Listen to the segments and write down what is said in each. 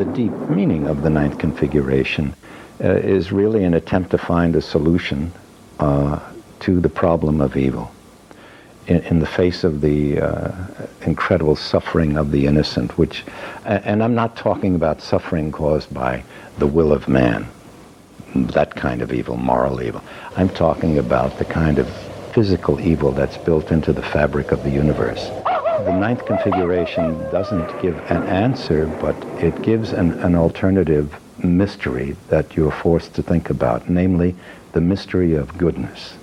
the deep meaning of the ninth configuration uh, is really an attempt to find a solution uh, to the problem of evil in, in the face of the uh, incredible suffering of the innocent, which, and I'm not talking about suffering caused by the will of man, that kind of evil, moral evil. I'm talking about the kind of physical evil that's built into the fabric of the universe. The ninth configuration doesn't give an answer, but it gives an, an alternative mystery that you're forced to think about, namely the mystery of goodness.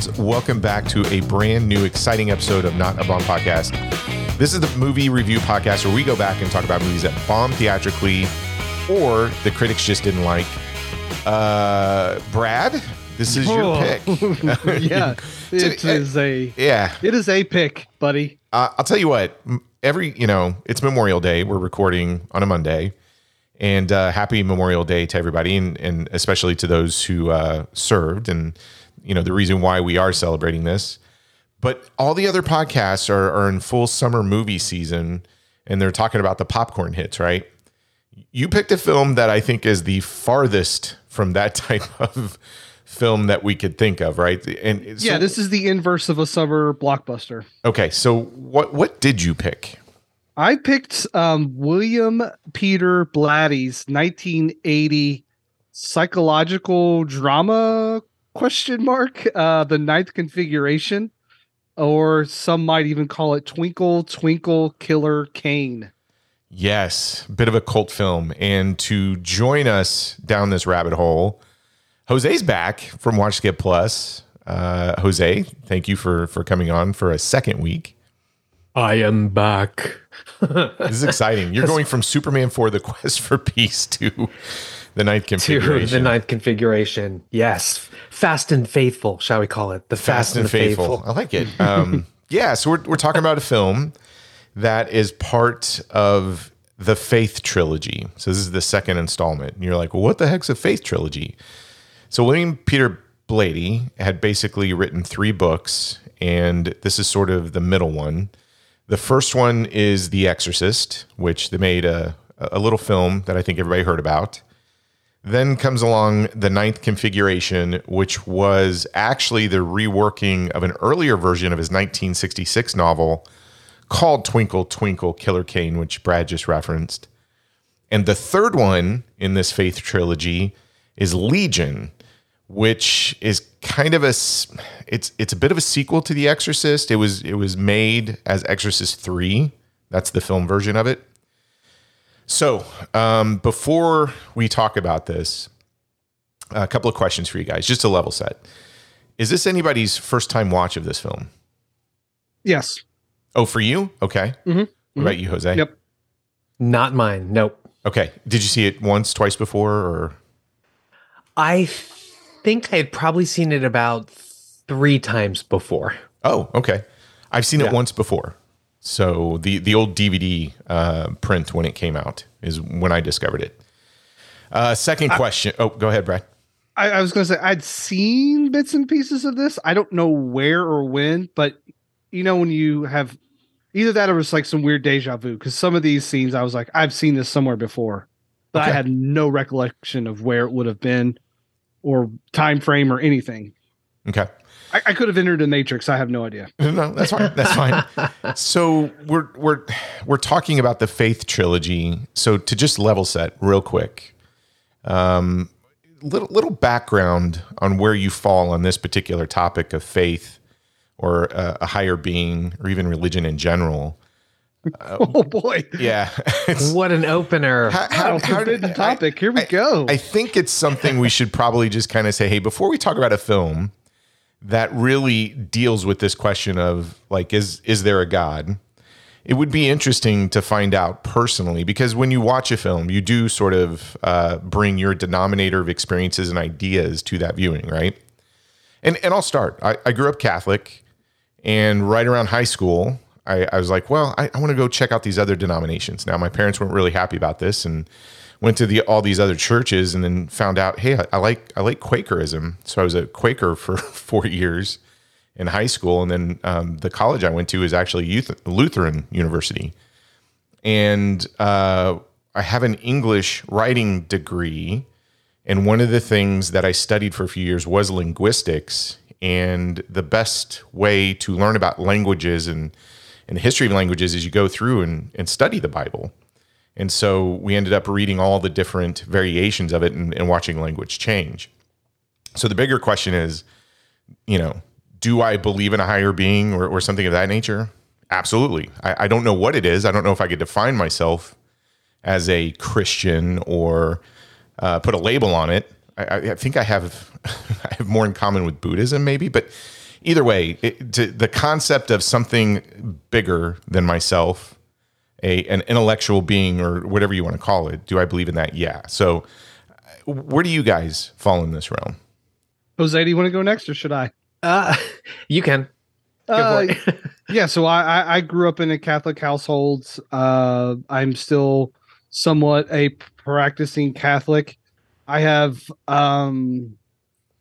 Fans, welcome back to a brand new, exciting episode of Not a Bomb Podcast. This is the movie review podcast where we go back and talk about movies that bombed theatrically or the critics just didn't like. Uh, Brad, this is your Oh. pick. yeah, it is a yeah. it is a pick, buddy. Uh, I'll tell you what. Every you know, it's Memorial Day. We're recording on a Monday, and uh, happy Memorial Day to everybody, and, and especially to those who uh, served, and you know the reason why we are celebrating this. But all the other podcasts are, are in full summer movie season, and they're talking about the popcorn hits, right? You picked a film that I think is the farthest from that type of film that we could think of, right? And so- yeah, this is the inverse of a summer blockbuster. Okay, so what what did you pick? I picked um, William Peter Blatty's 1980 psychological drama question mark uh, the ninth configuration, or some might even call it Twinkle Twinkle Killer Kane. Yes, bit of a cult film. And to join us down this rabbit hole, Jose's back from Watch Skip Plus. Uh, Jose, thank you for for coming on for a second week. I am back. This is exciting. You're going from Superman for the Quest for Peace to the ninth to configuration. the ninth configuration. Yes. Fast and faithful, shall we call it? The Fast and faithful. I like it. Um, yeah, so we're, we're talking about a film that is part of the Faith trilogy. So this is the second installment. And you're like, well, what the heck's a Faith trilogy? So William Peter Blady had basically written three books, and this is sort of the middle one. The first one is The Exorcist, which they made a, a little film that I think everybody heard about. Then comes along the ninth configuration, which was actually the reworking of an earlier version of his 1966 novel called Twinkle Twinkle Killer Kane, which Brad just referenced. And the third one in this Faith trilogy is Legion, which is kind of a it's it's a bit of a sequel to The Exorcist. It was it was made as Exorcist 3. That's the film version of it. So, um, before we talk about this, a couple of questions for you guys, just to level set. Is this anybody's first time watch of this film? Yes. Oh, for you? Okay. Mhm. What about you, Jose? Yep. Not mine. Nope. Okay. Did you see it once, twice before, or I think I had probably seen it about three times before. oh, okay. I've seen it once before. So the the old DVD uh, print when it came out is when I discovered it. Uh, second question. oh, go ahead, Brad. I, I was going to say I'd seen bits and pieces of this. I don't know where or when, but you know when you have either that or it's like some weird deja vu because some of these scenes I was like I've seen this somewhere before, but Okay. I had no recollection of where it would have been or time frame or anything. Okay. I, I could have entered the Matrix. I have no idea. No, that's fine. That's fine. so we're we're we're talking about the Faith trilogy. So to just level set real quick, um, little little background on where you fall on this particular topic of faith or uh, a higher being or even religion in general. Oh boy, Yeah, What an opener. how, how, forbidden topic. Here we I- go. I think it's something we should probably just kind of say, hey, before we talk about a film that really deals with this question of like, is is there a God? it would be interesting to find out personally because when you watch a film, you do sort of uh, bring your denominator of experiences and ideas to that viewing, right? And and I'll start. I, I grew up Catholic, and right around high school, I, I was like, well, I, I want to go check out these other denominations. Now, my parents weren't really happy about this, and went to the all these other churches, and then found out, hey, I, I like I like Quakerism. So I was a Quaker for four years in high school, and then um, the college I went to is actually Youth, Lutheran University, and uh, I have an English writing degree. And one of the things that I studied for a few years was linguistics. And the best way to learn about languages and, and the history of languages is you go through and, and study the Bible. And so we ended up reading all the different variations of it and, and watching language change. So the bigger question is, you know, do I believe in a higher being or, or something of that nature? Absolutely. I, I don't know what it is. I don't know if I could define myself as a Christian or uh, put a label on it. I, I think I have I have more in common with Buddhism, maybe. But either way, it, to, the concept of something bigger than myself, a an intellectual being or whatever you want to call it, do I believe in that? Yeah. So, where do you guys fall in this realm? Jose, do you want to go next, or should I? Uh, you can. Uh, yeah, so I, I I grew up in a Catholic household. Uh, I'm still somewhat a practicing Catholic. I have um,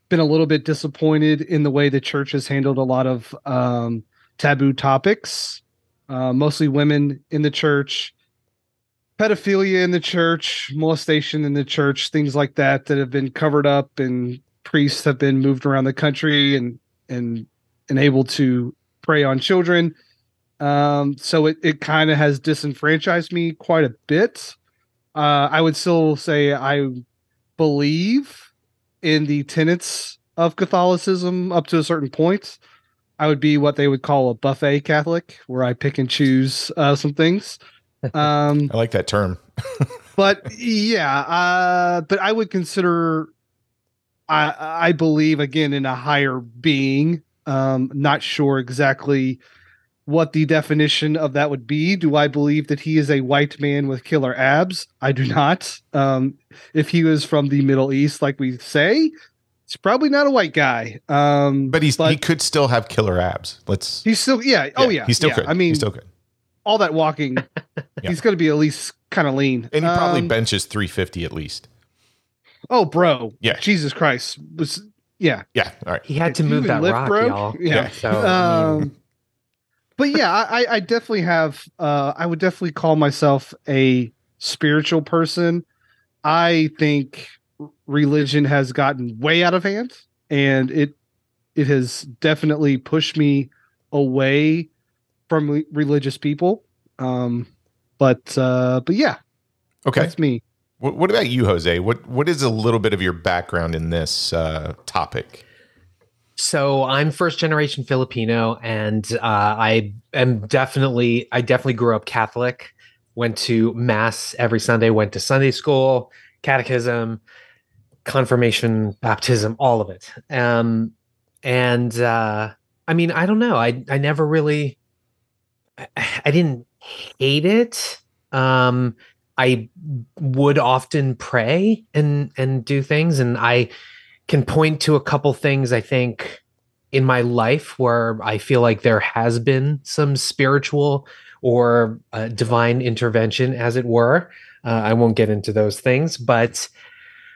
been a little bit disappointed in the way the church has handled a lot of um, taboo topics, uh, mostly women in the church, pedophilia in the church, molestation in the church, things like that that have been covered up, and priests have been moved around the country and and and able to prey on children. Um, so it, it kind of has disenfranchised me quite a bit. Uh, I would still say I believe in the tenets of Catholicism up to a certain point. I would be what they would call a buffet Catholic, where I pick and choose uh, some things. Um, I like that term. but yeah, uh, but I would consider. I I believe again in a higher being. Um, not sure exactly what the definition of that would be. Do I believe that he is a white man with killer abs? I do not. Um, if he was from the Middle East, like we say, it's probably not a white guy. Um, But he's he could still have killer abs. Let's. he's still yeah. Oh yeah, he still yeah. could. I mean, he still could, all that walking, he's going to be at least kind of lean. and he probably Um, benches three fifty at least. Oh, bro. Yeah. Jesus Christ. Was yeah. Yeah. All right. He had to Do move that lift, rock, bro? y'all. Yeah. So, Um, but yeah, I, I definitely have. Uh, I would definitely call myself a spiritual person. I think religion has gotten way out of hand, and it it has definitely pushed me away from re- religious people. Um, but uh, but yeah, Okay. that's me. What, what about you, Jose? What What is a little bit of your background in this uh, topic? So I'm first generation Filipino, and uh, I am definitely I definitely grew up Catholic. Went to mass every Sunday. Went to Sunday school, catechism, confirmation, baptism, all of it. Um, and uh, I mean, I don't know. I I never really. I, I didn't hate it. Um, I would often pray and and do things, and I can point to a couple things I think in my life where I feel like there has been some spiritual or uh, divine intervention, as it were. Uh, I won't get into those things, but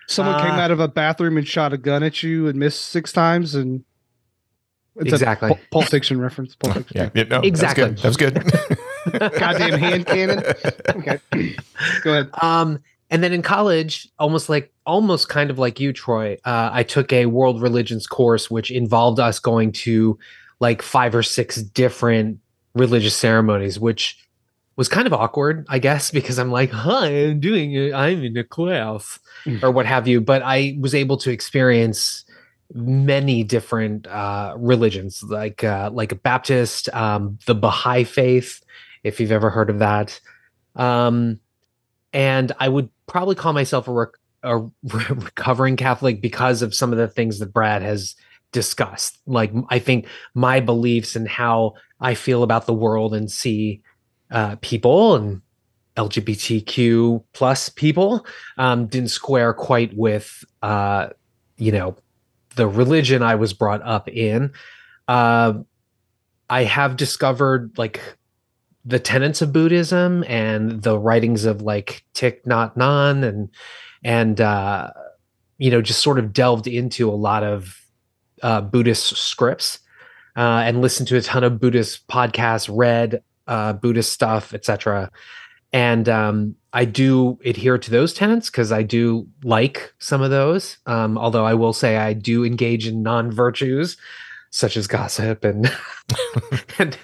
Someone came Uh, out of a bathroom and shot a gun at you and missed six times, and it's Exactly. a Pul- Pulp Fiction reference. Pulp Fiction. Yeah. yeah no, Exactly. That was good. That was good. Goddamn hand cannon. Okay, go ahead. Um, and then in college, almost like almost kind of like you, Troy, uh, I took a world religions course, which involved us going to like five or six different religious ceremonies, which was kind of awkward, I guess, because I'm like, hi, I'm doing it, I'm in a class or what have you. But I was able to experience many different uh, religions, like uh, like a Baptist, um, the Baha'i faith, if you've ever heard of that. Um, and I would probably call myself a, rec- a recovering Catholic because of some of the things that Brad has discussed. Like I think my beliefs and how I feel about the world and see uh, people and LGBTQ plus people um, didn't square quite with uh, you know the religion I was brought up in. Uh, I have discovered like the tenets of Buddhism and the writings of like Thich Nhat Hanh and and uh, you know just sort of delved into a lot of uh, Buddhist scripts uh, and listened to a ton of Buddhist podcasts, read uh, Buddhist stuff, etc. And um, I do adhere to those tenets because I do like some of those. Um, although I will say I do engage in non virtues such as gossip and and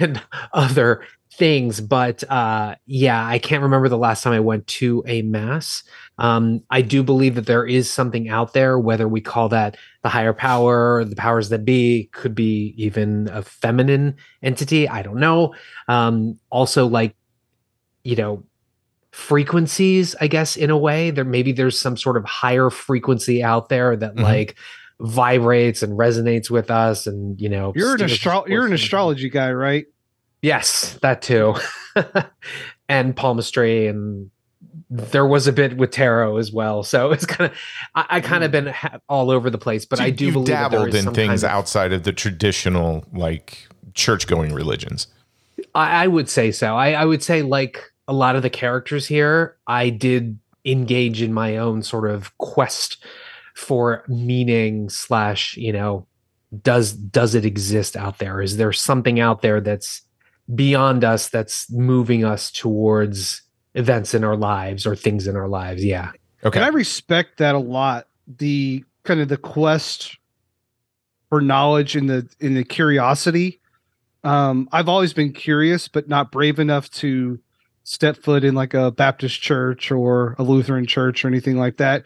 and other things. But uh, yeah, I can't remember the last time I went to a mass. Um, I do believe that there is something out there, whether we call that the higher power, the powers that be, could be even a feminine entity. I don't know. Um, also, like, you know, frequencies, I guess, in a way, there maybe there's some sort of higher frequency out there that mm-hmm. like vibrates and resonates with us. And, you know, you're an astro- you're an astrology guy, right? Yes, that too. and palmistry and there was a bit with tarot as well. So it's kind of I, I kind of mm. been ha- all over the place, but so I do believe dabbled in things kind of, outside of the traditional like church going religions. I, I would say so. I, I would say like a lot of the characters here, I did engage in my own sort of quest for meaning slash you know does does it exist out there is there something out there that's beyond us that's moving us towards events in our lives or things in our lives. Yeah. Okay. And I respect that a lot. The kind of the quest for knowledge and the in the curiosity. Um, I've always been curious, but not brave enough to step foot in like a Baptist church or a Lutheran church or anything like that.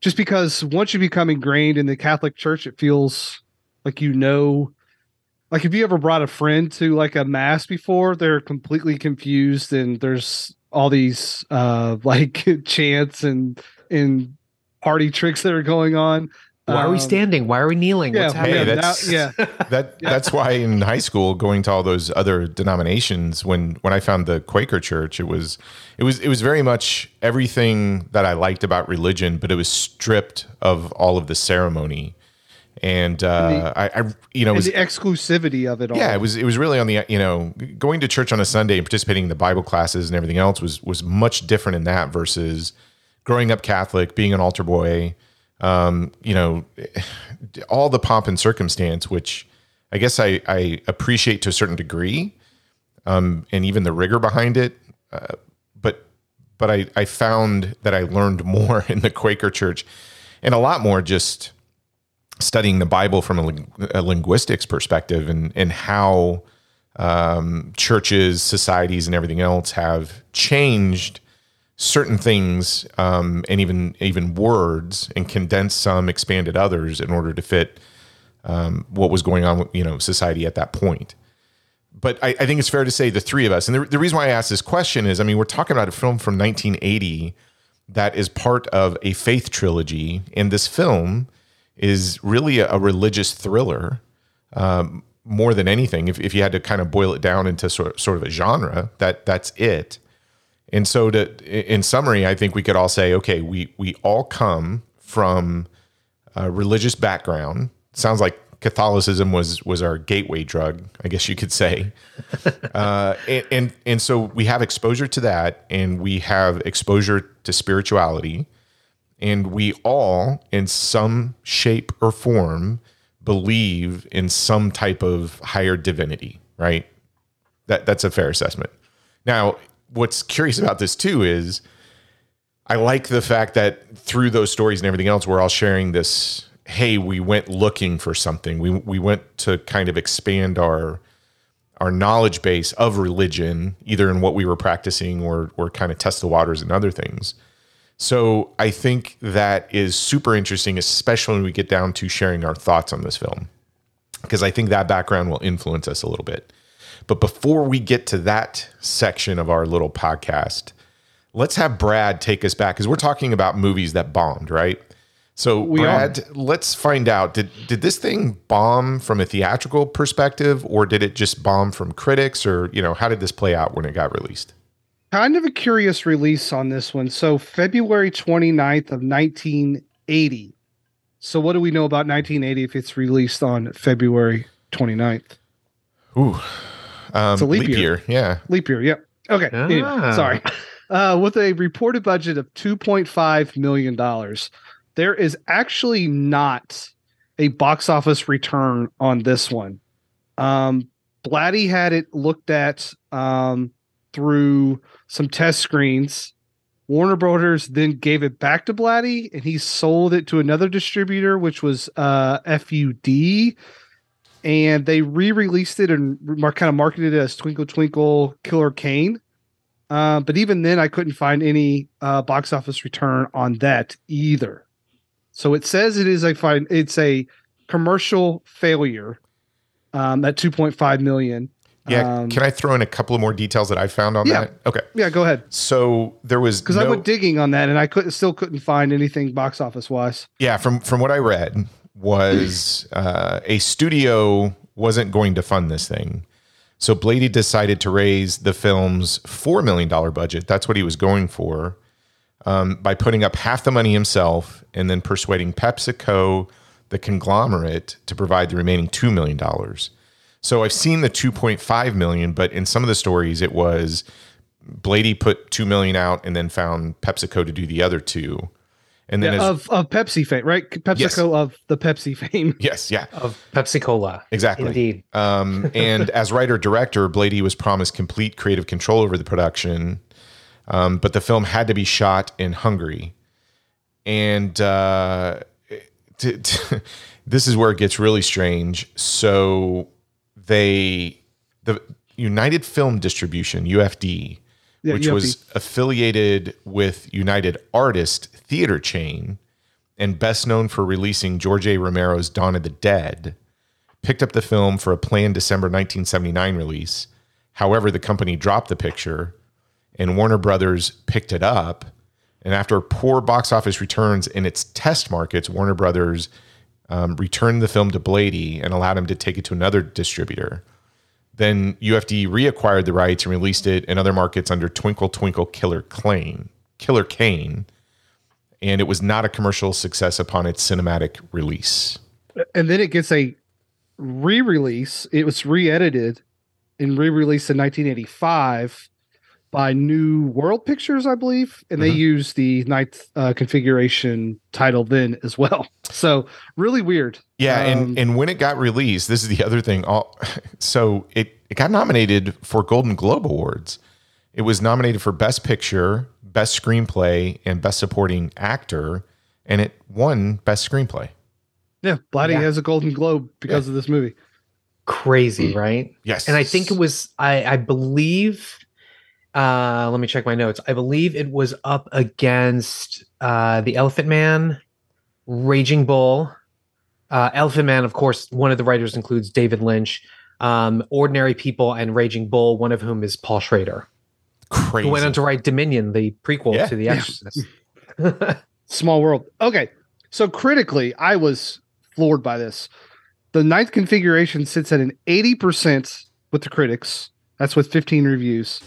Just because once you become ingrained in the Catholic Church, it feels like you know like if you ever brought a friend to like a mass before they're completely confused and there's all these uh like chants and and party tricks that are going on. Why are we um, standing? Why are we kneeling? Yeah, What's happening? Hey, that's, now, yeah. that yeah. that's why in high school, going to all those other denominations, when when I found the Quaker Church, it was it was it was very much everything that I liked about religion, but it was stripped of all of the ceremony and uh, the, I, I, you know, was, the exclusivity of it all. Yeah, it was it was really on the you know going to church on a Sunday and participating in the Bible classes and everything else was was much different in that versus growing up Catholic, being an altar boy, um, you know, all the pomp and circumstance, which I guess I, I appreciate to a certain degree, um, and even the rigor behind it. Uh, but but I, I found that I learned more in the Quaker Church, and a lot more just studying the Bible from a, a linguistics perspective and and how um, churches, societies, and everything else have changed certain things um, and even even words and condensed some, expanded others in order to fit um, what was going on with you know society at that point. But I, I, think it's fair to say the three of us, and the, the reason why I asked this question is, I mean, we're talking about a film from 1980 that is part of a faith trilogy, and this film is really a, a religious thriller um, more than anything. If, if you had to kind of boil it down into sort, sort of a genre, that that's it. And so, to in summary, I think we could all say, okay, we we all come from a religious background. Sounds like Catholicism was was our gateway drug, I guess you could say. uh, and, and and so we have exposure to that, and we have exposure to spirituality and we all, in some shape or form, believe in some type of higher divinity, right? That that's a fair assessment. Now, what's curious about this too is I like the fact that through those stories and everything else, we're all sharing this. Hey, we went looking for something. We we went to kind of expand our our knowledge base of religion, either in what we were practicing or or kind of test the waters and other things. So I think that is super interesting, especially when we get down to sharing our thoughts on this film, because I think that background will influence us a little bit. But before we get to that section of our little podcast, let's have Brad take us back because we're talking about movies that bombed, right? So, We are. Brad, let's find out. Did did this thing bomb from a theatrical perspective, or did it just bomb from critics, or you know, how did this play out when it got released? Kind of a curious release on this one. So February 29th of 1980. So what do we know about 1980 if it's released on February 29th? Ooh, um, It's a leap year. Yeah. Leap year, yep. Okay. anyway, Ah. sorry. Uh, with a reported budget of $2.5 million, there is actually not a box office return on this one. Um, Blatty had it looked at um, through some test screens. Warner Brothers then gave it back to Blatty, and he sold it to another distributor, which was uh, FUD. And they re-released it and kind of marketed it as Twinkle Twinkle Killer Kane. Uh, but even then, I couldn't find any uh, box office return on that either. So it says it is a fine. It's a commercial failure um, at 2.5 million. Yeah. Um, Can I throw in a couple of more details that I found on Yeah. that? Okay. Yeah, go ahead. So there was Because I went digging on that and I couldn't still couldn't find anything box office wise. Yeah, from from what I read was uh, a studio wasn't going to fund this thing. So Blady decided to raise the film's $4 million budget. That's what he was going for um, by putting up half the money himself and then persuading PepsiCo, the conglomerate, to provide the remaining $2 million. So I've seen the 2.5 million, but in some of the stories it was Blady put 2 million out and then found PepsiCo to do the other two. And then Yeah, as, of of Pepsi fame, right? PepsiCo of the Pepsi fame. yes, yeah. Of Pepsi Cola. Exactly. Indeed. Um, and as writer director, Blady was promised complete creative control over the production, um, but the film had to be shot in Hungary. And uh, t- t- this is where it gets really strange. So they, the United Film Distribution (UFD), Yeah, which UFD. was affiliated with United Artist Theater Chain and best known for releasing George A. Romero's Dawn of the Dead, picked up the film for a planned December 1979 release. However, the company dropped the picture and Warner Brothers picked it up. And after poor box office returns in its test markets, Warner Brothers um, returned the film to Blady and allowed him to take it to another distributor. Then UFD reacquired the rights and released it in other markets under Twinkle Twinkle Killer Kane, Killer Kane, and it was not a commercial success upon its cinematic release. and then it gets a re-release. It was re-edited and re-released in 1985 by New World Pictures, I believe, and they Mhm. used the ninth uh, configuration title then as well. So really weird. Yeah, Um, and and when it got released, this is the other thing. All so it it got nominated for Golden Globe awards. It was nominated for Best Picture, Best Screenplay, and Best Supporting Actor, and it won Best Screenplay. Yeah, Blatty Yeah. has a Golden Globe because of this movie. Crazy, right? Yes, And I think it was I I believe uh let me check my notes. I believe it was up against uh The Elephant Man, Raging Bull. Uh Elephant Man, of course, one of the writers includes David Lynch, um, Ordinary People and Raging Bull, one of whom is Paul Schrader, crazy. who went on to write Dominion, the prequel Yeah. to The Yeah. Exorcist. Small world. Okay. So critically, I was floored by this. The ninth configuration sits at an 80% with the critics. That's with 15 reviews.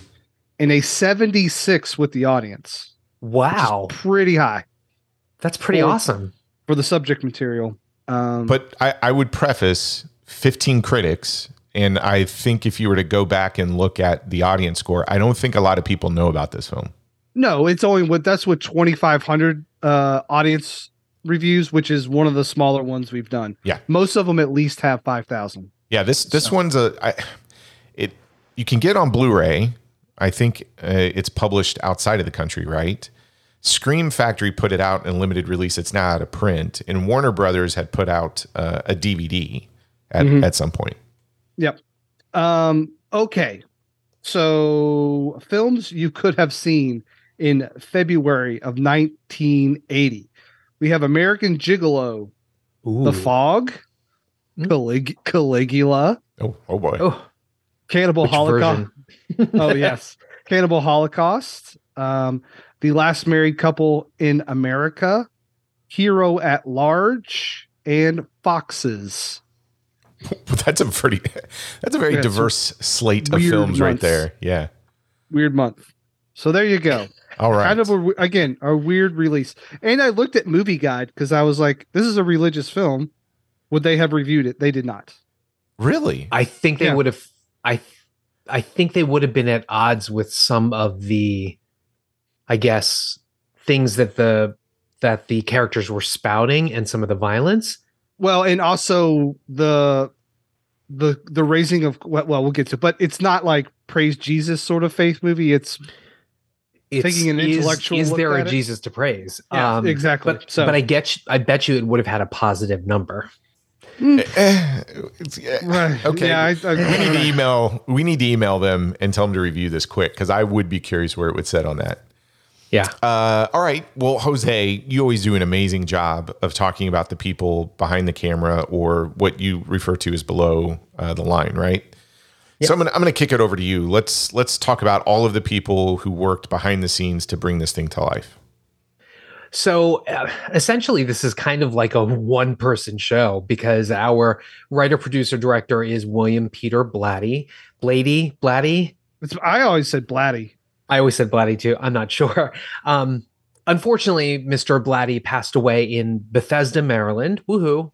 And a 76 with the audience. wow. Pretty high That's pretty Or- awesome. for the subject material. Um, But I, I would preface 15 critics, and I think if you were to go back and look at the audience score, I don't think a lot of people know about this film. no, it's only with that's with 2,500 uh, audience reviews, which is one of the smaller ones we've done. Yeah. Most of them at least have 5,000. Yeah, this this So- one's a I, it you can get on Blu-ray. I think uh, it's published outside of the country, right? Scream Factory put it out in limited release. It's now out of print, and Warner Brothers had put out uh, a DVD at, Mhm. at some point. Yep. Um, okay. So films you could have seen in February of 1980. We have American Gigolo, Ooh. The Fog, Hmm. Calig- Caligula, Oh, oh boy. Oh, Cannibal which Holocaust. version? Oh yes, Cannibal Holocaust. Um, the Last Married Couple in America, Hero at Large, and Foxes. That's a pretty that's a very Yeah, it's diverse slate of weird films right there. Yeah. Weird month. So there you go. All right. Kind of a, again a weird release. And I looked at Movie Guide because I was like, this is a religious film. Would they have reviewed it? They did not. really? I think they Yeah. would have. I I think they would have been at odds with some of the, I guess, things that the that the characters were spouting and some of the violence. Well, and also the the the raising of well, well, we'll get to, but it's not like praise Jesus sort of faith movie. It's It's, Taking an is- intellectual Is, there a it? Jesus to praise? yeah, Um, exactly. But so, but I get you, I bet you it would have had a positive number. Eh, it's- eh, Right. Okay. Yeah, I, I, we need to email we need to email them and tell them to review this quick because I would be curious where it would set on that. Yeah. Uh, all right. Well, Jose, you always do an amazing job of talking about the people behind the camera or what you refer to as below uh, the line, right? So I'm gonna I'm gonna kick it over to you. Let's let's talk about all of the people who worked behind the scenes to bring this thing to life. So uh, essentially, this is kind of like a one person show because our writer, producer, director is William Peter Blatty. Blady, Blatty. it's, I always said Blatty. I always said Blatty too. I'm not sure. Um, unfortunately, Mr. Blatty passed away in Bethesda, Maryland. Woohoo.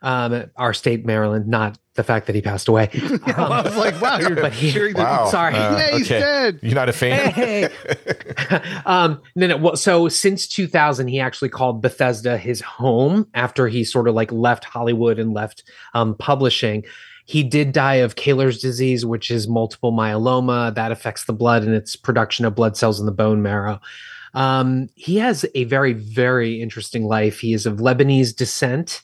Um, our state, Maryland, not the fact that he passed away. Yeah, I was like, wow, you're But he- cheering the- Wow. Sorry. Uh, yeah, he's okay. dead. You're not a fan? Hey. um, no, no. Well, so since 2000, he actually called Bethesda his home after he sort of like left Hollywood and left um, publishing. He did die of Kahler's disease, which is multiple myeloma that affects the blood and its production of blood cells in the bone marrow. Um, he has a very, very interesting life. He is of Lebanese descent.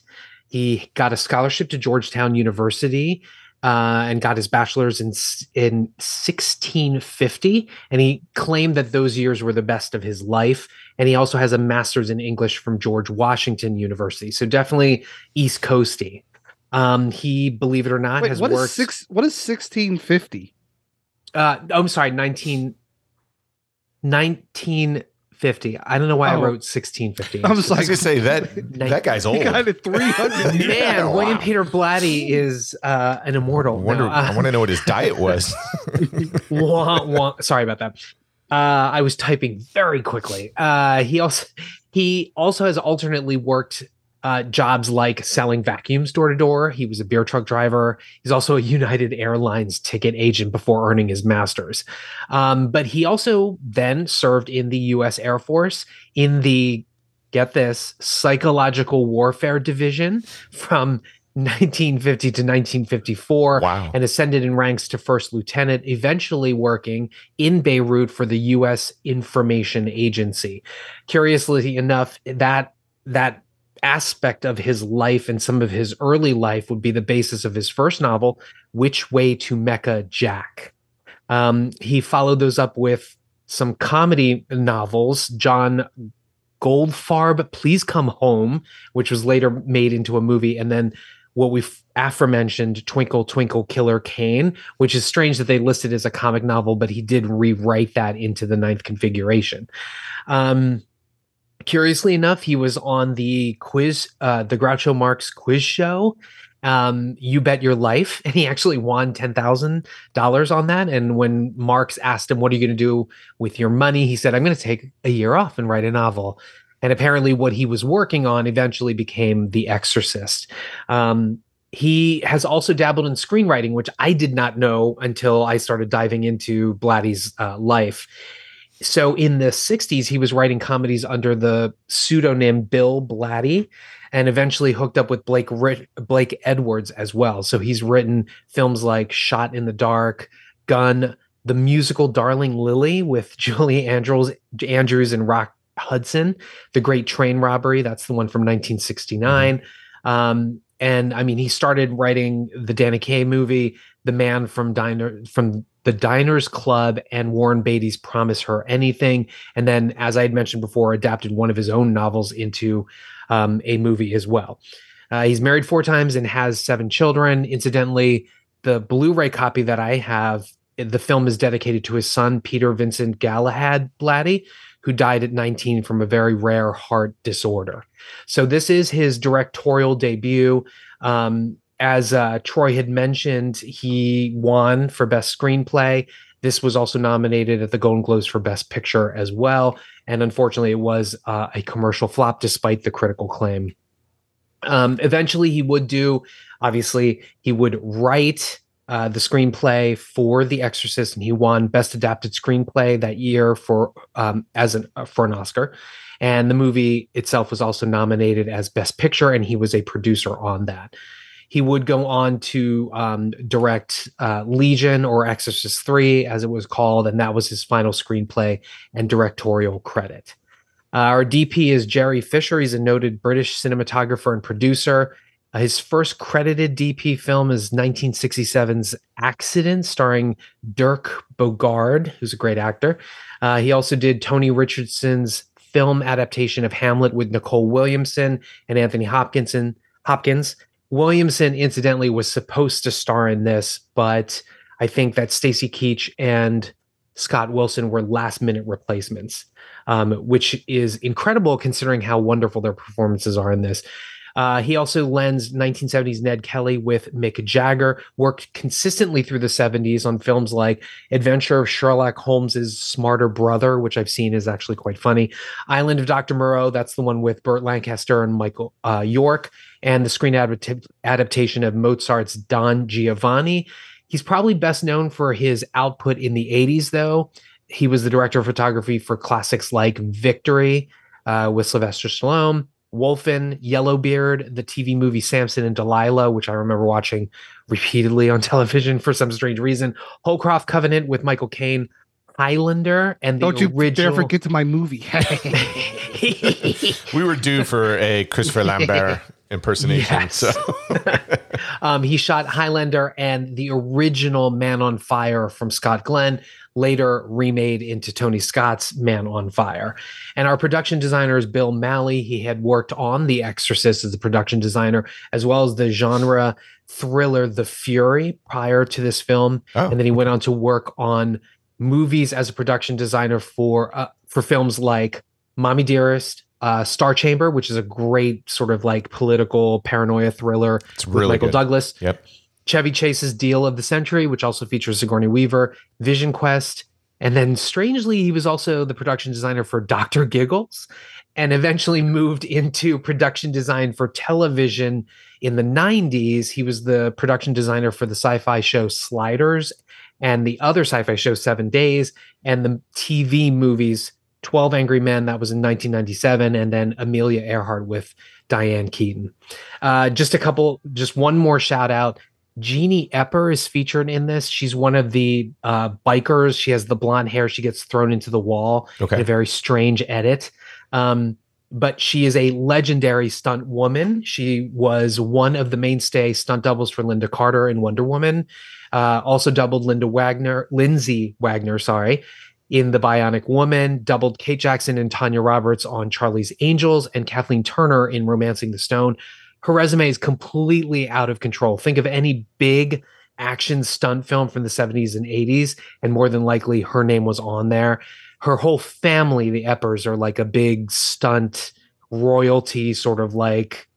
He got a scholarship to Georgetown University uh, and got his bachelor's in in 1650. And he claimed that those years were the best of his life. And he also has a master's in English from George Washington University. So definitely East Coasty. Um, he, believe it or not, Wait, has what is worked. six? What is sixteen fifty? uh, I'm sorry, 19, 1950. I don't know why I Oh. wrote 1650. I was I like, was gonna say that that guy's he old. got it three hundred. Man, Yeah, William. Peter Blatty is uh, an I immortal. wonder. No, uh, I want to know what his diet was. wah, wah. Sorry about that. Uh, I was typing very quickly. Uh, he also he also has alternately worked uh, jobs like selling vacuums door to door. He was a beer truck driver. He's also a United Airlines ticket agent before earning his master's. Um, but he also then served in the U.S. Air Force in the get this psychological warfare division from 1950 to 1954 wow. and ascended in ranks to first lieutenant, eventually working in Beirut for the U.S. Information Agency. Curiously enough, that that aspect of his life and some of his early life would be the basis of his first novel, Which Way to Mecca, Jack. Um, he followed those up with some comedy novels, John Goldfarb, Please Come Home, which was later made into a movie, and then what we've aforementioned Twinkle Twinkle Killer Kane, which is strange that they listed as a comic novel, but he did rewrite that into the ninth configuration. Um, curiously enough, he was on the quiz, uh, the Groucho Marx quiz show. Um, you bet your life, and he actually won ten thousand dollars on that. And when Marx asked him, "What are you going to do with your money?" he said, "I'm going to take a year off and write a novel." And apparently, what he was working on eventually became The Exorcist. Um, he has also dabbled in screenwriting, which I did not know until I started diving into Blatty's uh, life. So in the 60s, he was writing comedies under the pseudonym Bill Blatty and eventually hooked up with Blake Ri- Blake Edwards as well. So he's written films like Shot in the Dark, Gun, the musical Darling Lili with Julie Andrews, Andrews and Rock Hudson, The Great Train Robbery, that's the one from 1969. Um, and I mean, he started writing the Danny Kaye movie, The Man from Diner from the Diners Club, and Warren Beatty's Promise Her Anything. And then, as I had mentioned before, adapted one of his own novels into um, a movie as well. Uh, he's married four times and has seven children. Incidentally, the Blu-ray copy that I have, the film is dedicated to his son Peter Vincent Galahad Blatty, who died at 19 from a very rare heart disorder. So this is his directorial debut. Um, as uh, Troy had mentioned, he won for Best Screenplay. This was also nominated at the Golden Globes for Best Picture as well. And unfortunately, it was uh, a commercial flop despite the critical claim. Um, eventually, he would do, obviously, he would write uh, the screenplay for The Exorcist, and he won Best Adapted Screenplay that year for um, as an uh, for an Oscar. And the movie itself was also nominated as Best Picture, and he was a producer on that. He would go on to um, direct uh, Legion or Exorcist 3, as it was called, and that was his final screenplay and directorial credit. Uh, our DP is Gerry Fisher. He's a noted British cinematographer and producer. Uh, his first credited DP film is 1967's Accident, starring Dirk Bogarde, who's a great actor. Uh, he also did Tony Richardson's film adaptation of Hamlet with Nicol Williamson and Anthony Hopkinson. Hopkins. Williamson, incidentally, was supposed to star in this, but I think that Stacy Keach and Scott Wilson were last minute replacements, um, which is incredible considering how wonderful their performances are in this. Uh, he also lends 1970s Ned Kelly with Mick Jagger, worked consistently through the 70s on films like Adventure of Sherlock Holmes's Smarter Brother, which I've seen is actually quite funny. Island of Dr. Moreau, that's the one with Burt Lancaster and Michael uh, York, and the screen adap- adaptation of Mozart's Don Giovanni. He's probably best known for his output in the 80s, though. He was the director of photography for classics like Victory uh, with Sylvester Stallone, Wolfen, Yellowbeard, the TV movie Samson and Delilah, which I remember watching repeatedly on television for some strange reason, Holcroft Covenant with Michael Caine, Highlander, and the Don't you original. dare forget to my movie. We were due for a Christopher Lambert impersonation. Yes. So um, he shot Highlander and the original Man on Fire from Scott Glenn, later remade into Tony Scott's Man on Fire. And our production designer is Bill Malley. He had worked on The Exorcist as a production designer, as well as the genre thriller The Fury prior to this film. Oh. And then he went on to work on movies as a production designer for uh, for films like Mommy Dearest, uh, Star Chamber, which is a great sort of like political paranoia thriller it's with really Michael good. Douglas. Yep. Chevy Chase's Deal of the Century, which also features Sigourney Weaver, Vision Quest, and then strangely, he was also the production designer for Dr. Giggles and eventually moved into production design for television in the 90s. He was the production designer for the sci fi show Sliders and the other sci fi show Seven Days and the TV movies 12 Angry Men, that was in 1997, and then Amelia Earhart with Diane Keaton. Uh, just a couple, just one more shout out. Jeannie Epper is featured in this. She's one of the uh, bikers. She has the blonde hair. She gets thrown into the wall in Okay. a very strange edit. Um, but she is a legendary stunt woman. She was one of the mainstay stunt doubles for Lynda Carter in Wonder Woman. Uh, also doubled Linda Wagner, Lindsay Wagner, sorry, in The Bionic Woman. Doubled Kate Jackson and Tanya Roberts on Charlie's Angels, and Kathleen Turner in Romancing the Stone. Her resume is completely out of control. Think of any big action stunt film from the 70s and 80s, and more than likely her name was on there her whole family, the Eppers, are like a big stunt royalty, sort of like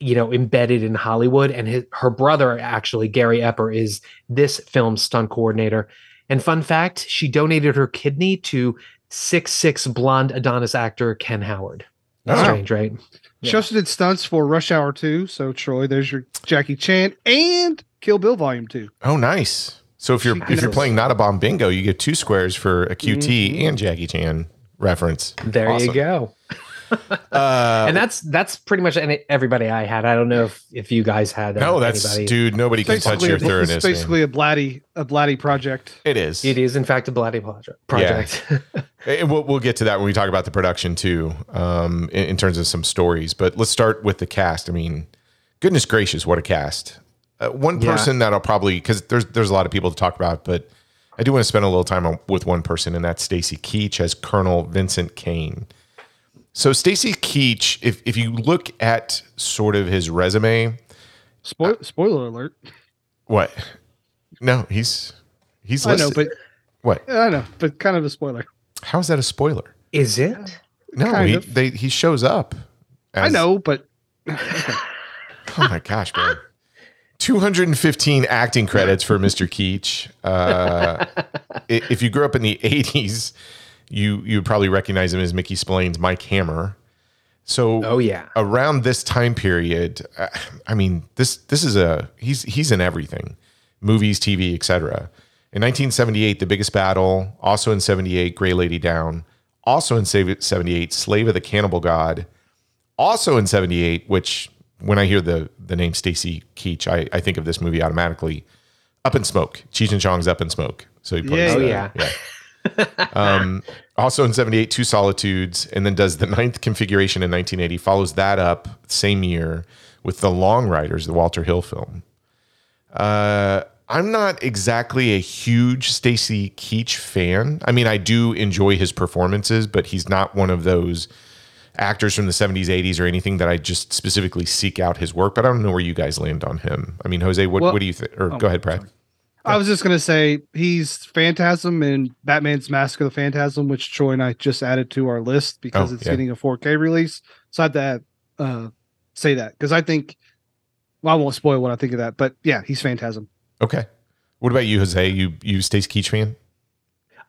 you know embedded in Hollywood. And his, her brother, actually Gary Epper, is this film's stunt coordinator. And fun fact, she donated her kidney to six six blonde Adonis actor Ken Howard. That's Oh. strange, right? She also did stunts for Rush Hour 2. So, Troy, there's your Jackie Chan and Kill Bill Volume 2. Oh, nice. So if you're She if you're playing not a bomb bingo, you get two squares for a QT Mhm. and Jackie Chan reference. There Awesome. you go. Uh, and that's that's pretty much any, everybody I had. I don't know if if you guys had. uh, no, that's anybody. dude. Nobody can touch your it's thoroughness. man. basically a blatty, a blatty project. It is. It is in fact a bloody project. Project. And we'll, we'll get to that when we talk about the production too, um, in, in terms of some stories. But let's start with the cast. I mean, goodness gracious, what a cast! Uh, one Yeah. person that I'll probably because there's there's a lot of people to talk about, but I do want to spend a little time on, with one person, and that's Stacy Keach as Colonel Vincent Kane. So Stacy Keach, if if you look at sort of his resume, Spoil- spoiler alert. what? No, he's he's I know, but what? I know, but kind of a spoiler. How is that a spoiler? Is it? No, Kind he they, he shows up. I know, but Oh my gosh, man. 215 acting credits for Mr. Keach. Uh, if you grew up in the 80s, you you would probably recognize him as Mickey Spillane's Mike Hammer. So Oh yeah. around this time period, uh, I mean, this this is a he's he's in everything, movies, TV, etc. In 1978, The Biggest Battle. Also in 78, Gray Lady Down. Also in 78, Slave of the Cannibal God. Also in 78, which when I hear the the name Stacy Keach, I, I think of this movie automatically. Up in Smoke. Cheech and Chong's Up in Smoke. So he plays. Yeah. Oh yeah. yeah. Um, also in 78, Two Solitudes, and then does the ninth configuration in 1980, follows that up same year with The Long Riders, the Walter Hill film. Uh, I'm not exactly a huge Stacy Keach fan. I mean, I do enjoy his performances, but he's not one of those actors from the 70s, 80s, or anything that I just specifically seek out his work. But I don't know where you guys land on him. I mean, Jose, what, Well- what do you think? Or go ahead, Brad. I was just gonna say he's Phantasm in Batman's Mask of the Phantasm, which Troy and I just added to our list because Oh, it's yeah. getting a 4K release. So I had to add, uh, say that because I think, well, I won't spoil what I think of that, but yeah, he's Phantasm. Okay. What about you, Jose? You you Stacy Keach fan?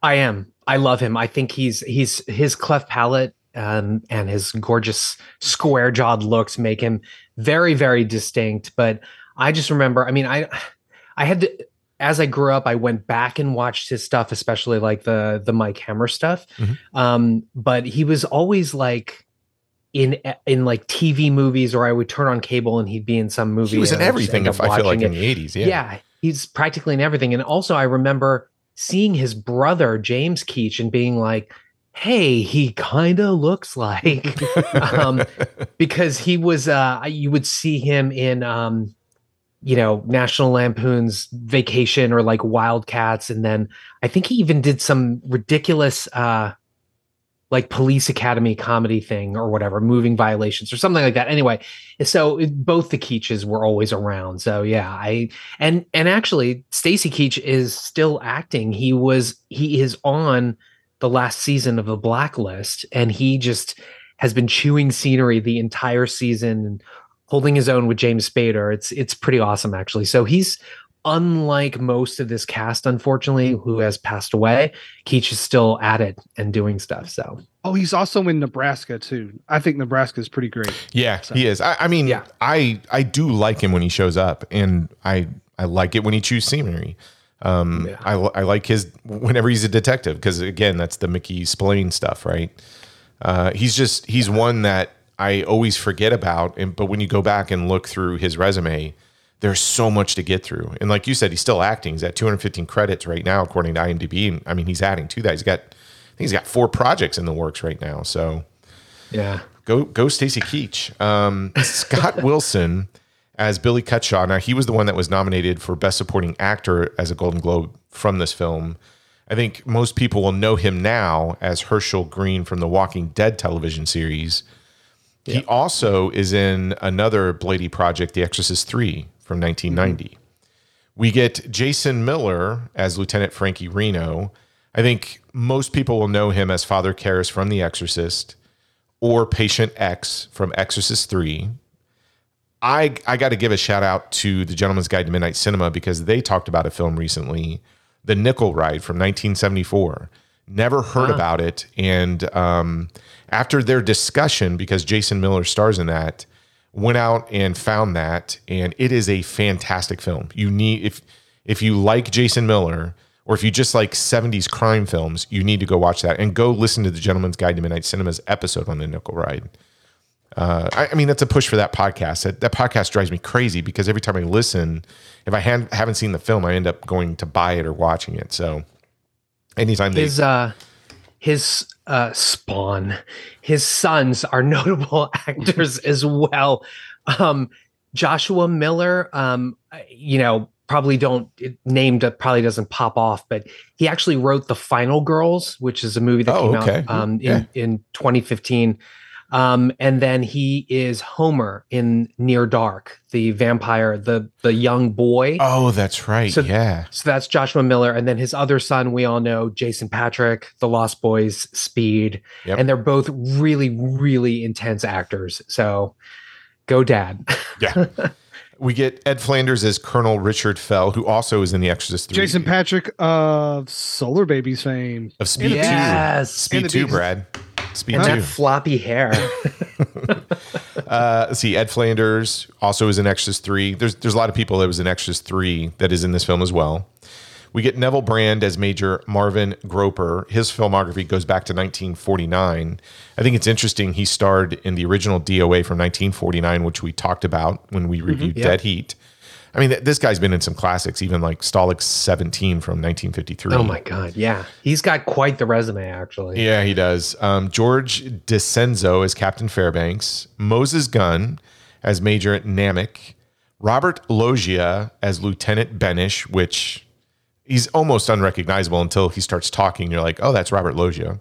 I am. I love him. I think he's he's his cleft palate um, and his gorgeous square jawed looks make him very very distinct. But I just remember. I mean, I I had to as I grew up, I went back and watched his stuff, especially like the the Mike Hammer stuff. Mhm. Um, but he was always like in in like TV movies, or I would turn on cable and he'd be in some movie. He was in and I'd just everything. If I feel like watching in the 80s, yeah. yeah. he's practically in everything. And also, I remember seeing his brother James Keach and being like, "Hey, he kind of looks like," um, because he was. Uh, you would see him in, um, you know, National Lampoon's Vacation or like Wildcats, and then I think he even did some ridiculous. Uh, like police academy comedy thing or whatever moving violations or something like that anyway so it- both the keaches were always around so yeah i and and actually Stacy Keach is still acting. He was he is on the last season of the Blacklist, and he just has been chewing scenery the entire season and holding his own with James Spader. It's it's pretty awesome actually. So he's unlike most of this cast, unfortunately, who has passed away. Keach is still at it and doing stuff. So Oh, he's also in Nebraska too. I think Nebraska is pretty great. Yeah, So- he is. I, I mean, Yeah. I I do like him when he shows up, and I I like it when he chews scenery. Um, Yeah. I I like his whenever he's a detective because again, that's the Mickey Spillane stuff, right? Uh, he's just he's one that I always forget about, and but when you go back and look through his resume, there's so much to get through. And like you said, he's still acting. He's at 215 credits right now, according to IMDb. And I mean, he's adding to that. He's got I think he's got four projects in the works right now. So yeah. Go go Stacy Keach. Um, Scott Wilson as Billy Cutshaw. Now he was the one that was nominated for Best Supporting Actor as a Golden Globe from this film. I think most people will know him now as Hershel Greene from the Walking Dead television series. He also is in another Blatty project, The Exorcist 3 from 1990. We get Jason Miller as Lieutenant Frankie Reno. I think most people will know him as Father Karras from The Exorcist or Patient X from Exorcist 3. I I got to give a shout out to The Gentleman's Guide to Midnight Cinema because they talked about a film recently, The Nickel Ride from 1974. Never heard about it, and um, after their discussion, because Jason Miller stars in that, went out and found that, and it is a fantastic film. You need if if you like Jason Miller, or if you just like 70s crime films, you need to go watch that and go listen to the Gentleman's Guide to Midnight Cinema's episode on the Nickel Ride. Uh, I, I mean, that's a push for that podcast. That, that podcast drives me crazy because every time I listen, if I haven't seen the film, I end up going to buy it or watching it. So anytime they, his uh his uh spawn his sons are notable actors as well um joshua miller um you know probably don't it, named probably doesn't pop off but he actually wrote the final girls which is a movie that Oh, came okay. out um in Yeah. in 2015 Um, and then he is Homer in Near Dark, the vampire, the the young boy. Oh, that's right. So- yeah. So that's Joshua Miller, and then his other son, we all know, Jason Patric, The Lost Boys, Speed, Yep. and they're both really, really intense actors. So, go, Dad. Yeah. we get Ed Flanders as Colonel Richard Fell, who also is in The Exorcist 3. Jason Patric of Solar Babies fame. of Speed 2. Yes. Speed 2, Brad. Speed and 2. that floppy hair. Uh, see, Ed Flanders also is in Exorcist 3. There's there's a lot of people that was in Exorcist 3 that is in this film as well. We get Neville Brand as Major Marvin Groper. His filmography goes back to 1949. I think it's interesting. He starred in the original DOA from 1949, which we talked about when we reviewed Yeah. Dead Heat. I mean, th- this guy's been in some classics, even like Stalag 17 from 1953. oh my God. Yeah. He's got quite the resume, actually. Yeah, he does. Um, George DiCenzo as Captain Fairbanks, Moses Gunn as Major Namek, Robert Loggia as Lieutenant Benish, which he's almost unrecognizable until he starts talking. You're like, oh, that's Robert Loggia.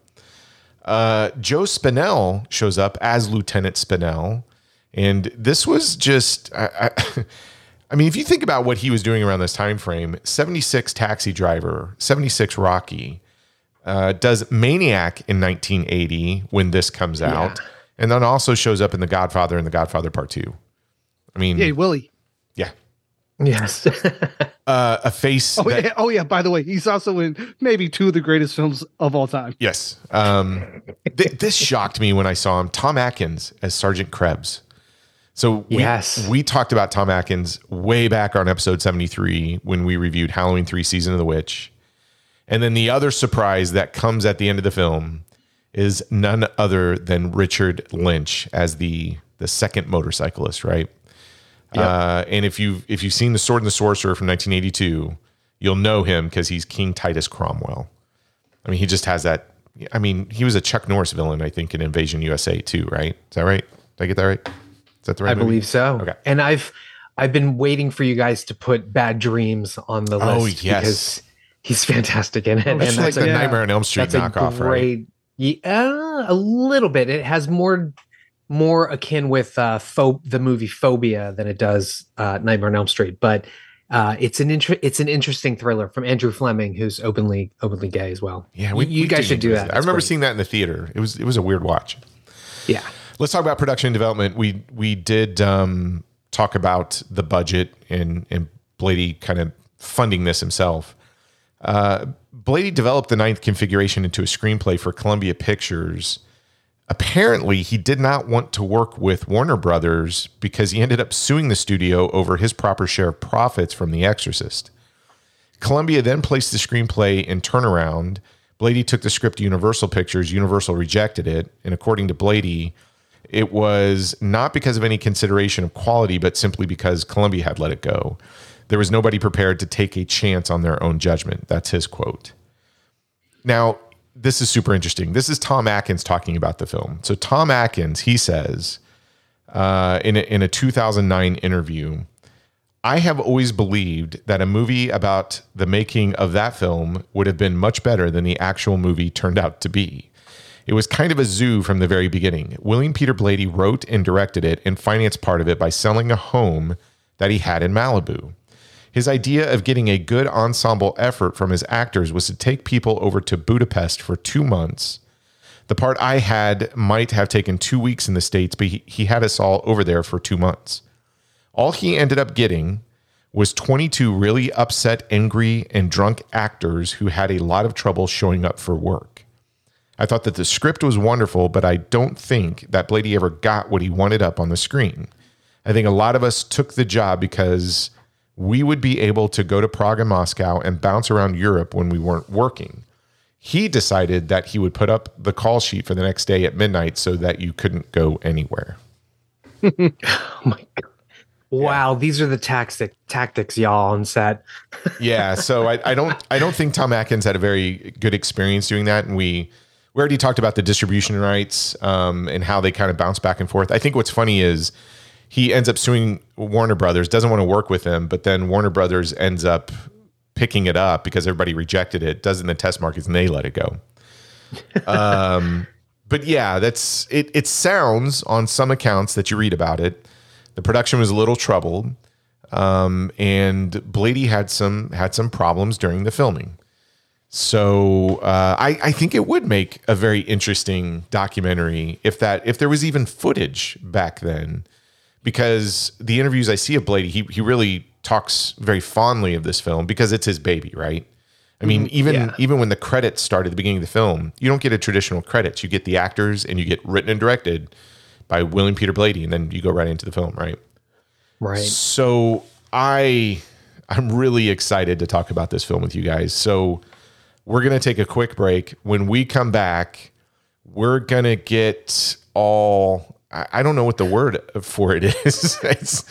Uh, Joe Spinell shows up as Lieutenant Spinell, and this was just. I, I, I mean, if you think about what he was doing around this time frame, 76 Taxi Driver, 76 Rocky, uh, does Maniac in 1980 when this comes out, and then also shows up in The Godfather and The Godfather Part Two. I mean, Yay, Willie. yeah, Yes. uh, a face. Oh that- yeah, oh yeah. By the way, he's also in maybe two of the greatest films of all time. Yes. Um, th- this shocked me when I saw him. Tom Atkins as Sergeant Krebs. So we, Yes. we talked about Tom Atkins way back on episode 73 when we reviewed Halloween 3 Season of the Witch. And then the other surprise that comes at the end of the film is none other than Richard Lynch as the the second motorcyclist, right? Uh, and if you if you've seen The Sword and the Sorcerer from 1982, you'll know him because he's King Titus Cromwell. I mean, he just has that. I mean, he was a Chuck Norris villain, I think, in Invasion USA too, right? Is that right? Did I get that right? That the right? I movie? believe so. Okay. And I've I've been waiting for you guys to put Bad Dreams on the Oh, list yes. because he's fantastic in it. It's and like that's the a, yeah. Nightmare on Elm Street knockoff, right? great yeah, a little bit. It has more more akin with uh pho- the movie Phobia than it does uh Nightmare on Elm Street, but uh, it's an inter- it's an interesting thriller from Andrew Fleming, who's openly openly gay as well. Yeah, we, you we guys should do that. I remember seeing that in the theater. It was it was a weird watch. Yeah, Let's talk about production and development. We we did um, talk about the budget and and Blatty kind of funding this himself. Uh, Blatty developed the ninth configuration into a screenplay for Columbia Pictures. Apparently, he did not want to work with Warner Brothers because he ended up suing the studio over his proper share of profits from The Exorcist. Columbia then placed the screenplay in turnaround. Blatty took the script to Universal Pictures. Universal rejected it. And according to Blatty, it was not because of any consideration of quality, but simply because Columbia had let it go. There was nobody prepared to take a chance on their own judgment. That's his quote. Now, this is super interesting. This is Tom Atkins talking about the film. So, Tom Atkins, he says uh, in, a, in a 2009 interview, I have always believed that a movie about the making of that film would have been much better than the actual movie turned out to be. It was kind of a zoo from the very beginning. William Peter Blatty wrote and directed it and financed part of it by selling a home that he had in Malibu. His idea of getting a good ensemble effort from his actors was to take people over to Budapest for two months. The part I had might have taken two weeks in the States, but he, he had us all over there for two months. All he ended up getting was 22 really upset, angry, and drunk actors who had a lot of trouble showing up for work. I thought that the script was wonderful, but I don't think that Blatty ever got what he wanted up on the screen. I think a lot of us took the job because we would be able to go to Prague and Moscow and bounce around Europe when we weren't working. He decided that he would put up the call sheet for the next day at midnight so that you couldn't go anywhere. Oh my god. Wow, these are the tactic tactics y'all on set. yeah so I, I don't i don't think tom atkins had a very good experience doing that and we we already talked about the distribution rights um, and how they kind of bounce back and forth i think what's funny is he ends up suing warner brothers doesn't want to work with them but then warner brothers ends up picking it up because everybody rejected it does it in the test markets and they let it go um, but yeah, that's it. It sounds on some accounts that you read about it, the production was a little troubled, um, and Blatty had some had some problems during the filming. So uh, I, I think it would make a very interesting documentary if that if there was even footage back then, because the interviews I see of Blatty, he he really talks very fondly of this film because it's his baby, right? I mean, Mm-hmm. even yeah. even when the credits start at the beginning of the film, you don't get a traditional credits. You get the actors and you get written and directed by William Peter Blatty, and then you go right into the film, right? Right. So I I'm really excited to talk about this film with you guys. So we're gonna take a quick break. When we come back, we're gonna get all I, don't know what the word for it is.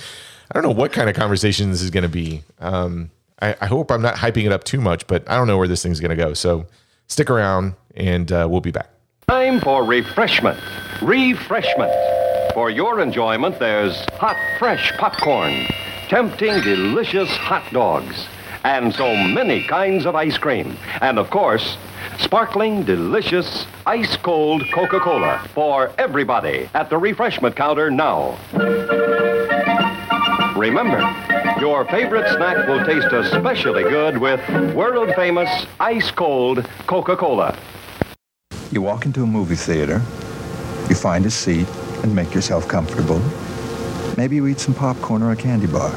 I don't know what kind of conversation this is gonna be. Um, I, I hope I'm not hyping it up too much, but I don't know where this thing's gonna go. So stick around and uh, we'll be back. Time for refreshment. Refreshment. For your enjoyment, there's hot, fresh popcorn, tempting, delicious hot dogs, and so many kinds of ice cream. And of course, sparkling, delicious, ice cold Coca Cola for everybody at the refreshment counter now. Remember, your favorite snack will taste especially good with world famous ice cold Coca Cola. You walk into a movie theater, you find a seat and make yourself comfortable. Maybe you eat some popcorn or a candy bar.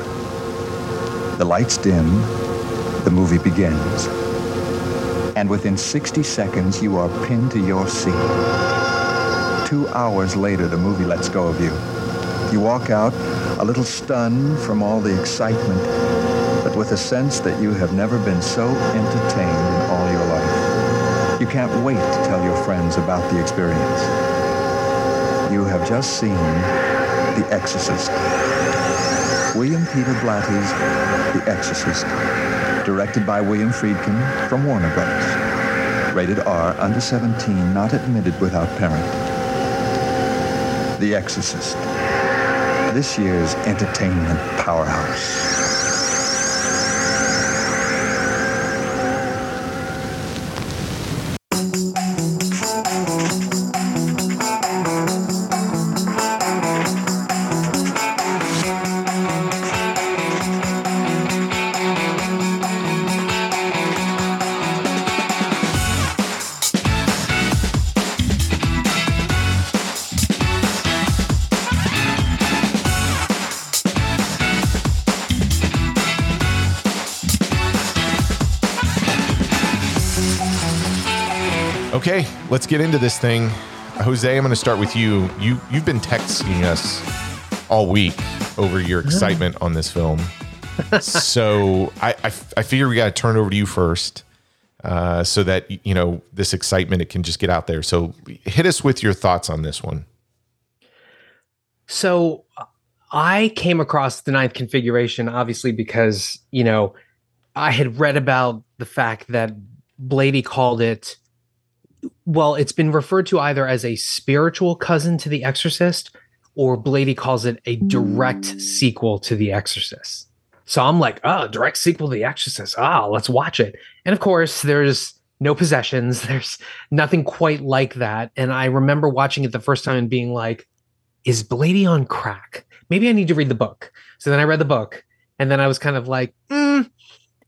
The lights dim, the movie begins. And within 60 seconds, you are pinned to your seat. Two hours later, the movie lets go of you. You walk out a little stunned from all the excitement, but with a sense that you have never been so entertained in all your life. You can't wait to tell your friends about the experience. You have just seen The Exorcist. William Peter Blatty's The Exorcist, directed by William Friedkin from Warner Brothers. Rated R, under 17, not admitted without parent. The Exorcist, this year's entertainment powerhouse. Let's get into this thing. Jose, I'm going to start with you. You you've been texting us all week over your excitement on this film. so I, I I figure we got to turn it over to you first, uh, so that you know this excitement it can just get out there. So hit us with your thoughts on this one. So I came across the ninth configuration, obviously, because, you know, I had read about the fact that Blatty called it, well, it's been referred to either as a spiritual cousin to The Exorcist, or Blatty calls it a direct sequel to The Exorcist. So I'm like, oh, direct sequel to The Exorcist. Ah, let's watch it. And of course, there's no possessions. There's nothing quite like that. And I remember watching it the first time and being like, is Blatty on crack? Maybe I need to read the book. So then I read the book, and then I was kind of like, mm,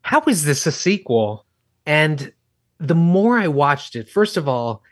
how is this a sequel? And the more I watched it, first of all,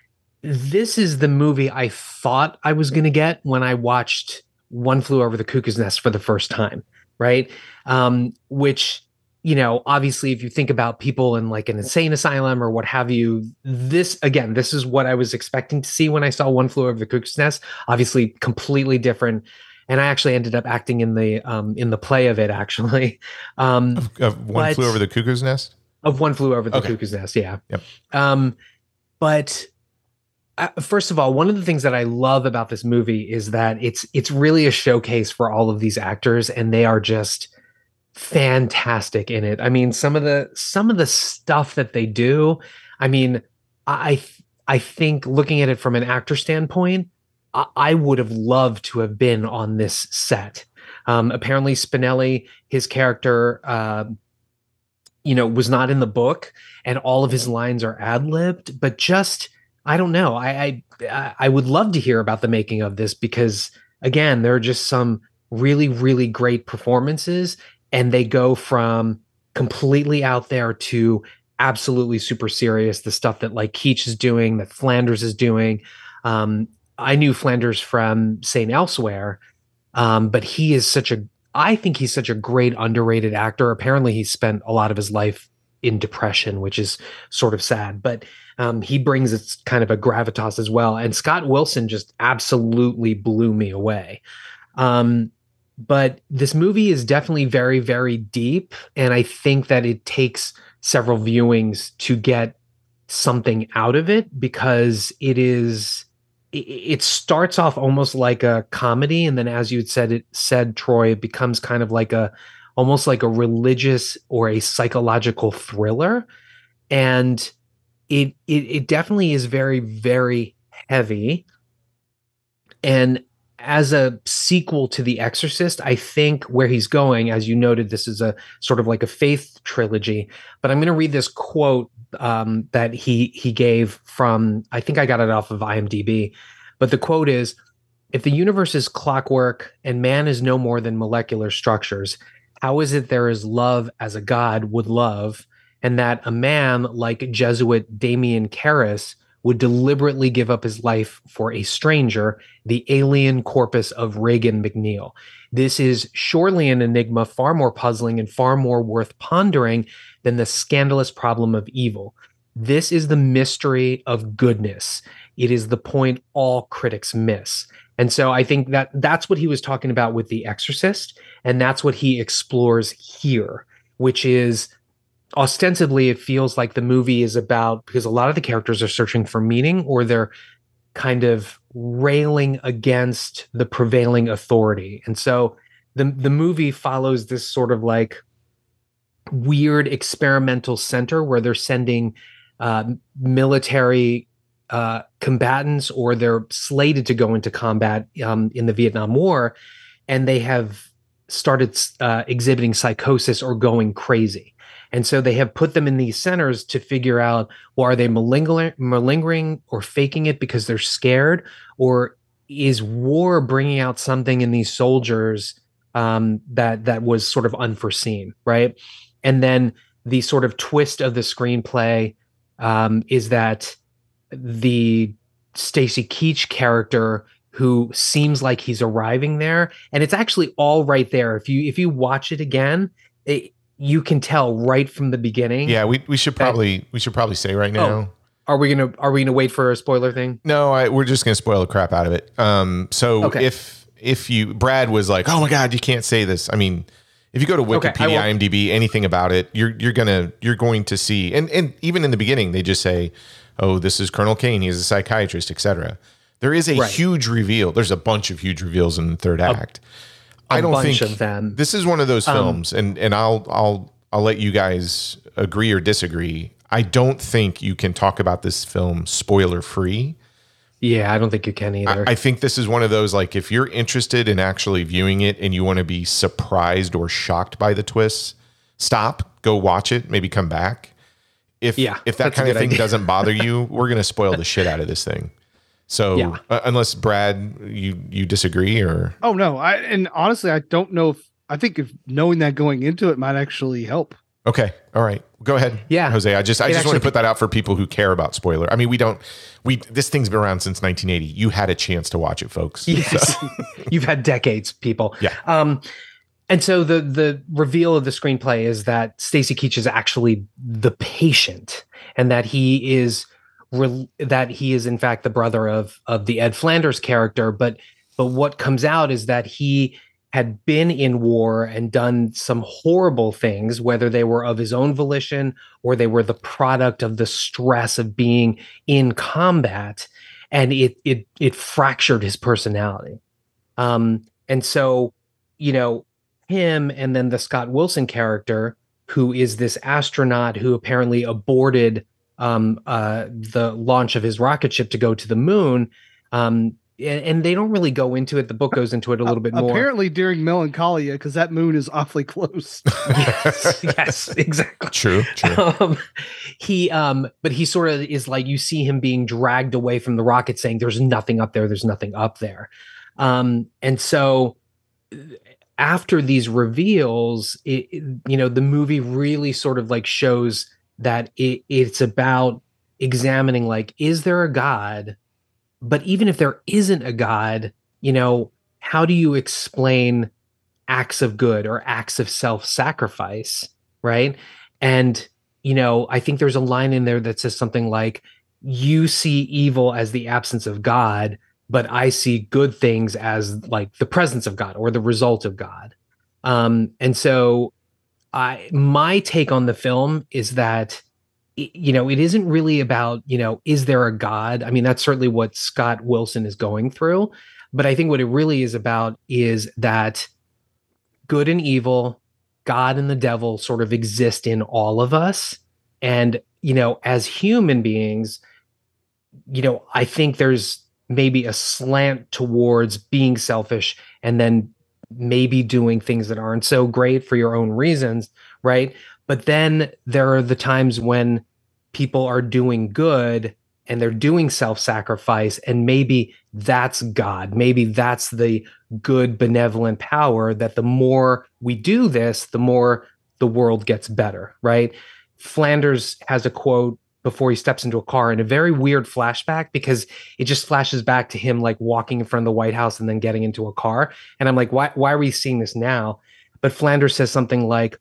this is the movie I thought I was going to get when I watched One Flew Over the Cuckoo's Nest for the first time, right? Um, which you know, obviously, if you think about people in like an insane asylum or what have you, this again, this is what I was expecting to see when I saw One Flew Over the Cuckoo's Nest. Obviously, completely different. And I actually ended up acting in the um, in the play of it, actually, um, one But- flew over the cuckoo's nest. Of One Flew Over the Okay. Cuckoo's Nest. Yeah. Yep. Um, but uh, first of all, one of the things that I love about this movie is that it's it's really a showcase for all of these actors, and they are just fantastic in it. I mean, some of the some of the stuff that they do. I mean, I I think looking at it from an actor standpoint, I, I would have loved to have been on this set. Um, apparently, Spinelli, his character, uh, you know, was not in the book, and all of his lines are ad libbed. But just, I don't know. I, I I would love to hear about the making of this because again, there are just some really really great performances, and they go from completely out there to absolutely super serious. The stuff that like Keach is doing, that Flanders is doing. Um, I knew Flanders from St. Elsewhere, um, but he is such a I think he's such a great underrated actor. Apparently, he spent a lot of his life in depression, which is sort of sad. But um, he brings its kind of a gravitas as well. And Scott Wilson just absolutely blew me away. Um, but this movie is definitely very, very deep, and I think that it takes several viewings to get something out of it because it is it starts off almost like a comedy and then as you said it said troy it becomes kind of like a almost like a religious or a psychological thriller. And it it, it definitely is very very heavy. And as a sequel to the exorcist i think where he's going as you noted this is a sort of like a faith trilogy but i'm going to read this quote um, that he he gave from i think i got it off of imdb but the quote is if the universe is clockwork and man is no more than molecular structures how is it there is love as a God would love, and that a man like Jesuit Damien Karras would deliberately give up his life for a stranger, the alien corpus of Regan MacNeil. This is surely an enigma far more puzzling and far more worth pondering than the scandalous problem of evil. This is the mystery of goodness. It is the point all critics miss. And so I think that that's what he was talking about with The Exorcist. And that's what he explores here, which is ostensibly, it feels like the movie is about because a lot of the characters are searching for meaning or they're kind of railing against the prevailing authority. And so the, the movie follows this sort of like weird experimental center where they're sending uh, military uh, combatants or they're slated to go into combat um, in the Vietnam War, and they have started uh, exhibiting psychosis or going crazy. And so they have put them in these centers to figure out well, are they malingering, malingering or faking it because they're scared? Or is war bringing out something in these soldiers um, that that was sort of unforeseen, right? And then the sort of twist of the screenplay um, is that the Stacy Keach character who seems like he's arriving there and it's actually all right there if you if you watch it again it, you can tell right from the beginning yeah we, we should probably that, we should probably say right now oh, are we gonna are we gonna wait for a spoiler thing no I, we're just gonna spoil the crap out of it um so okay. if if you brad was like oh my god you can't say this i mean if you go to wikipedia okay, imdb anything about it you're you're gonna you're going to see and and even in the beginning they just say oh, this is Colonel Kane, he's a psychiatrist, etc. There is a right. huge reveal. There's a bunch of huge reveals in the third act. I don't think of them. this is one of those um, films, um, and and I'll I'll I'll let you guys agree or disagree. I don't think you can talk about this film spoiler free. Yeah, I don't think you can either. I, I, think this is one of those like if you're interested in actually viewing it and you want to be surprised or shocked by the twists, stop, go watch it, maybe come back if yeah, if that kind of thing idea. doesn't bother you, we're going to spoil the shit out of this thing. So yeah. uh, unless Brad, you you disagree or oh no, I and honestly, I don't know if I think if knowing that going into it might actually help. Okay, all right, go ahead. Yeah, Jose, I just I just want to put that out for people who care about spoiler. I mean, we don't we this thing's been around since 1980. You had a chance to watch it, folks. Yes, so. you've had decades, people. Yeah. Um, and so the the reveal of the screenplay is that Stacy Keach is actually the patient, and that he is re- that he is in fact the brother of of the Ed Flanders character. But but what comes out is that he had been in war and done some horrible things, whether they were of his own volition or they were the product of the stress of being in combat, and it it it fractured his personality. Um, and so, you know, him and then the Scott Wilson character, who is this astronaut who apparently aborted um, uh, the launch of his rocket ship to go to the moon, um, and, and they don't really go into it. The book goes into it a little bit more. Apparently during Melancholia, because that moon is awfully close. yes, yes, exactly. True, true. Um, he, um, but he sort of is like you see him being dragged away from the rocket, saying, "There's nothing up there. There's nothing up there," um, and so after these reveals, it, it- you know, the movie really sort of like shows that it, it's about examining like, is there a God? But even if there isn't a God, you know, how do you explain acts of good or acts of self-sacrifice, right? And you know, I think there's a line in there that says something like, "You see evil as the absence of God." but I see good things as like the presence of God or the result of God. Um, and so I my take on the film is that you know, it isn't really about, you know, is there a God? I mean, that's certainly what Scott Wilson is going through, but I think what it really is about is that good and evil, God and the devil sort of exist in all of us. And, you know, as human beings, you know, I think there's maybe a slant towards being selfish and then maybe doing things that aren't so great for your own reasons, right? But then there are the times when people are doing good and they're doing self-sacrifice and maybe that's God. Maybe that's the good benevolent power that the more we do this, the more the world gets better, right? Flanders has a quote before he steps into a car in a very weird flashback because it just flashes back to him like walking in front of the White House and then getting into a car. And I'm like, why why are we seeing this now? But Flanders says something like,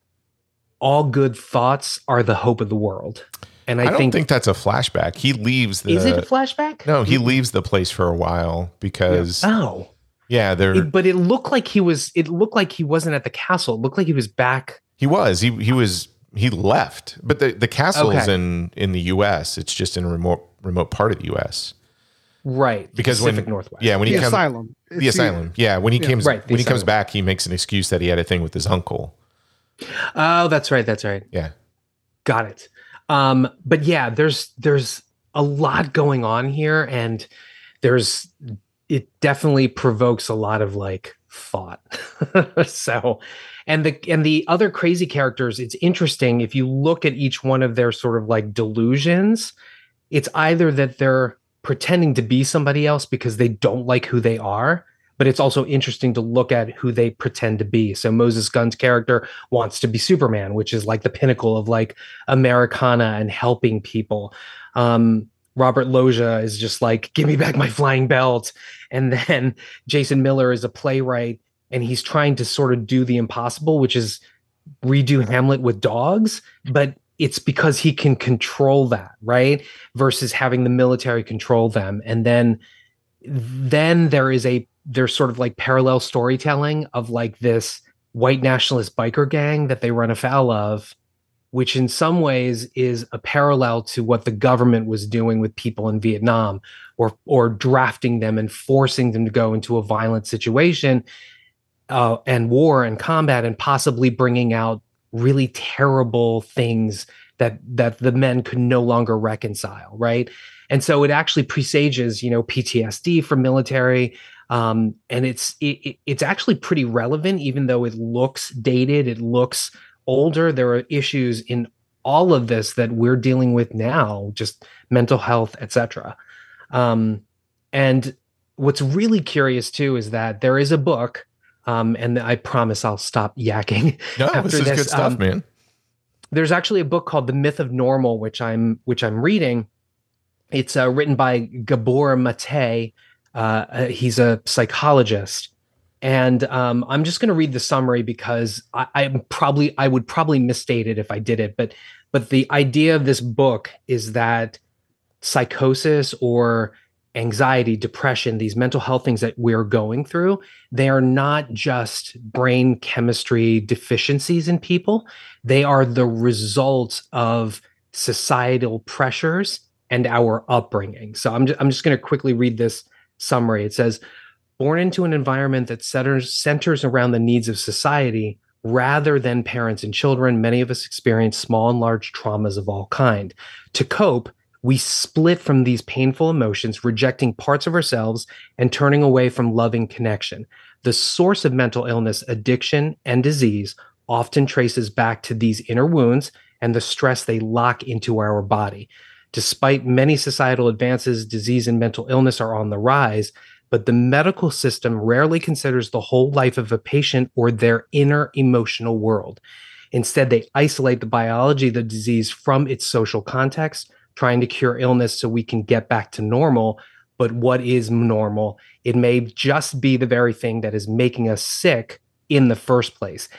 all good thoughts are the hope of the world. And I, I, don't think, think, that's a flashback. He leaves the is it a flashback? No, he leaves the place for a while because yeah, Oh. there It- but it looked like he was it looked like he wasn't at the castle. It looked like he was back. he was. He he was he left. But the the castle's Okay. in in the US. It's just in a remote remote part of the US. Right. Because Pacific when Northwest. Yeah, when he the comes asylum. the asylum. Yeah, when he Yeah. comes Right, the when he comes back, he makes an excuse that he had a thing with his uncle. Oh, that's right. That's right. Yeah. Got it. Um, but yeah, there's there's a lot going on here, and there's it definitely provokes a lot of like thought. so, and the and the other crazy characters, it's interesting if you look at each one of their sort of like delusions. It's either that they're pretending to be somebody else because they don't like who they are, but it's also interesting to look at who they pretend to be. So Moses Gunn's character wants to be Superman, which is like the pinnacle of like Americana and helping people. Um, Robert Loggia is just like, give me back my flying belt. And then Jason Miller is a playwright and he's trying to sort of do the impossible, which is redo Hamlet with dogs, but it's because he can control that, right? Versus having the military control them. And then then there is a there's sort of like parallel storytelling of like this white nationalist biker gang that they run afoul of which in some ways is a parallel to what the government was doing with people in Vietnam or or drafting them and forcing them to go into a violent situation uh, and war and combat and possibly bringing out really terrible things that that the men could no longer reconcile right? And so it actually presages you know PTSD from military um, and it's it, it- it's actually pretty relevant even though it looks dated it looks older. There are issues in all of this that we're dealing with now just mental health etc um, and what's really curious too is that there is a book um, and i promise i'll stop yakking No, after this is this, good stuff, um, man. there's actually a book called The Myth of Normal, which I'm which I'm reading. It's uh, written by Gabor Mate. Uh, uh, he's a psychologist, and um, I'm just going to read the summary because I, I'm probably I would probably misstate it if I did it. But but the idea of this book is that psychosis or anxiety, depression, these mental health things that we're going through, they are not just brain chemistry deficiencies in people they are the results of societal pressures and our upbringing. So I'm just, I'm just going to quickly read this summary. It says, born into an environment that centers centers around the needs of society rather than parents and children, many of us experience small and large traumas of all kind. To cope, we split from these painful emotions, rejecting parts of ourselves and turning away from loving connection. The source of mental illness, addiction, and disease often traces back to these inner wounds and the stress they lock into our body. Despite many societal advances, disease and mental illness are on the rise, but the medical system rarely considers the whole life of a patient or their inner emotional world. Instead, they isolate the biology of the disease from its social context, trying to cure illness so we can get back to normal. But what is normal? It may just be the very thing that is making us sick in the first place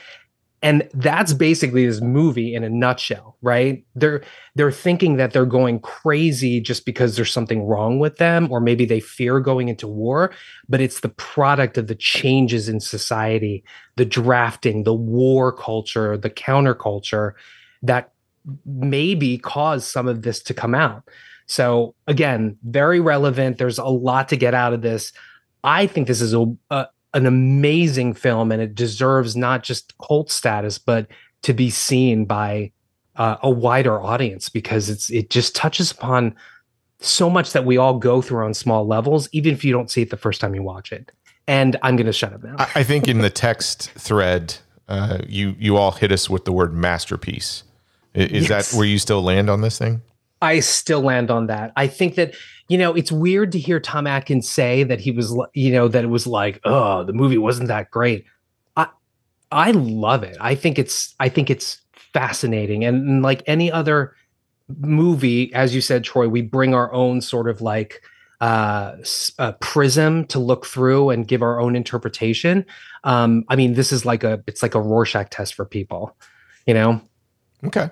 and that's basically this movie in a nutshell right they're they're thinking that they're going crazy just because there's something wrong with them or maybe they fear going into war but it's the product of the changes in society the drafting the war culture the counterculture that maybe cause some of this to come out. So again very relevant. There's a lot to get out of this. I think this is a, a an amazing film and it deserves not just cult status but to be seen by uh, a wider audience because it's it just touches upon so much that we all go through on small levels even if you don't see it the first time you watch it. And i'm going to shut up now. I, think in the text thread uh, you you all hit us with the word masterpiece is yes. that where you still land on this thing I still land on that. I think that you know it's weird to hear Tom Atkins say that he was you know that it was like oh the movie wasn't that great. I I love it. I think it's I think it's fascinating and, and like any other movie, as you said, Troy, we bring our own sort of like uh, uh, prism to look through and give our own interpretation. Um, I mean, this is like a it's like a Rorschach test for people, you know. Okay,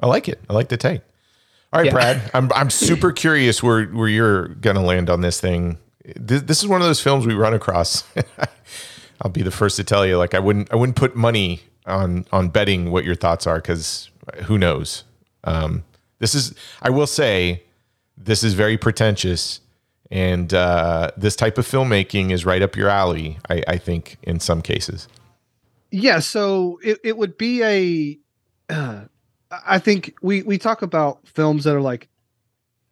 I like it. I like the take. All right, yeah. Brad. I'm I'm super curious where where you're gonna land on this thing. This, this is one of those films we run across. I'll be the first to tell you. Like I wouldn't I wouldn't put money on on betting what your thoughts are because who knows. Um, this is I will say this is very pretentious and uh, this type of filmmaking is right up your alley. I, I think in some cases. Yeah, so it, it would be a uh, I think we we talk about films that are like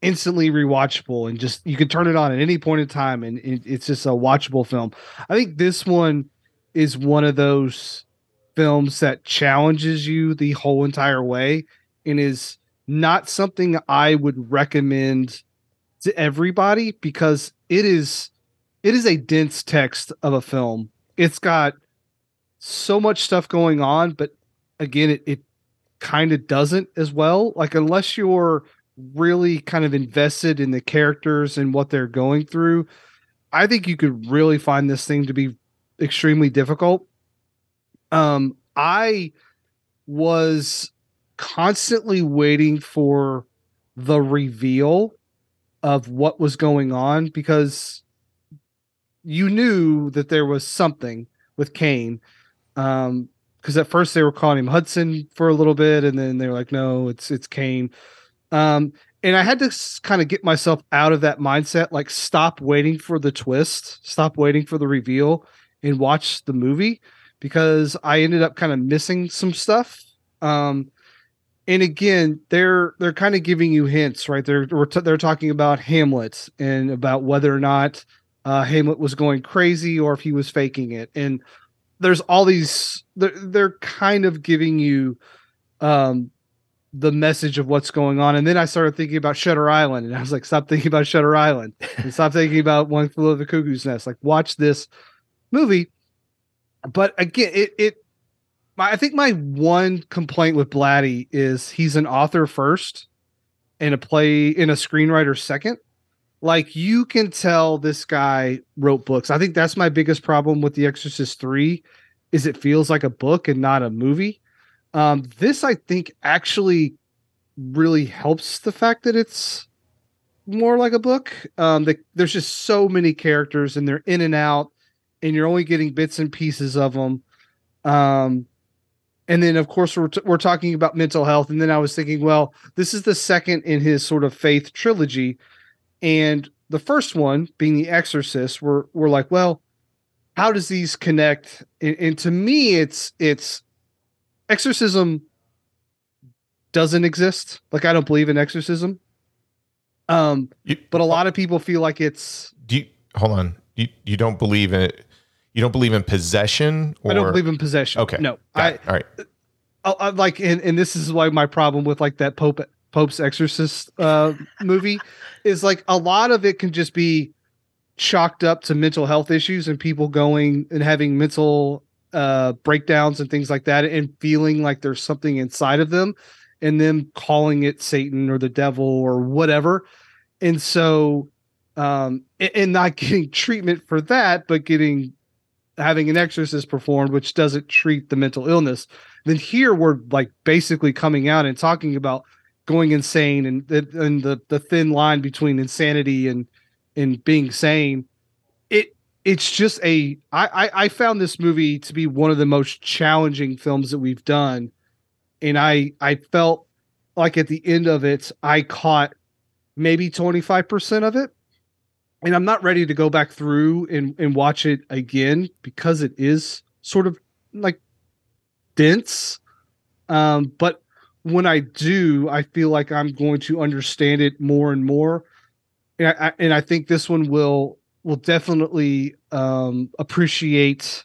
instantly rewatchable and just you can turn it on at any point in time and it, it's just a watchable film. I think this one is one of those films that challenges you the whole entire way and is not something I would recommend to everybody because it is it is a dense text of a film. It's got so much stuff going on, but again, it, it kind of doesn't as well. Like unless you're really kind of invested in the characters and what they're going through, I think you could really find this thing to be extremely difficult. Um, I was constantly waiting for the reveal of what was going on because you knew that there was something with Kane. Um, because at first they were calling him Hudson for a little bit, and then they were like, no, it's it's Kane. Um, and I had to kind of get myself out of that mindset, like stop waiting for the twist, stop waiting for the reveal, and watch the movie because I ended up kind of missing some stuff. Um, and again, they're they're kind of giving you hints, right? They're they're talking about Hamlet and about whether or not uh, Hamlet was going crazy or if he was faking it, and there's all these they're, they're kind of giving you um the message of what's going on. And then i started thinking about shutter island and i was like stop thinking about shutter island and stop thinking about one flew over the cuckoo's nest. Like watch this movie. But again it it i think my one complaint with blatty is he's an author first and a play in a screenwriter second like you can tell this guy wrote books. I think that's my biggest problem with The Exorcist 3 is it feels like a book and not a movie. Um, this I think actually really helps the fact that it's more like a book. Um, the, there's just so many characters and they're in and out, and you're only getting bits and pieces of them. Um, and then of course we're, t- we're talking about mental health, and then I was thinking, well, this is the second in his sort of faith trilogy, and the first one, being The Exorcist, we're we're like, well, how does these connect? And, and to me, it's it's exorcism doesn't exist. Like I don't believe in exorcism. Um, You- but a lot of people feel like it's Do you hold on? You you don't believe in it? You don't believe in possession? Or, I don't believe in possession. Okay. No. Got I, it. All right. I, I like and, and this is why my problem with like that Pope Pope's Exorcist uh movie is like a lot of it can just be chalked up to mental health issues and people going and having mental uh breakdowns and things like that and feeling like there's something inside of them and them calling it Satan or the devil or whatever. And so um and not getting treatment for that but getting having an exorcist performed which doesn't treat the mental illness then here we're like basically coming out and talking about going insane and the and the, the thin line between insanity and and being sane it it's just a I, I i found this movie to be one of the most challenging films that we've done. And i i felt like at the end of it i caught maybe 25% of it. And i'm not ready to go back through and and watch it again because it is sort of like dense. Um but when i do i feel like i'm going to understand it more and more. And i, and i think this one will will definitely um appreciate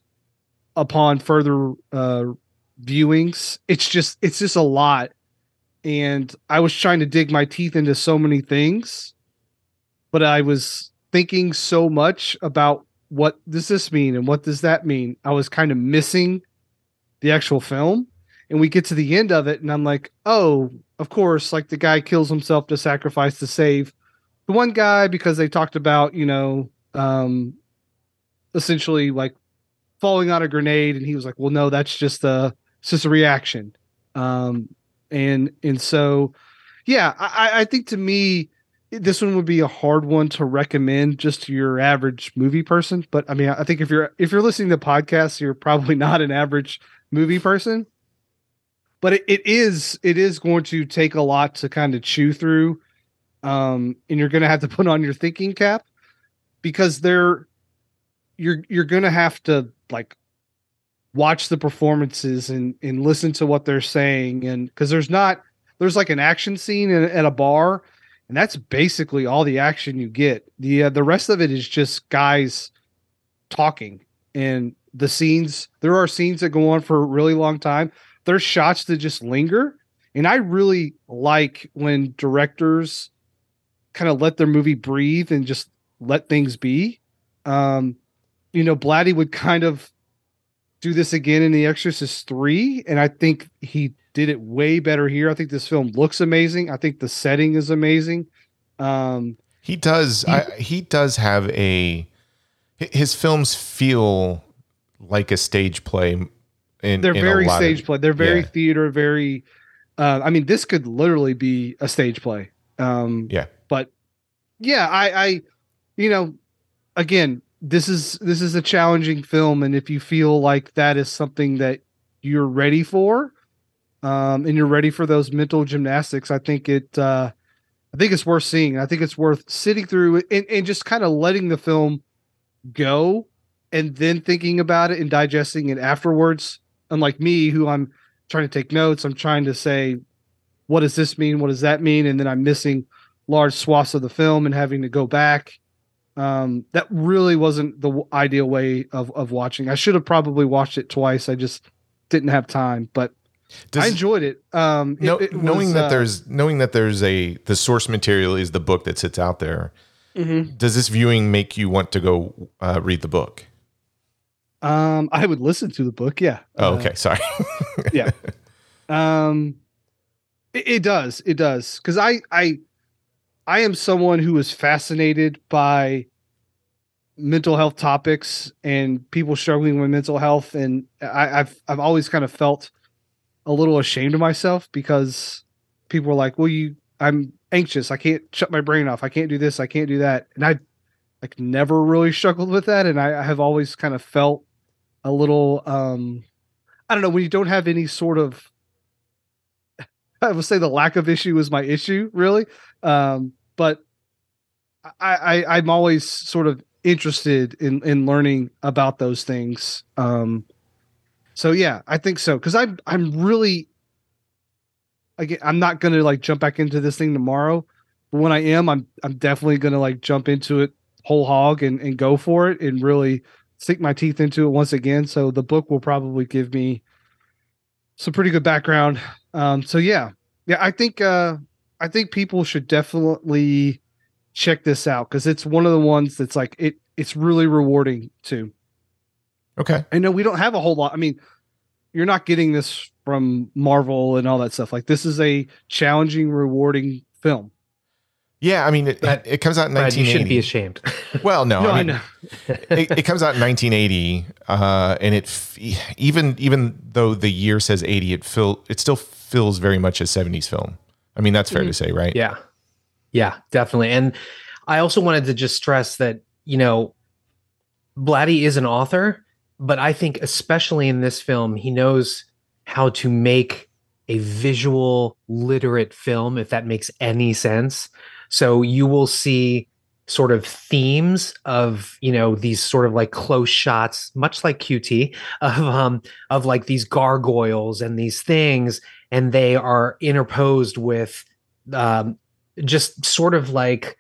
upon further uh viewings. It's just it's just a lot. And i was trying to dig my teeth into so many things but i was thinking so much about what does this mean and what does that mean? I was kind of missing the actual film and we get to the end of it and i'm like oh of course like the guy kills himself to sacrifice to save the one guy because they talked about you know um essentially like falling on a grenade and he was like well no that's just a it's just a reaction. Um and and so yeah i i think to me this one would be a hard one to recommend just to your average movie person but i mean i think if you're if you're listening to podcasts you're probably not an average movie person but it, it is it is going to take a lot to kind of chew through um and you're going to have to put on your thinking cap because they're you're you're going to have to like watch the performances and and listen to what they're saying and because there's not there's like an action scene in, at a bar and that's basically all the action you get. The uh, the rest of it is just guys talking and the scenes there are scenes that go on for a really long time there's shots that just linger and i really like when directors kind of let their movie breathe and just let things be um you know blatty would kind of do this again in the exorcist 3 and i think he did it way better here i think this film looks amazing i think the setting is amazing um He does. He- I, he does have a. His films feel like a stage play. In, they're in a very lot of- stage play. They're very yeah. theater very uh, i mean this could literally be a stage play. Um Yeah. but yeah i i you know again this is this is a challenging film. And if you feel like that is something that you're ready for um and you're ready for those mental gymnastics i think it uh i think it's worth seeing. I think it's worth sitting through and, and just kind of letting the film go and then thinking about it and digesting it afterwards unlike me who i'm trying to take notes i'm trying to say what does this mean what does that mean and then i'm missing large swaths of the film and having to go back um, that really wasn't the ideal way of, of watching i should have probably watched it twice i just didn't have time but Does- i enjoyed it um it- know- it knowing was, that uh, there's knowing that there's a the source material is the book that sits out there. mhm. Does this viewing make you want to go uh, read the book? Um i would listen to the book yeah. Oh, Uh, okay. Sorry. yeah. Um it, it does it does. Because i i i am someone who is fascinated by mental health topics and people struggling with mental health and I, i've i've always kind of felt a little ashamed of myself because people are like well you i'm anxious. I can't shut my brain off. I can't do this. I can't do that. And i like never really struggled with that and i, I have always kind of felt a little um I don't know when you don't have any sort of I would say the lack of issue is my issue really. Um, but I, I I'm always sort of interested in in learning about those things. Um, so yeah, I think so because I'm I'm really again I'm not gonna like jump back into this thing tomorrow, but when I am, I'm I'm definitely gonna like jump into it whole hog and, and go for it and really sink my teeth into it once again. So the book will probably give me some pretty good background. Um, so yeah, yeah, I think uh, I think people should definitely check this out because it's one of the ones that's like it. It's really rewarding too. Okay. I know we don't have a whole lot. I mean, you're not getting this from Marvel and all that stuff. Like this is a challenging, rewarding film. Yeah, I mean, it, Brad- it comes out in Brad, you shouldn't be ashamed. well, no, No, I I mean, know. it, it comes out in 1980, uh, and it even even though the year says 80, it feel it still feels very much a 70s film. I mean, that's fair to say, right? Yeah. Yeah, definitely. And I also wanted to just stress that, you know, Blatty is an author, but I think especially in this film, he knows how to make a visual literate film, if that makes any sense. So you will see sort of themes of you know these sort of like close shots much like qt of um of like these gargoyles and these things and they are interposed with um just sort of like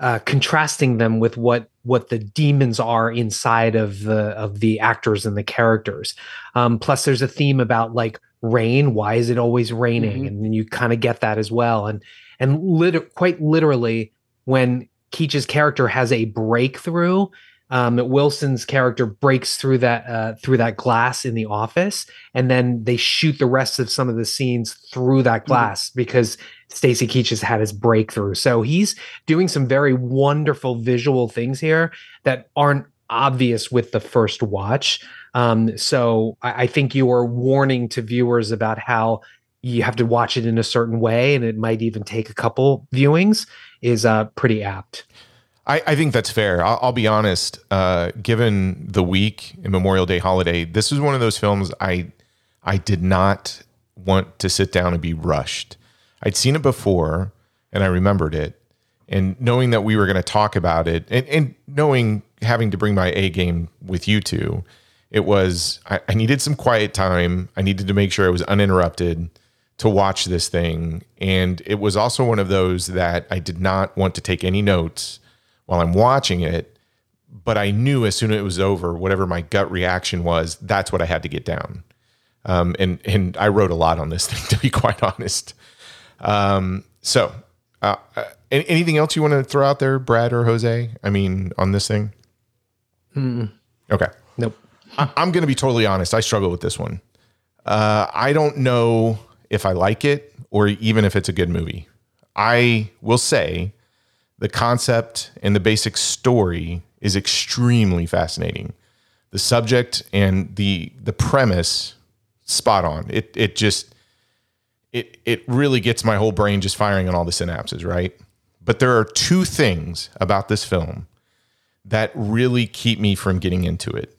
uh, contrasting them with what what the demons are inside of the of the actors and the characters. Um, plus, there's a theme about like rain. Why is it always raining? Mhm. And then you kind of get that as well. And and lit- quite literally, when Keach's character has a breakthrough, um, Wilson's character breaks through that uh, through that glass in the office, and then they shoot the rest of some of the scenes through that glass because Stacy Keach has had his breakthrough. So he's doing some very wonderful visual things here that aren't obvious with the first watch. Um, so I, I think you are warning to viewers about how you have to watch it in a certain way, and it might even take a couple viewings. Is uh, pretty apt. I, I think that's fair. I'll, I'll be honest. Uh, given the week and Memorial Day holiday, this was one of those films I I did not want to sit down and be rushed. I'd seen it before and I remembered it, and knowing that we were going to talk about it, and, and knowing having to bring my A game with you two, it was I, I needed some quiet time. I needed to make sure I was uninterrupted to watch this thing, and it was also one of those that I did not want to take any notes while I'm watching it, but I knew as soon as it was over, whatever my gut reaction was, that's what I had to get down. Um, and and I wrote a lot on this thing, to be quite honest. Um, so, uh, uh, anything else you want to throw out there, Brad or Jose? I mean, on this thing. Okay. Nope. I, I'm going to be totally honest. I struggle with this one. Uh, I don't know if I like it or even if it's a good movie. I will say the concept and the basic story is extremely fascinating. The subject and the the premise spot on. It it just it it really gets my whole brain just firing on all the synapses, right? But there are two things about this film that really keep me from getting into it.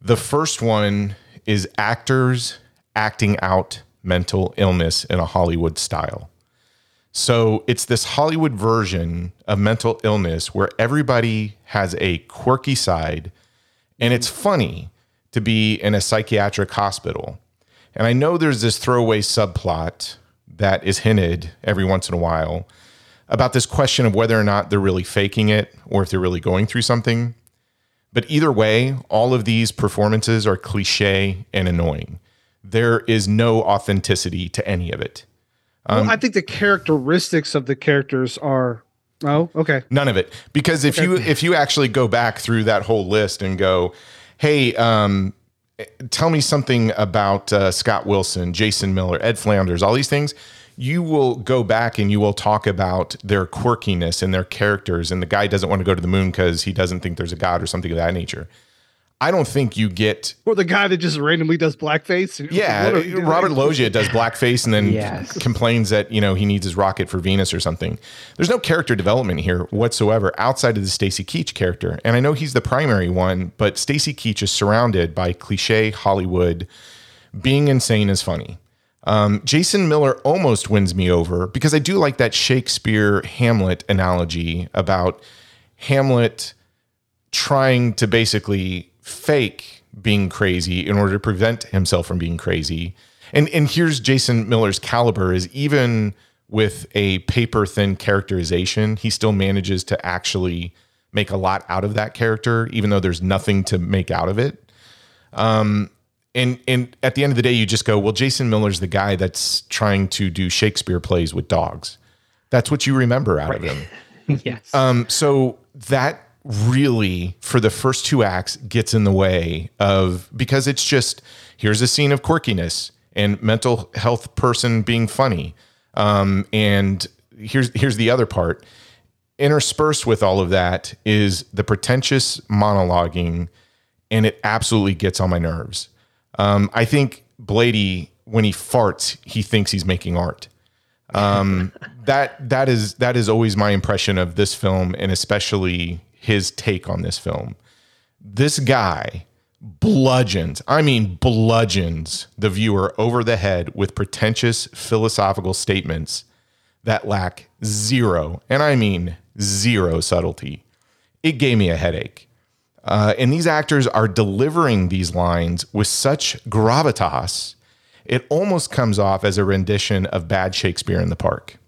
The first one is actors acting out mental illness in a Hollywood style. So it's this Hollywood version of mental illness where everybody has a quirky side and it's funny to be in a psychiatric hospital. And I know there's this throwaway subplot that is hinted every once in a while about this question of whether or not they're really faking it or if they're really going through something. But either way, all of these performances are cliche and annoying. There is no authenticity to any of it. well, I think the characteristics of the characters are. Oh, okay. None of it. Because if you if you actually go back through that whole list and go, hey, um, tell me something about uh, Scott Wilson, Jason Miller, Ed Flanders, all these things, you will go back and you will talk about their quirkiness and their characters. And the guy doesn't want to go to the moon because he doesn't think there's a god or something of that nature. I don't think you get Or the guy that just randomly does blackface. yeah, What are you doing? Robert Loggia does blackface and then Yes. complains that you know he needs his rocket for Venus or something. There's no character development here whatsoever outside of the Stacy Keach character, and I know he's the primary one, but Stacy Keach is surrounded by cliche Hollywood. Being insane is funny. Um, Jason Miller almost wins me over because I do like that Shakespeare Hamlet analogy about Hamlet trying to basically fake being crazy in order to prevent himself from being crazy. And and here's Jason Miller's caliber is even with a paper thin characterization, he still manages to actually make a lot out of that character, even though there's nothing to make out of it. Um, and and at the end of the day, you just go, well, Jason Miller's the guy that's trying to do Shakespeare plays with dogs. That's what you remember out of him. yes. Um, so that really, for the first two acts, gets in the way of because it's just here's a scene of quirkiness and mental health person being funny. Um, and here's here's the other part. Interspersed with all of that is the pretentious monologuing, and it absolutely gets on my nerves. Um, I think Blatty, when he farts, he thinks he's making art. Um, that that is that is always my impression of this film, and especially his take on this film. This guy bludgeons, I mean bludgeons the viewer over the head with pretentious philosophical statements that lack zero, and I mean zero subtlety. It gave me a headache. Uh, and these actors are delivering these lines with such gravitas, it almost comes off as a rendition of bad Shakespeare in the Park.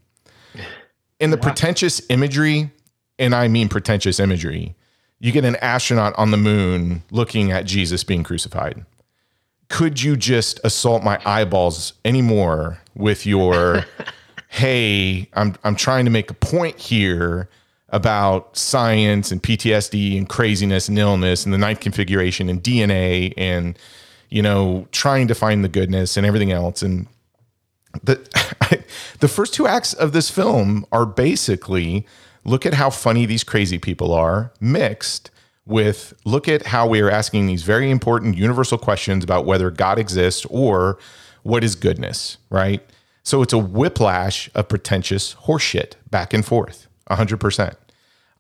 In the pretentious imagery, and I mean pretentious imagery, you get an astronaut on the moon looking at Jesus being crucified. Could you just assault my eyeballs anymore with your, hey, I'm, I'm trying to make a point here about science and PTSD and craziness and illness and the ninth configuration and DNA and you know trying to find the goodness and everything else and the the first two acts of this film are basically look at how funny these crazy people are mixed with look at how we are asking these very important universal questions about whether God exists or what is goodness, right? So it's a whiplash of pretentious horseshit back and forth, 100%.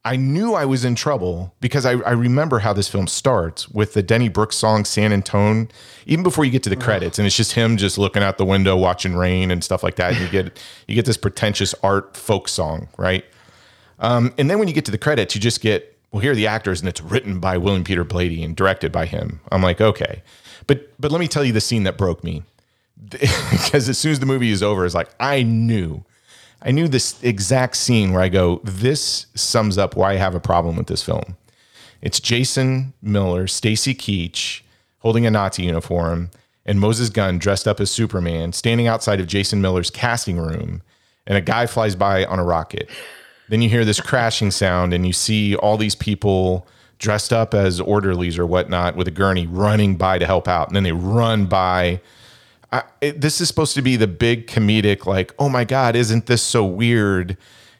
I knew I was in trouble because I, I, remember how this film starts with the Denny Brooks song San Antone, even before you get to the credits, and it's just him just looking out the window watching rain and stuff like that. And you get you get this pretentious art folk song, right? Um, and then when you get to the credits, you just get well, here are the actors, and it's written by William Peter Blatty and directed by him. I'm like, okay, but but let me tell you the scene that broke me because as soon as the movie is over, it's like I knew I knew this exact scene where I go, this sums up why I have a problem with this film. It's Jason Miller, Stacy Keach holding a Nazi uniform, and Moses Gunn dressed up as Superman standing outside of Jason Miller's casting room, and a guy flies by on a rocket. Then you hear this crashing sound, and you see all these people dressed up as orderlies or whatnot with a gurney running by to help out. And then they run by I, it, this is supposed to be the big comedic, like, oh my God, isn't this so weird?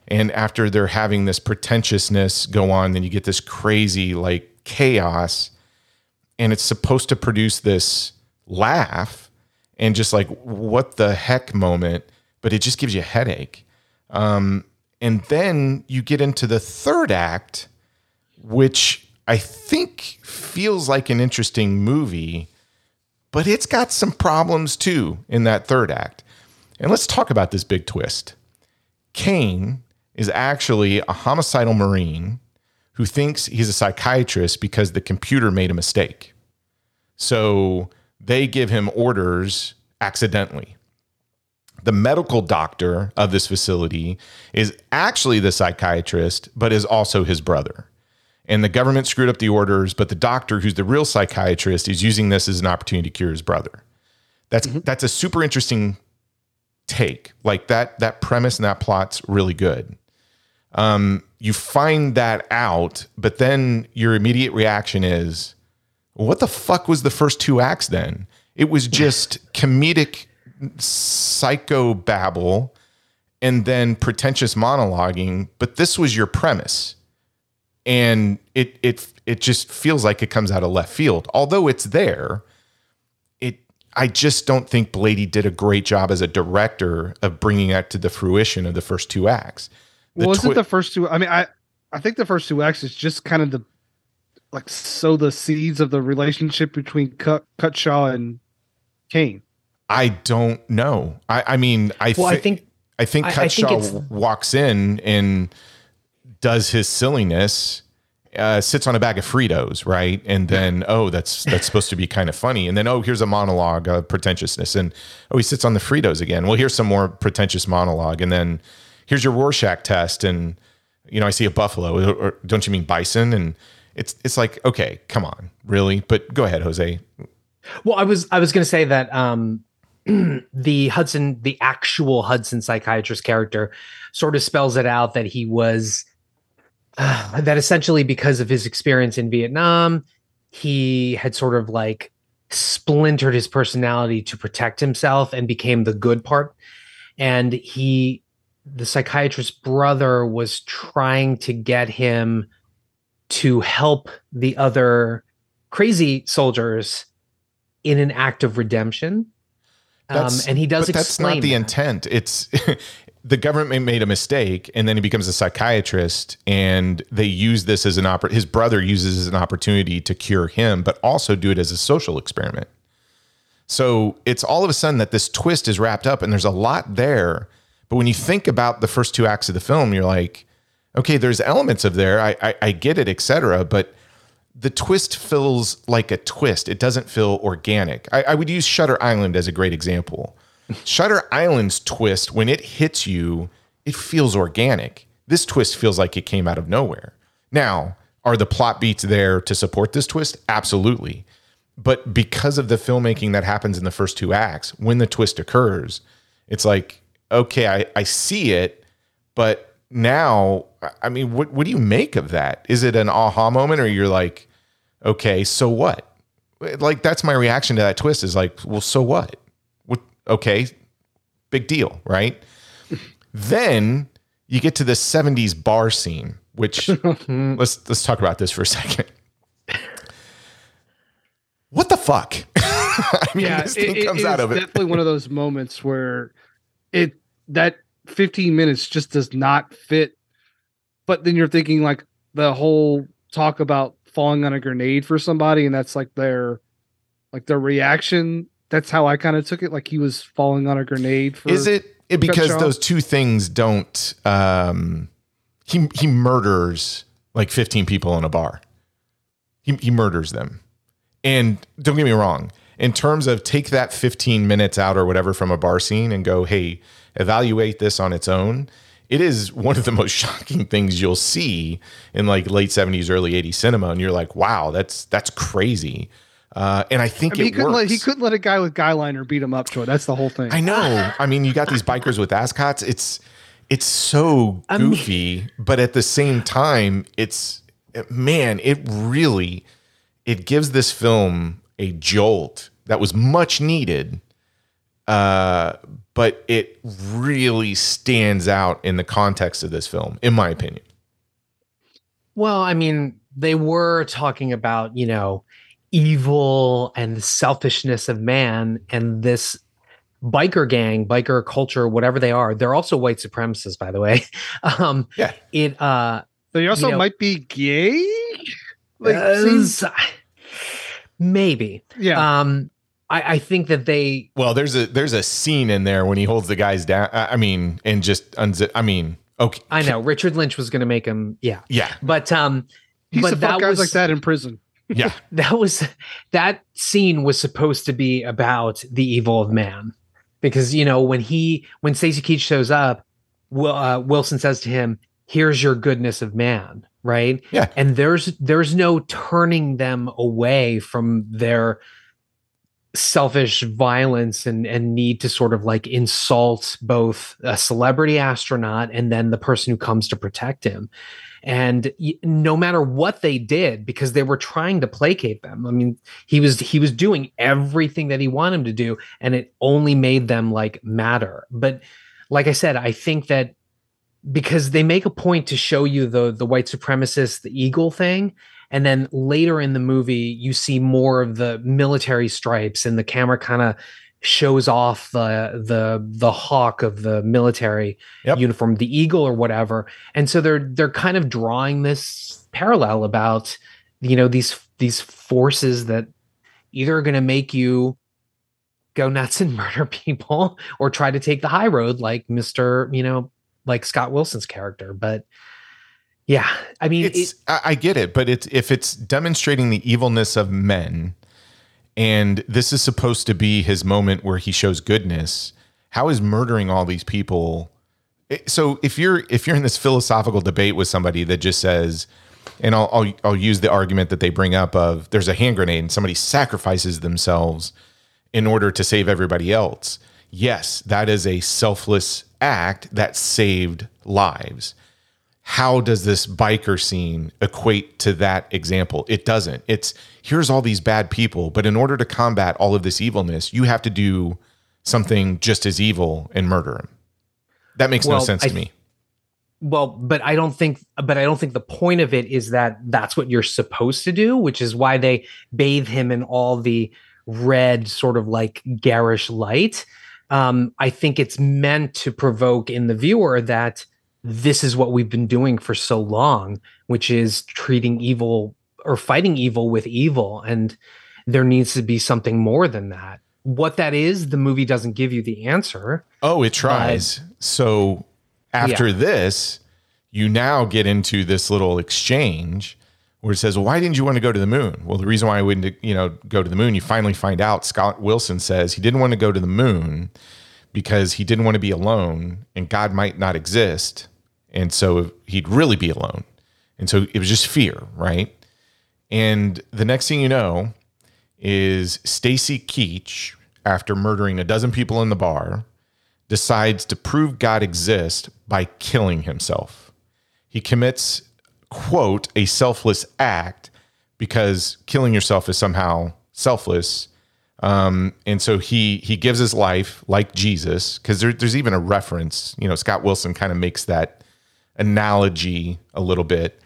And after they're having this pretentiousness go on, then you get this crazy, like, chaos. And it's supposed to produce this laugh and just like, what the heck moment, but it just gives you a headache. Um, and then you get into the third act, which I think feels like an interesting movie but it's got some problems too in that third act. And let's talk about this big twist. Kane is actually a homicidal Marine who thinks he's a psychiatrist because the computer made a mistake. So they give him orders accidentally. The medical doctor of this facility is actually the psychiatrist, but is also his brother and the government screwed up the orders, but the doctor, who's the real psychiatrist, is using this as an opportunity to cure his brother. That's mm-hmm. that's a super interesting take. Like that that premise and that plot's really good. Um, you find that out, but then your immediate reaction is, what the fuck was the first two acts then? It was just comedic psycho babble and then pretentious monologuing, but this was your premise and it it it just feels like it comes out of left field. Although it's there, it I just don't think Blatty did a great job as a director of bringing that to the fruition of the first two acts. The well, isn't the first two? I mean, I I think the first two acts is just kind of the like sow the seeds of the relationship between Cut, Cutshaw and Kane. I don't know. I I mean, I well, I think I think Cutshaw I think walks in and does his silliness uh, sits on a bag of Fritos, right? And then oh, that's that's supposed to be kind of funny. And then oh, here's a monologue of pretentiousness, and oh, he sits on the Fritos again. Well, here's some more pretentious monologue, and then here's your Rorschach test, and you know I see a buffalo, or, or don't you mean bison? And it's it's like okay, come on, really? But go ahead, Jose. Well, I was I was going to say that um, the Hudson, the actual Hudson psychiatrist character, sort of spells it out that he was uh, that essentially because of his experience in Vietnam, he had sort of like splintered his personality to protect himself and became the good part. And he, the psychiatrist's brother, was trying to get him to help the other crazy soldiers in an act of redemption. Um, and he does but that's not the that. intent. It's the government made a mistake, and then he becomes a psychiatrist, and they use this as an oppor- His brother uses as an opportunity to cure him, but also do it as a social experiment. So it's all of a sudden that this twist is wrapped up, and there's a lot there. But when you think about the first two acts of the film, you're like, okay, there's elements of there. I I, I get it, etc. But the twist feels like a twist. It doesn't feel organic. I, I would use Shutter Island as a great example. Shutter Island's twist, when it hits you, it feels organic. This twist feels like it came out of nowhere. Now, are the plot beats there to support this twist? Absolutely. But because of the filmmaking that happens in the first two acts, when the twist occurs, it's like, okay, I, I see it, but now, I mean, what, what do you make of that? Is it an aha moment or you're like, okay, so what? Like, that's my reaction to that twist is like, well, so what? What, okay, big deal, right? then you get to the 70s bar scene, which let's let's talk about this for a second. What the fuck? I mean, yeah, this thing it, comes it out of it. definitely one of those moments where it that 15 minutes just does not fit. But then you're thinking like the whole talk about falling on a grenade for somebody, and that's like their like their reaction. That's how I kind of took it. Like he was falling on a grenade. For Is it, it because Shaw? those two things don't? Um, he he murders like 15 people in a bar. He he murders them, and don't get me wrong. In terms of take that 15 minutes out or whatever from a bar scene and go, hey, evaluate this on its own. It is one of the most shocking things you'll see in like late 70s, early 80s cinema, and you're like, wow, that's that's crazy. Uh, and I think I mean, he it couldn't works. let he couldn't let a guy with guy liner beat him up, Troy. That's the whole thing. I know. I mean, you got these bikers with ascots. It's it's so I mean- goofy, but at the same time, it's man, it really it gives this film a jolt that was much needed. Uh, but it really stands out in the context of this film, in my opinion. Well, I mean, they were talking about, you know, evil and the selfishness of man and this biker gang, biker culture, whatever they are. They're also white supremacists, by the way. Um Yeah. it uh They also you know- might be gay. Like, uh, maybe. yeah. Um I, I think that they Well, there's a there's a scene in there when he holds the guys down. I I mean, and just unzip. I mean, okay, I know Richard Lynch was gonna make him, yeah. yeah, But um he used but to that guys was like that in prison. yeah. that was that scene was supposed to be about the evil of man because you know when he when Stacy Keach shows up Will, uh, Wilson says to him here's your goodness of man right Yeah. and there's there's no turning them away from their selfish violence and and need to sort of like insult both a celebrity astronaut and then the person who comes to protect him. And no matter what they did because they were trying to placate them i mean he was he was doing everything that he wanted him to do and it only made them like matter but like i said i think that because they make a point to show you the the white supremacist the eagle thing and then later in the movie you see more of the military stripes and the camera kind of shows off the the the hawk of the military Yep. uniform the eagle or whatever and so they're they're kind of drawing this parallel about you know these these forces that either are going to make you go nuts and murder people or try to take the high road like mr you know like scott wilson's character but Yeah, I mean, it's it, I, I get it, but it's if it's demonstrating the evilness of men, and this is supposed to be his moment where he shows goodness. How is murdering all these people? Eh, so if you're if you're in this philosophical debate with somebody that just says, and I'll I'll, I'll use the argument that they bring up of there's a hand grenade and somebody sacrifices themselves in order to save everybody else. Yes, that is a selfless act that saved lives how does this biker scene equate to that example? It doesn't. It's here's all these bad people, but in order to combat all of this evilness, you have to do something just as evil and murder him. That makes no sense I- to me. well, but I don't think, but I don't think the point of it is that that's what you're supposed to do, which is why they bathe him in all the red, sort of like garish light. Um, I think it's meant to provoke in the viewer that this is what we've been doing for so long, which is treating evil or fighting evil with evil. And there needs to be something more than that. What that is, the movie doesn't give you the answer. Oh, it tries. so after Yeah. this, you now get into this little exchange where it says, well, "Why didn't you want to go to the moon?" Well, the reason why I wouldn't, you know, go to the moon, you finally find out. Scott Wilson says he didn't want to go to the moon because he didn't want to be alone, and God might not exist, and so he'd really be alone, and so it was just fear, right? And the next thing you know is Stacy Keach, after murdering a dozen people in the bar, decides to prove God exists by killing himself. He commits, quote, a selfless act because killing yourself is somehow selfless. Um, and so he he gives his life like Jesus, because there, there's even a reference, you know, Scott Wilson kind of makes that analogy a little bit.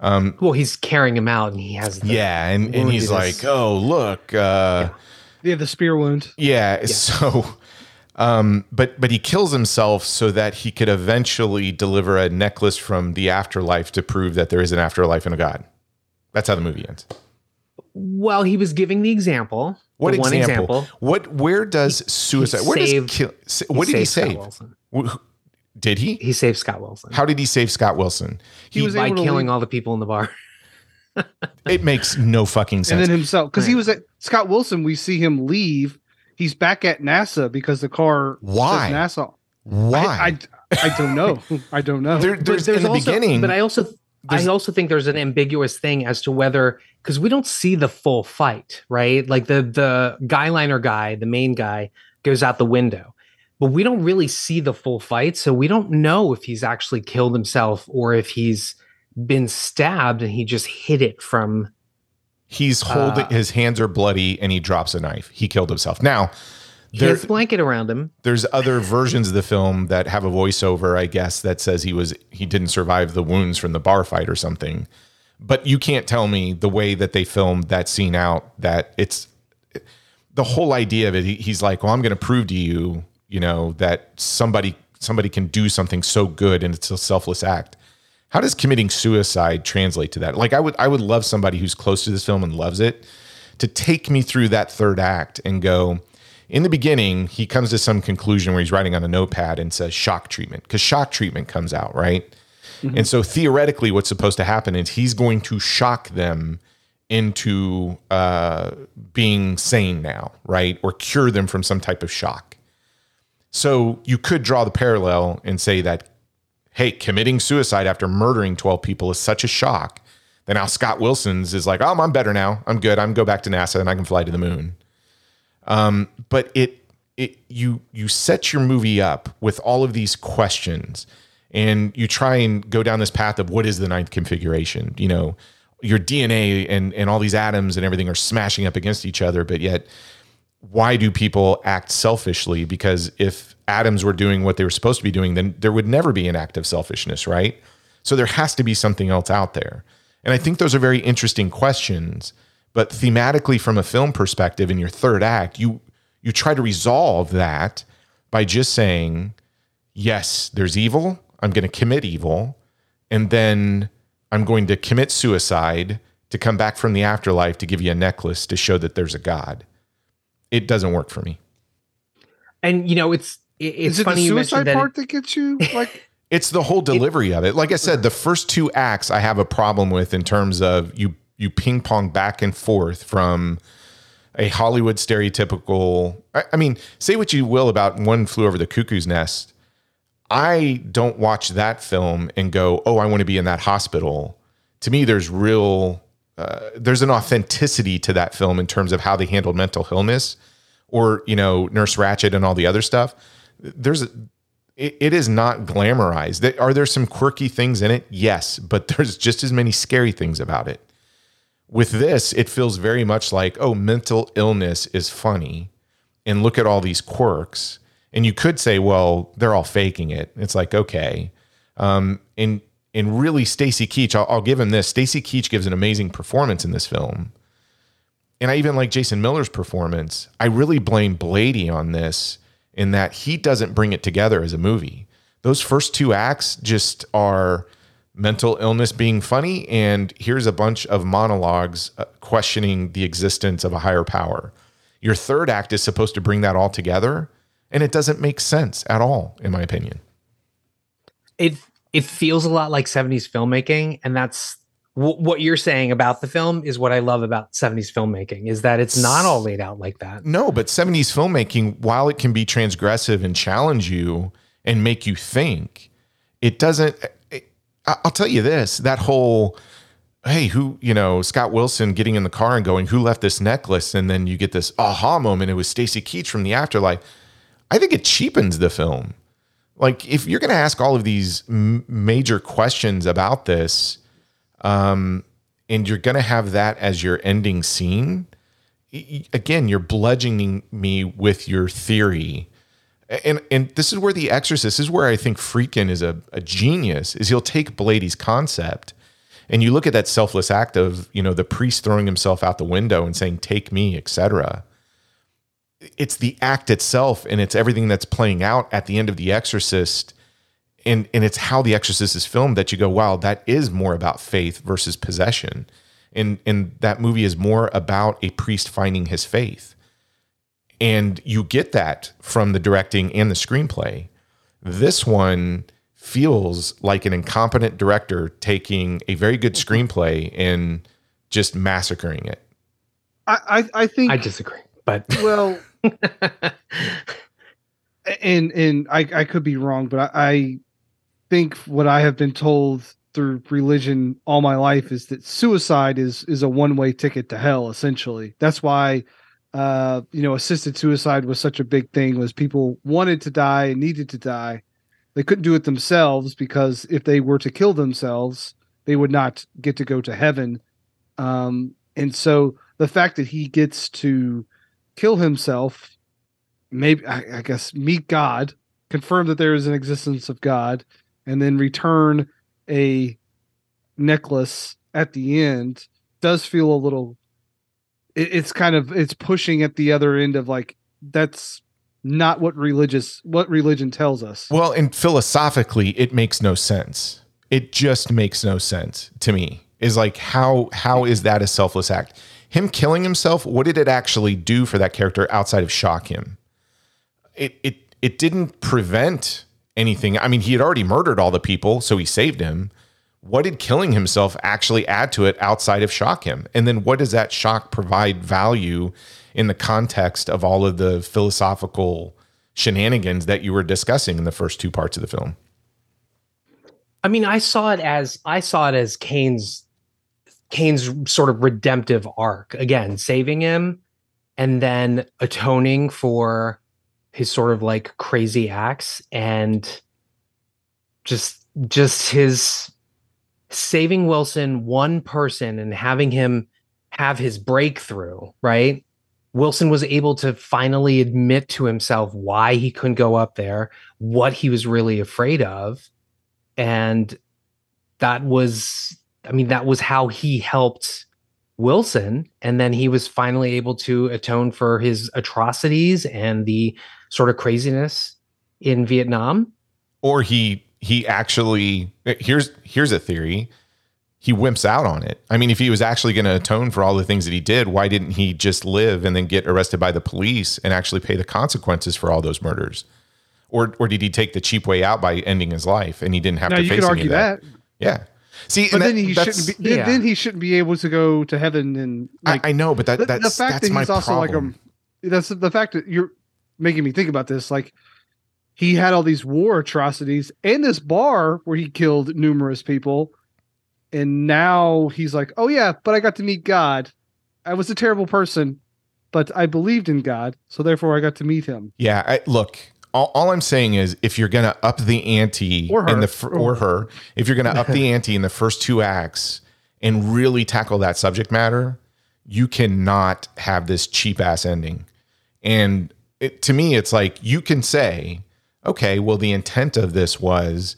Well, he's carrying him out and he has the, Yeah, and, and he's like, oh, look, uh, Yeah, the spear wound. Yeah. So, um, but but he kills himself so that he could eventually deliver a necklace from the afterlife to prove that there is an afterlife and a God. That's how the movie ends. Well, he was giving the example. What the one example? example. What? Where does suicide? Where saved- does kill? sa- What did he saved Scott save? Wilson. Wh- Did he? He saved Scott Wilson. How did he save Scott Wilson? He was by killing leave- all the people in the bar. It makes no fucking sense. and then himself because he was at Scott Wilson. We see him leave. He's back at NASA because the car Why? says NASA. Why? I, I, I don't know. I don't know. There- But there's, in the also, beginning. but I also there's- I also think there's an ambiguous thing as to whether because we don't see the full fight, right? Like the the guy liner guy, the main guy, goes out the window, but we don't really see the full fight, so we don't know if he's actually killed himself or if he's been stabbed and he just hid it from he's holding uh, his hands are bloody and he drops a knife. He killed himself. Now, he there, has a blanket around him. there's other versions of the film that have a voiceover, I guess, that says he was he didn't survive the wounds from the bar fight or something. But you can't tell me the way that they filmed that scene out that it's the whole idea of it. he- He's like, "Well, I'm going to prove to you, you know, that somebody somebody can do something so good and it's a selfless act." How does committing suicide translate to that? Like, I would I would love somebody who's close to this film and loves it to take me through that third act and go. In the beginning, he comes to some conclusion where he's writing on a notepad and says shock treatment because shock treatment comes out, right? And so theoretically, what's supposed to happen is he's going to shock them into uh, being sane now, right? Or cure them from some type of shock. So you could draw the parallel and say that, hey, committing suicide after murdering 12 people is such a shock that now Scott Wilson's is like, oh, I'm better now. I'm good. I can go back to NASA and I can fly to the moon. Um, but it it you you set your movie up with all of these questions and you try and go down this path of what is the ninth configuration you know your dna and and all these atoms and everything are smashing up against each other but yet why do people act selfishly? Because if atoms were doing what they were supposed to be doing then there would never be an act of selfishness right? So there has to be something else out there. And i think those are very interesting questions but thematically from a film perspective in your third act you you try to resolve that by just saying yes there's evil i'm going to commit evil and then i'm going to commit suicide to come back from the afterlife to give you a necklace to show that there's a god it doesn't work for me And you know, it's it- it's Is it funny the you mentioned suicide that. it- part that gets you like? It's the whole delivery of it. Like I said, the first two acts I have a problem with in terms of you you ping pong back and forth from a Hollywood stereotypical. I, I mean, say what you will about One Flew Over the Cuckoo's Nest. I don't watch that film and go, "Oh, I want to be in that hospital." To me, there's real, uh, there's an authenticity to that film in terms of how they handled mental illness, or you know, Nurse Ratched and all the other stuff. There's, a, it, it is not glamorized. Are there some quirky things in it? Yes, but there's just as many scary things about it. With this, it feels very much like, oh, mental illness is funny, and look at all these quirks. And you could say, well, they're all faking it. It's like, okay. Um, and and really, Stacy Keach, I'll, I'll give him this. Stacy Keach gives an amazing performance in this film. And I even like Jason Miller's performance. I really blame Blatty on this in that he doesn't bring it together as a movie. Those first two acts just are mental illness being funny, and here's a bunch of monologues uh, questioning the existence of a higher power. Your third act is supposed to bring that all together, and it doesn't make sense at all, in my opinion. it it feels a lot like 70s filmmaking and that's w- what you're saying about the film is what i love about 70s filmmaking is that it's not all laid out like that No, but 70s filmmaking, while it can be transgressive and challenge you and make you think, it doesn't. I- I'll tell you this that whole, hey, who, you know, Scott Wilson getting in the car and going, who left this necklace? And then you get this aha moment. It was Stacy Keach from the afterlife. I think it cheapens the film. Like, if you're going to ask all of these m- major questions about this, um, and you're going to have that as your ending scene, again, you're bludgeoning me with your theory. And and this is where the Exorcist is where I think Friedkin is a, a genius. Is he'll take Blatty's concept, and you look at that selfless act of you know the priest throwing himself out the window and saying "Take me," etc. It's the act itself, and it's everything that's playing out at the end of the Exorcist, and and it's how the Exorcist is filmed that you go, wow, that is more about faith versus possession, and and that movie is more about a priest finding his faith and you get that from the directing and the screenplay. This one feels like an incompetent director taking a very good screenplay and just massacring it. I, I, I think i disagree but well and and I, I could be wrong, but I, I think what I have been told through religion all my life is that suicide is is a one way ticket to hell. Essentially, that's why uh, you know assisted suicide was such a big thing. Was people wanted to die and needed to die, they couldn't do it themselves because if they were to kill themselves, they would not get to go to heaven. Um, and so the fact that he gets to kill himself maybe I, I guess meet God, confirm that there is an existence of God, and then return a necklace at the end does feel a little. It, it's kind of it's pushing at the other end of like that's not what religious what religion tells us. Well, and philosophically, it makes no sense. It just makes no sense to me. Is like how how is that a selfless act? Him killing himself, what did it actually do for that character outside of shock him? It it it didn't prevent anything. I mean, he had already murdered all the people, so he saved him. What did killing himself actually add to it outside of shock him? And then what does that shock provide value in the context of all of the philosophical shenanigans that you were discussing in the first two parts of the film? I mean, I saw it as I saw it as Kane's Kane's sort of redemptive arc. Again, saving him and then atoning for his sort of like crazy acts and just just his saving Wilson one person and having him have his breakthrough, right? Wilson was able to finally admit to himself why he couldn't go up there, what he was really afraid of and that was i mean that was how he helped wilson and then he was finally able to atone for his atrocities and the sort of craziness in vietnam. Or he he actually here's here's a theory. He wimps out on it. I mean if he was actually going to atone for all the things that he did why didn't he just live and then get arrested by the police and actually pay the consequences for all those murders? Or or did he take the cheap way out by ending his life and he didn't have now to you face could any argue of that? that, Yeah. See, but and then that- he shouldn't be. Then, yeah. then he shouldn't be able to go to heaven and like I, I know, but that, that's the fact that's that he's also problem. like a that's the fact that you're making me think about this like he had all these war atrocities and this bar where he killed numerous people and now he's like oh yeah but i got to meet god i was a terrible person but i believed in god so therefore i got to meet him Yeah, I, look, all, all I'm saying is if you're going to up the ante Or in her. the fir- or her, if you're going to up the ante in the first two acts and really tackle that subject matter, you cannot have this cheap ass ending. And it, to me, it's like you can say, okay, well, the intent of this was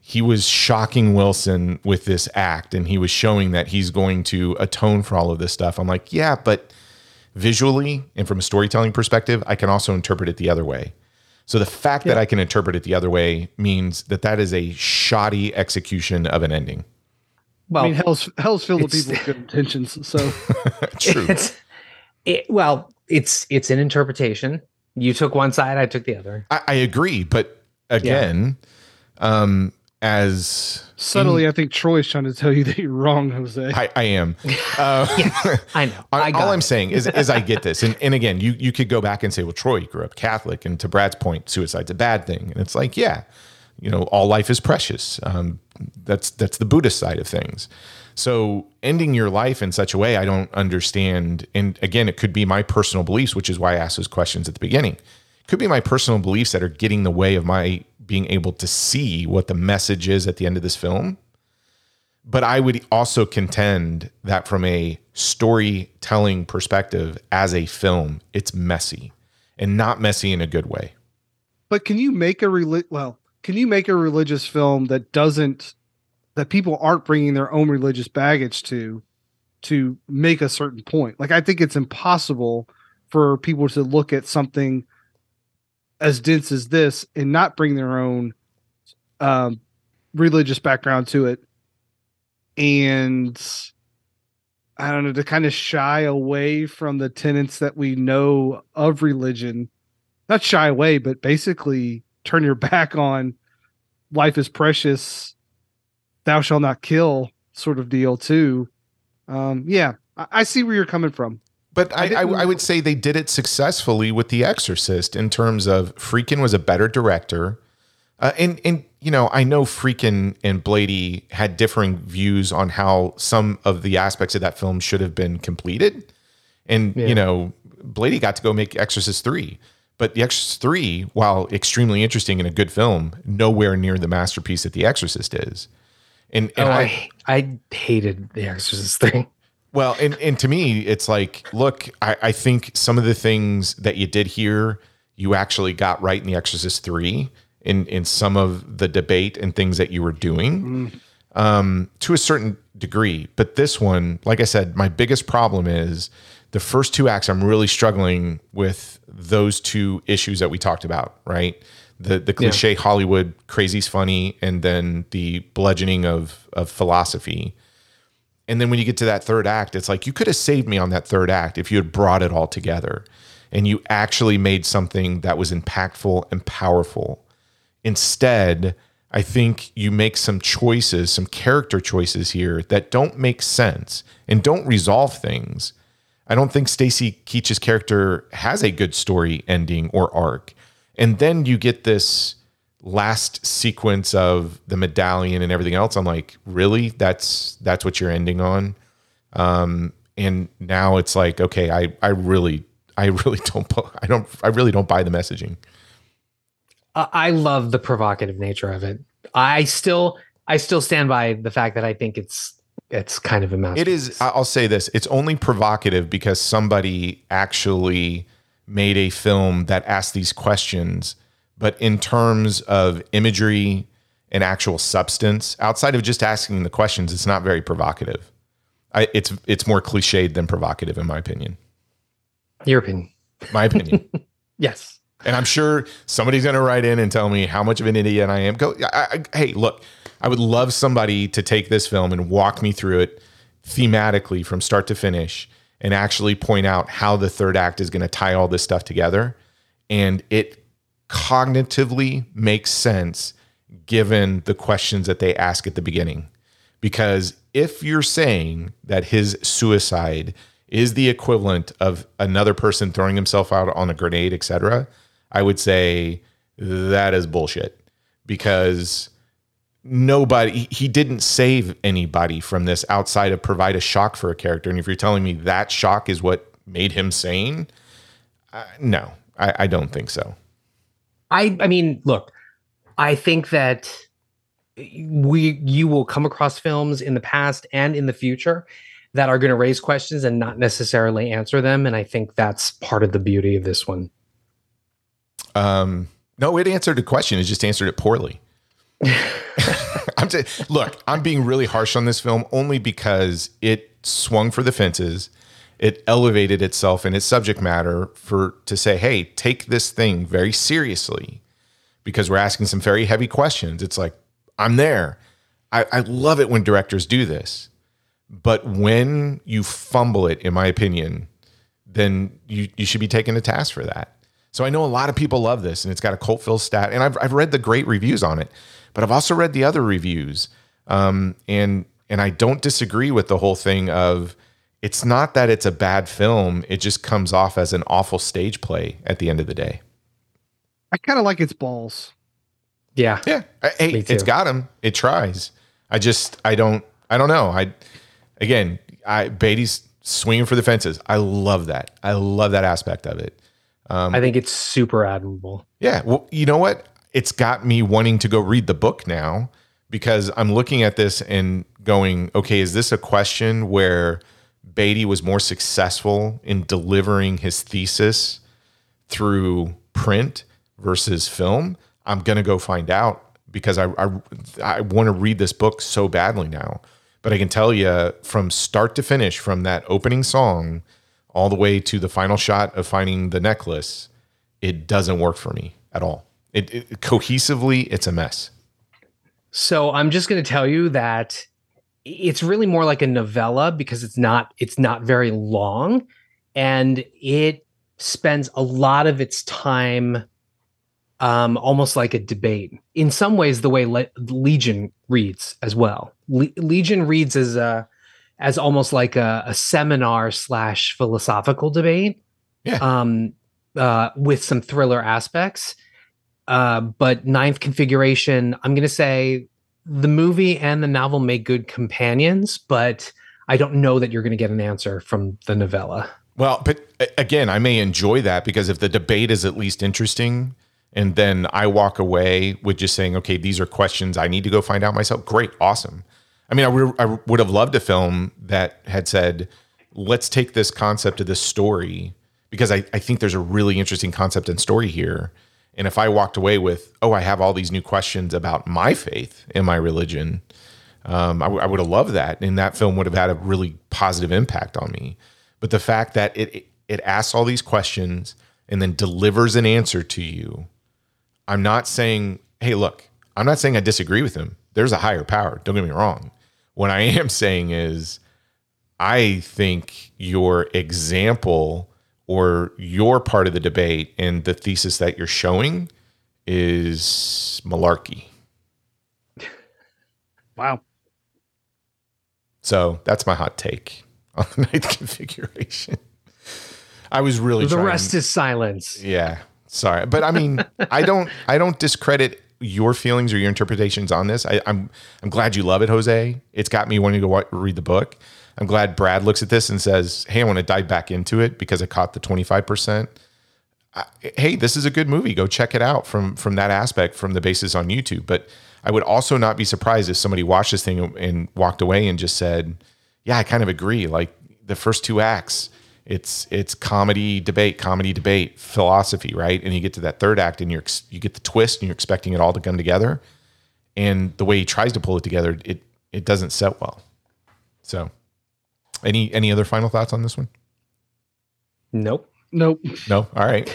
he was shocking Wilson with this act and he was showing that he's going to atone for all of this stuff. I'm like, yeah, but visually and from a storytelling perspective, I can also interpret it the other way. So the fact that I can interpret it the other way means that that is a shoddy execution of an ending. Well, i mean hell's hell's filled with it's- people with good intentions so True. it's it, well, it's it's an interpretation. You took one side, I took the other. I, I agree, but again, um, as subtly i think troy's trying to tell you that you're wrong jose I, I am, uh, I know. I- all I'm it. saying is, is I get this, and and again, you you could go back and say, well, Troy grew up Catholic, and to Brad's point, suicide's a bad thing, and it's like, yeah, you know, all life is precious. Um, that's that's the Buddhist side of things. So ending your life in such a way, I don't understand. And again, it could be my personal beliefs, which is why I asked those questions at the beginning. It could be my personal beliefs that are getting in the way of my being able to see what the message is at the end of this film. But I would also contend that from a storytelling perspective, as a film, it's messy and not messy in a good way. But can you make a reli- well? Can you make a religious film that doesn't that people aren't bringing their own religious baggage to to make a certain point? Like I think it's impossible for people to look at something as dense as this and not bring their own um, religious background to it, and I don't know to kind of shy away from the tenets that we know of religion not shy away, but basically turn your back on life is precious, thou shalt not kill sort of deal too. Um, yeah, I, I see where you're coming from. But I I, I, I would say they did it successfully with The Exorcist in terms of Friedkin was a better director. Uh, and, and, you know, I know Friedkin and Blatty had differing views on how some of the aspects of that film should have been completed. And, Yeah. you know, Blatty got to go make Exorcist 3. But The Exorcist 3, while extremely interesting and a good film, nowhere near the masterpiece that The Exorcist is. And, and oh, I, I, I hated the Exorcist thing. Well, and, and to me, it's like, look, I, I think some of the things that you did here, you actually got right in The Exorcist 3 in, in some of the debate and things that you were doing um, to a certain degree. But this one, like I said, my biggest problem is the first two acts, I'm really struggling with those two issues that we talked about, right? The the cliche Hollywood crazy's funny, and then the bludgeoning of of philosophy. And then when you get to that third act, it's like you could have saved me on that third act if you had brought it all together and you actually made something that was impactful and powerful. Instead, I think you make some choices, some character choices here that don't make sense and don't resolve things. I don't think Stacy Keach's character has a good story ending or arc. And then you get this last sequence of the medallion and everything else. I'm like, really? That's that's what you're ending on? Um, and now it's like, okay, I I really I really don't I don't I really don't buy the messaging. I I love the provocative nature of it. I still, I still stand by the fact that I think it's, it's kind of a mess. It is. I'll say this: it's only provocative because somebody actually made a film that asked these questions. But in terms of imagery and actual substance, outside of just asking the questions, it's not very provocative. I, it's it's more cliched than provocative, in my opinion. Your opinion. My opinion. Yes. And I'm sure somebody's going to write in and tell me how much of an idiot I am. Go, I, I, hey, look, I would love somebody to take this film and walk me through it thematically from start to finish and actually point out how the third act is going to tie all this stuff together. And it cognitively makes sense given the questions that they ask at the beginning. Because if you're saying that his suicide is the equivalent of another person throwing himself out on a grenade, etc., I would say that is bullshit because nobody he didn't save anybody from this outside of provide a shock for a character and if you're telling me that shock is what made him sane uh, no I, I don't think so I I mean, look, I think that we you will come across films in the past and in the future that are going to raise questions and not necessarily answer them and I think that's part of the beauty of this one. um no it answered a question it just answered it poorly I'm look, I'm being really harsh on this film only because it swung for the fences. It elevated itself in its subject matter for to say, hey, take this thing very seriously because we're asking some very heavy questions. It's like, I'm there. I, I love it when directors do this. But when you fumble it, in my opinion, then you, you should be taken to task for that. So I know a lot of people love this and it's got a cult fill stat. And I've, I've read the great reviews on it, but I've also read the other reviews. Um, and and I don't disagree with the whole thing of it's not that it's a bad film, it just comes off as an awful stage play at the end of the day. I kind of like its balls. Yeah. Yeah. I- Hey, Me too. it's got him. It tries. I just I don't I don't know. I again, I Blatty's swinging for the fences. I love that. I love that aspect of it. Um, I think it's super admirable. Yeah. Well, you know what? It's got me wanting to go read the book now because I'm looking at this and going, okay, is this a question where Blatty was more successful in delivering his thesis through print versus film? I'm going to go find out because I, I, I want to read this book so badly now. But I can tell you from start to finish, from that opening song all the way to the final shot of finding the necklace, it doesn't work for me at all. It, it cohesively, it's a mess. So I'm just going to tell you that it's really more like a novella because it's not it's not very long. And it spends a lot of its time um almost like a debate in some ways the way Le- legion reads as well. Le- legion reads as a as almost like a, a seminar slash philosophical debate Yeah. um uh with some thriller aspects. Uh but ninth configuration i'm gonna say the movie and the novel make good companions but i don't know that you're gonna get an answer from the novella Well, but again, I may enjoy that because if the debate is at least interesting, and then I walk away with just saying, okay, these are questions I need to go find out myself. Great, awesome. I mean, I would I would have loved a film that had said, let's take this concept of this story because I, I think there's a really interesting concept and story here. And if I walked away with, oh, I have all these new questions about my faith and my religion, um, I, w- I would have loved that, and that film would have had a really positive impact on me. But the fact that it it, it asks all these questions and then delivers an answer to you, I'm not saying, hey, look, I'm not saying I disagree with him. There's a higher power. Don't get me wrong. What I am saying is, I think your example or your part of the debate and the thesis that you're showing is malarkey. Wow. So that's my hot take on the ninth configuration. I was really the trying- rest is silence Yeah, sorry, but I mean, I don't, I don't discredit your feelings or your interpretations on this. I, I'm, I'm glad you love it, Jose. It's got me wanting to wa- read the book. I'm glad Brad looks at this and says, "Hey, I want to dive back into it because I caught the 25 percent." Hey, this is a good movie. Go check it out from from that aspect, from the basis on YouTube. But I would also not be surprised if somebody watched this thing and walked away and just said, "Yeah, I kind of agree." Like the first two acts, it's it's comedy debate comedy debate philosophy right and you get to that third act and you're you get the twist and you're expecting it all to come together and the way he tries to pull it together it it doesn't set well so any any other final thoughts on this one nope Nope. no all right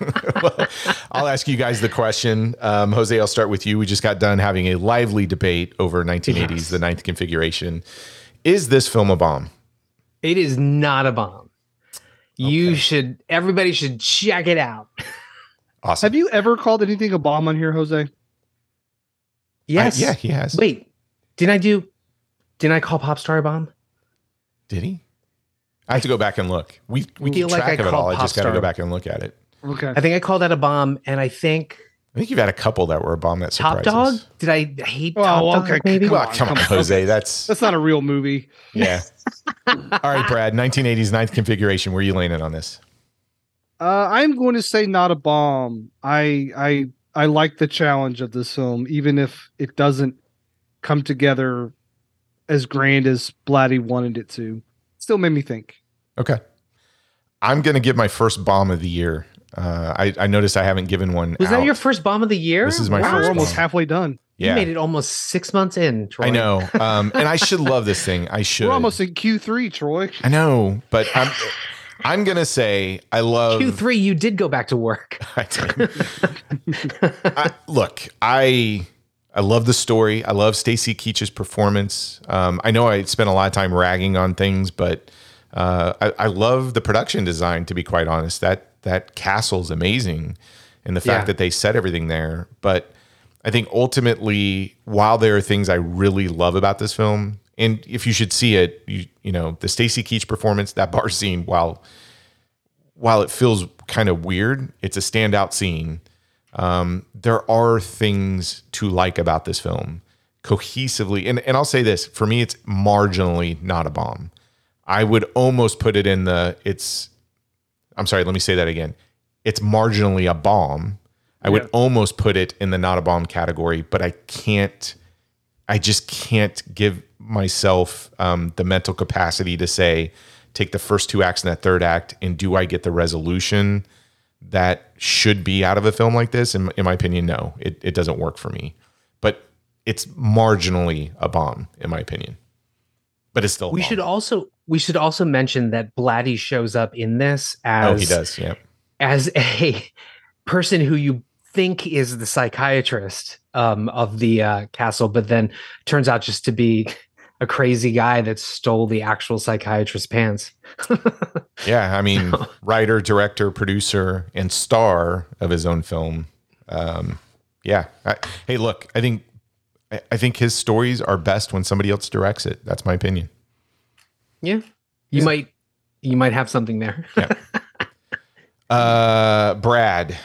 well, i'll ask you guys the question um, jose i'll start with you we just got done having a lively debate over 1980s Yes. the ninth configuration is this film a bomb It is not a bomb. You should everybody should check it out. Awesome. Have you ever called anything a bomb on here, Jose? Yes. I- yeah, he has. Wait, didn't I do? Didn't I call Pop Star a bomb? Did he? I have to go back and look. We we keep Feel like track I of it all. called I just got to go back and look at it. Okay. I think I called that a bomb, and I think I think you've had a couple that were a bomb that surprises. Top. Dog. Did I hate Oh, Top okay, Dog? Maybe. come Well, on, come come on. Jose. That's That's not a real movie. yeah. all right, Brad. 1980s ninth configuration. Where are you landing on this? Uh, I'm going to say not a bomb. I I I like the challenge of this film, even if it doesn't come together as grand as Blatty wanted it to. Still made me think. Okay. I'm gonna give my first bomb of the year. Uh, I, I noticed I haven't given one. Was out. that your first bomb of the year? This is my Wow, first we're almost bomb. halfway done. You Yeah, made it almost six months in. Troy. I know. Um, and I should love this thing. I should. We're almost in Q3, Troy. I know, but I'm. I'm gonna say I love Q three. You did go back to work. I did. I, look, I I love the story. I love Stacy Keach's performance. Um, I know I spent a lot of time ragging on things, but uh, I, I love the production design. To be quite honest, that that castle's amazing, and the fact Yeah. that they set everything there. But I think ultimately, while there are things I really love about this film, and if you should see it, you you know the Stacy Keach performance, that bar scene, while while it feels kind of weird, it's a standout scene. Um, there are things to like about this film cohesively. And, and I'll say this for me, it's marginally not a bomb. I would almost put it in the, it's, I'm sorry, let me say that again. It's marginally a bomb. I would almost put it in the not a bomb category, but I can't, I just can't give myself um, the mental capacity to say, take the first two acts and that third act, and do I get the resolution that should be out of a film like this? In, in my opinion, no, it, it doesn't work for me. But it's marginally a bomb, in my opinion. But it's still We should also we should also mention that Blatty shows up in this as Oh, he does. Yeah. as a person who you think is the psychiatrist um, of the uh, castle, but then turns out just to be a crazy guy that stole the actual psychiatrist's pants. Yeah. I mean, writer, director, producer, and star of his own film. Um, yeah. I, hey, look, I think I, I think his stories are best when somebody else directs it. That's my opinion. Yeah, you might you might have something there. yeah. Uh, Brad.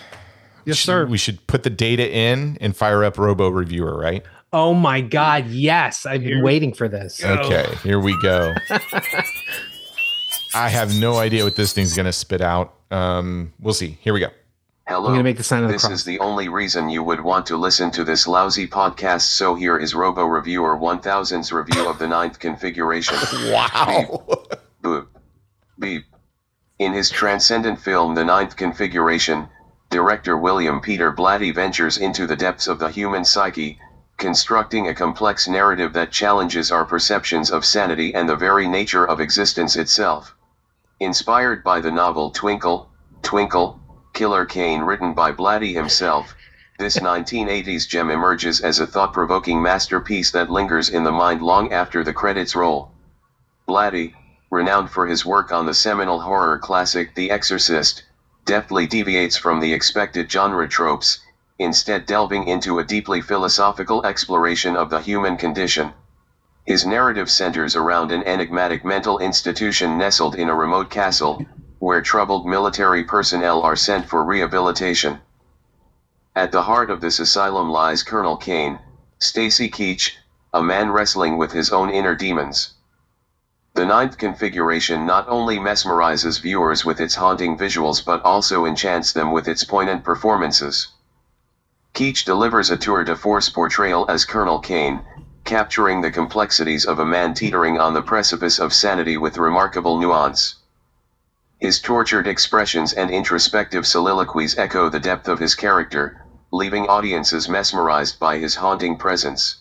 Yes, should- sir. We should put the data in and fire up Robo Reviewer, right? Oh my god, yes! I've been waiting for this. Okay, here we go. I have no idea what this thing's gonna spit out. Um, we'll see. Here we go. Hello. I'm gonna make the sign of the This cross. is the only reason you would want to listen to this lousy podcast, so here is Robo Reviewer 1000's review of the ninth configuration. Wow. Beep. Boop. Beep. In his transcendent film The Ninth Configuration, director William Peter Blatty ventures into the depths of the human psyche, constructing a complex narrative that challenges our perceptions of sanity and the very nature of existence itself. Inspired by the novel Twinkle, Twinkle, Killer Kane written by Blatty himself, this 1980s gem emerges as a thought-provoking masterpiece that lingers in the mind long after the credits roll. Blatty, renowned for his work on the seminal horror classic The Exorcist, deftly deviates from the expected genre tropes, instead delving into a deeply philosophical exploration of the human condition. His narrative centers around an enigmatic mental institution nestled in a remote castle, where troubled military personnel are sent for rehabilitation. At the heart of this asylum lies Colonel Kane, Stacy Keach, a man wrestling with his own inner demons. The ninth configuration not only mesmerizes viewers with its haunting visuals but also enchants them with its poignant performances. Keach delivers a tour de force portrayal as Colonel Kane, capturing the complexities of a man teetering on the precipice of sanity with remarkable nuance. His tortured expressions and introspective soliloquies echo the depth of his character, leaving audiences mesmerized by his haunting presence.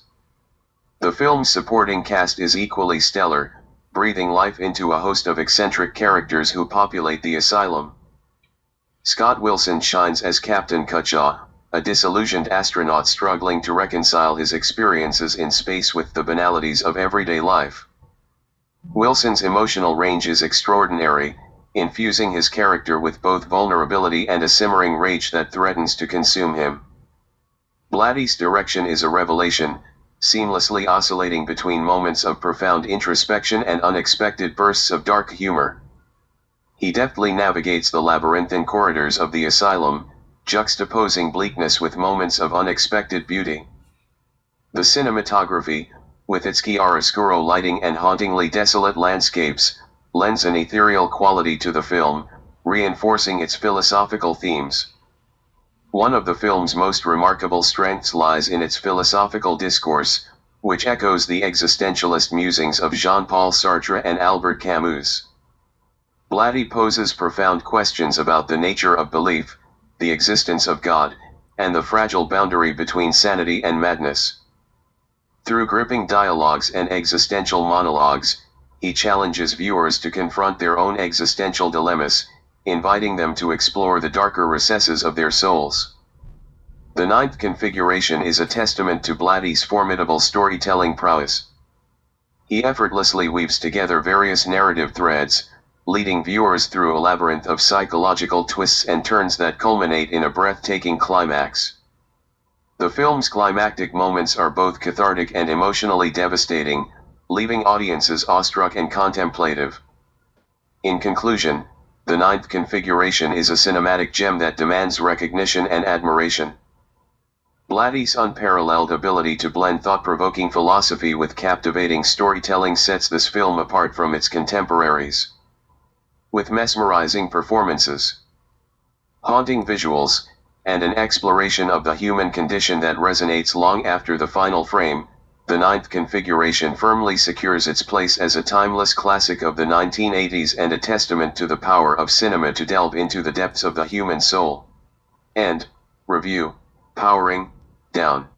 The film's supporting cast is equally stellar, breathing life into a host of eccentric characters who populate the asylum. Scott Wilson shines as Captain Cutshaw, a disillusioned astronaut struggling to reconcile his experiences in space with the banalities of everyday life. Wilson's emotional range is extraordinary, infusing his character with both vulnerability and a simmering rage that threatens to consume him. Blatty's direction is a revelation, seamlessly oscillating between moments of profound introspection and unexpected bursts of dark humor. He deftly navigates the labyrinthine corridors of the asylum, juxtaposing bleakness with moments of unexpected beauty. The cinematography, with its chiaroscuro lighting and hauntingly desolate landscapes, lends an ethereal quality to the film, reinforcing its philosophical themes. One of the film's most remarkable strengths lies in its philosophical discourse, which echoes the existentialist musings of Jean Paul Sartre and Albert Camus. Blatty poses profound questions about the nature of belief, the existence of God, and the fragile boundary between sanity and madness. Through gripping dialogues and existential monologues, he challenges viewers to confront their own existential dilemmas, inviting them to explore the darker recesses of their souls. The ninth configuration is a testament to Blatty's formidable storytelling prowess. He effortlessly weaves together various narrative threads, leading viewers through a labyrinth of psychological twists and turns that culminate in a breathtaking climax. The film's climactic moments are both cathartic and emotionally devastating, leaving audiences awestruck and contemplative. In conclusion, the ninth configuration is a cinematic gem that demands recognition and admiration. Blatty's unparalleled ability to blend thought-provoking philosophy with captivating storytelling sets this film apart from its contemporaries. With mesmerizing performances, haunting visuals, and an exploration of the human condition that resonates long after the final frame, the ninth configuration firmly secures its place as a timeless classic of the 1980s and a testament to the power of cinema to delve into the depths of the human soul. End. Review. Powering. Down.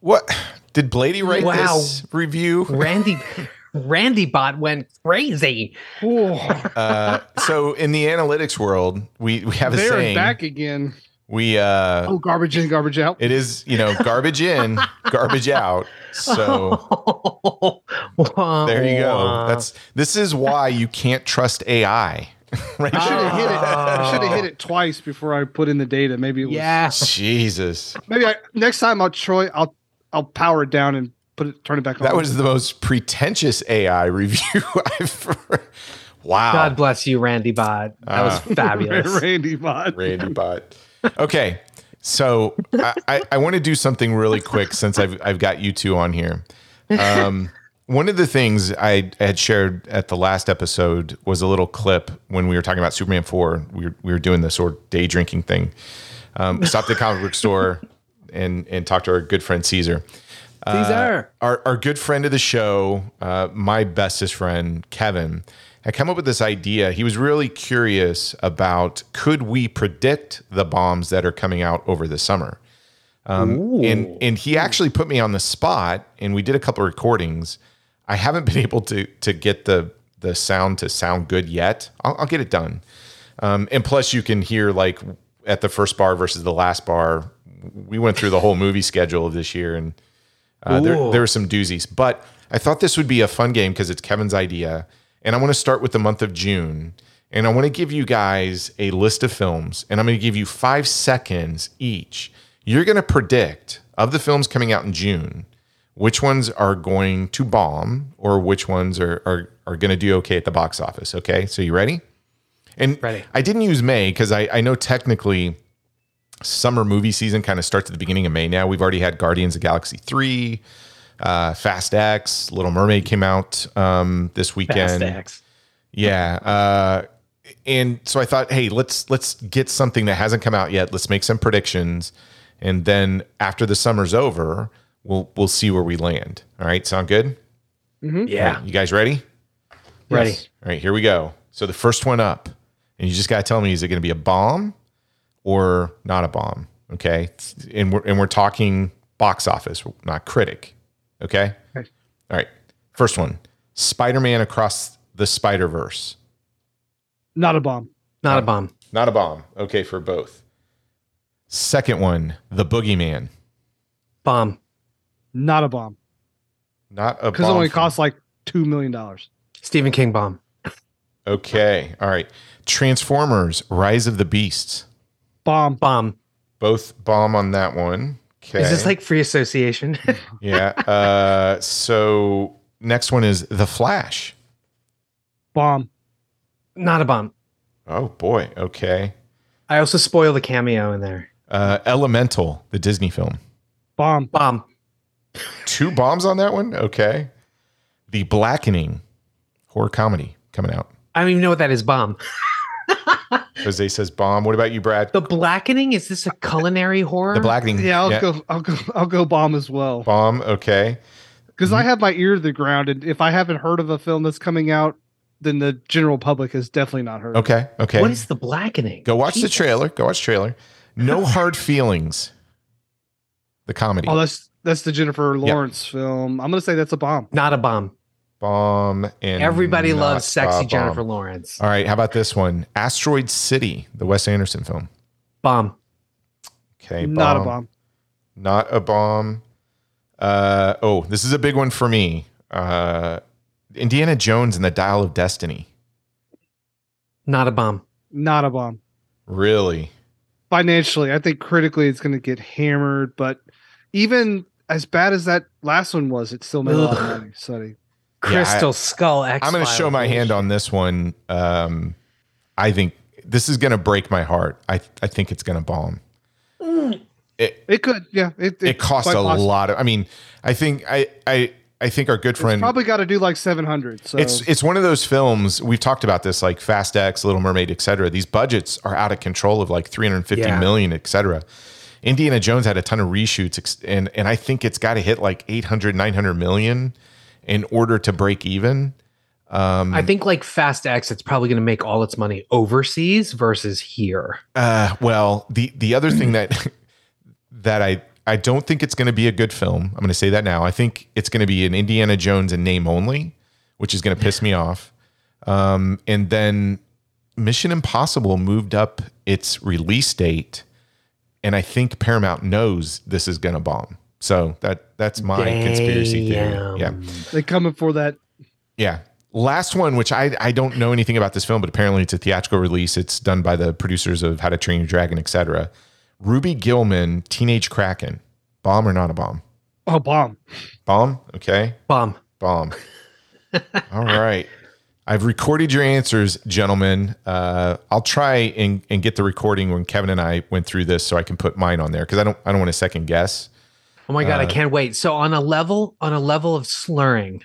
What did Blatty write Wow. this review? Randy Randy Bot went crazy. Uh, so in the analytics world, we we have a There and saying. back again. We uh, Oh, garbage in, garbage out. it is you know garbage in, garbage out. So there you go. That's this is why you can't trust AI. right? I should have hit it. I should Oh. have hit it twice before I put in the data. Maybe it was. yeah. Jesus, Maybe I, next time I'll Troy. I'll I'll power it down and put it turn it back on. that was the most pretentious AI review I've. Ever, wow, God bless you, Randy Bot. That was Ah. fabulous. Randy Bot. Randy Bot. Okay, so I, I, I want to do something really quick since I've I've got you two on here. Um, one of the things I had shared at the last episode was a little clip when we were talking about Superman four. We were we were doing this sort of day drinking thing. Um, we stopped at the comic book store and and talked to our good friend Caesar. Caesar. Our, our good friend of the show, uh, my bestest friend, Kevin, had come up with this idea. He was really curious about could we predict the bombs that are coming out over the summer? Um, and and he actually put me on the spot, and we did a couple of recordings. I haven't been able to to get the the sound to sound good yet. I'll, I'll get it done. Um, and plus, you can hear like at the first bar versus the last bar. We went through the whole movie schedule of this year, and uh, there, there were some doozies, but I thought this would be a fun game because it's Kevin's idea. And I want to start with the month of June. And I want to give you guys a list of films, and I'm going to give you five seconds each. You're going to predict of the films coming out in June, which ones are going to bomb or which ones are, are, are going to do okay at the box office. Okay. So you ready? And Ready. I didn't use May because I, I know technically summer movie season kind of starts at the beginning of May now. We've already had Guardians of Galaxy 3, uh, Fast X, Little Mermaid came out um, this weekend. Fast X. Yeah. Uh, and so I thought, hey, let's let's get something that hasn't come out yet. Let's make some predictions. And then after the summer's over, we'll we'll see where we land. All right, sound good? Yeah. All right, you guys ready? Ready. Yes. All right, here we go. So the first one up, and you just gotta tell me, is it gonna be a bomb or not a bomb? Okay. And we're and we're talking box office, not critic. Okay. Okay. All right. First one. Spider-Man across the Spider-Verse. Not a bomb. Not a bomb. Not a bomb. Okay, for both. Second one, The Boogeyman. Bomb. Not a bomb. Not a Because it only costs like two million dollars. Stephen King bomb. Okay. All right. Transformers: Rise of the Beasts. Bomb. Bomb. Both bomb on that one. Okay. Is this like free association? yeah. Uh, so next one is The Flash. Bomb. Not a bomb. Oh boy. Okay. I also spoil the cameo in there. Uh, Elemental, the Disney film. Bomb. Bomb. Two bombs on that one. Okay. The Blackening, horror comedy coming out. I don't even know what that is. Bomb. Jose says bomb. What about you, Brad? The Blackening. Is this a culinary horror? The Blackening. Yeah, I'll go. I'll go. I'll go. Bomb as well. Bomb. Okay. Because Mm-hmm. I have my ear to the ground, and if I haven't heard of a film that's coming out, then the general public has definitely not heard. of it. Okay. Okay. What is the Blackening? Go watch the trailer. Go watch trailer. No hard feelings. The comedy. Oh, that's that's the Jennifer Lawrence film. I'm gonna say that's a bomb. Not a bomb. Bomb and Everybody loves sexy bomb. Jennifer Lawrence. All right. How about this one? Asteroid City, the Wes Anderson film. Bomb. Okay. Not a bomb. Not a bomb. Uh, oh, this is a big one for me. Uh, Indiana Jones and the Dial of Destiny. Not a bomb. Not a bomb. Really? Financially, I think critically it's gonna get hammered, but even as bad as that last one was, it still made a lot of money. So Crystal Skull X. I'm going to show my hand on this one. Um, I think this is going to break my heart. I I think it's going to bomb. It it could, yeah. It, it costs a possible. lot of. I mean, I think I I I think our good It's friend. probably got to do like 700. So it's it's one of those films we've talked about this like Fast X, Little Mermaid, etc. These budgets are out of control of like 350 Yeah. million, etc. Indiana Jones had a ton of reshoots and and I think it's got to hit like 800 900 million in order to break even. Um, I think like Fast X, it's probably going to make all its money overseas versus here. Uh, well, the the other thing that that I I don't think it's going to be a good film. I'm going to say that now. I think it's going to be an Indiana Jones in name only, which is going to piss me off. Um, and then Mission Impossible moved up its release date, and I think Paramount knows this is going to bomb. So that that's my conspiracy theory. Yeah. they coming for that. Yeah. Last one, which I, I don't know anything about this film, but apparently it's a theatrical release. It's done by the producers of How to Train Your Dragon, etc. Ruby Gillman, Teenage Kraken. Bomb or not a bomb? Oh, bomb. Bomb? Okay. Bomb. Bomb. All right. I've recorded your answers, gentlemen. Uh, I'll try and, and get the recording when Kevin and I went through this so I can put mine on there because I don't I don't want to second guess. Oh my god, Uh, I can't wait. So on a level on a level of slurring,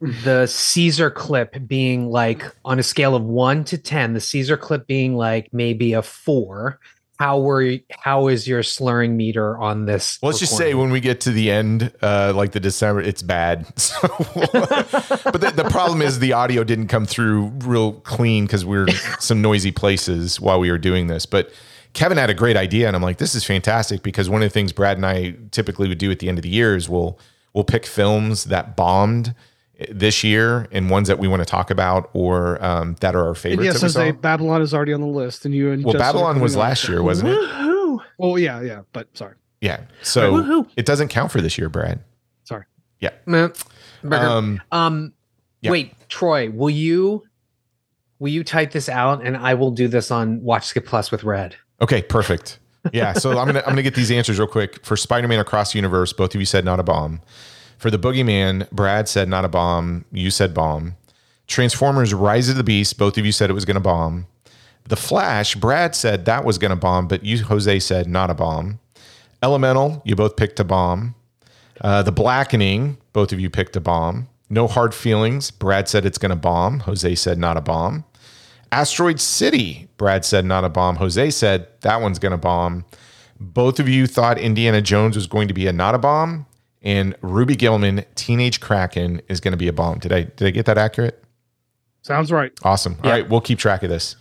the Caesar clip being like on a scale of 1 to 10, the Caesar clip being like maybe a 4. How were you, how is your slurring meter on this? Well, let's just say when we get to the end, uh, like the December, it's bad. So, but the, the problem is the audio didn't come through real clean because we are some noisy places while we were doing this. But Kevin had a great idea, and I'm like, this is fantastic because one of the things Brad and I typically would do at the end of the year is we'll we'll pick films that bombed this year and ones that we want to talk about or um, that are our And favorites. yes, that we Jose. Babylon is already on the list, and you and Well, Justin Babylon was on. last year, wasn't it? Woohoo! Oh yeah, yeah. But sorry, Yeah. So Woohoo. it doesn't count for this year, Brad. sorry. Yeah. Meh. Burger. Um, Um, yeah. wait, Troy, will you will you type this out and I will do this on Watch Skip Plus with Red? Okay, perfect. Yeah, so I'm gonna I'm gonna get these answers real quick. For Spider-Man Across the Universe, both of you said not a bomb. For the Boogeyman, Brad said not a bomb. You said bomb. Transformers: Rise of the Beast, both of you said it was gonna bomb. The Flash, Brad said that was gonna bomb, but you Jose said not a bomb. Elemental, you both picked a bomb. Uh, the Blackening, both of you picked a bomb. No hard feelings. Brad said it's gonna bomb. Jose said not a bomb. Asteroid City, Brad said not a bomb. Jose said that one's going to bomb. Both of you thought Indiana Jones was going to be a not a bomb, and Ruby Gillman, Teenage Kraken, is going to be a bomb. Did I did I get that accurate? Sounds right. Awesome. All right, we'll keep track of this.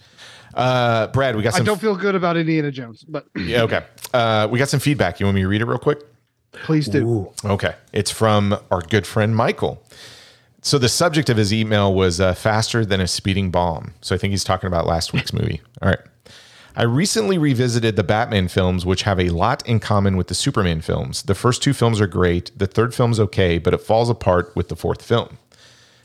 Uh, Brad, we got I don't feel good about Indiana Jones, but yeah, okay. Uh, we got some feedback. You want me to read it real quick? please do. Okay. It's from our good friend Michael. So the subject of his email was uh, faster than a speeding bomb. So I think he's talking about last week's movie. All right. I recently revisited the Batman films, which have a lot in common with the Superman films. The first two films are great. The third film's okay, but it falls apart with the fourth film.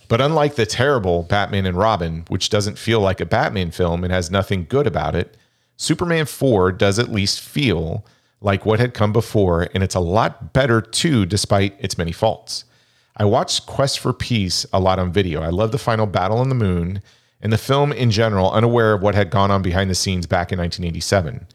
But unlike the terrible Batman and Robin, which doesn't feel like a Batman film and has nothing good about it, Superman 4 does at least feel like what had come before, and it's a lot better too, despite its many faults. I watched Quest for Peace a lot on video. I love the final battle on the moon and the film in general, unaware of what had gone on behind the scenes back in 1987.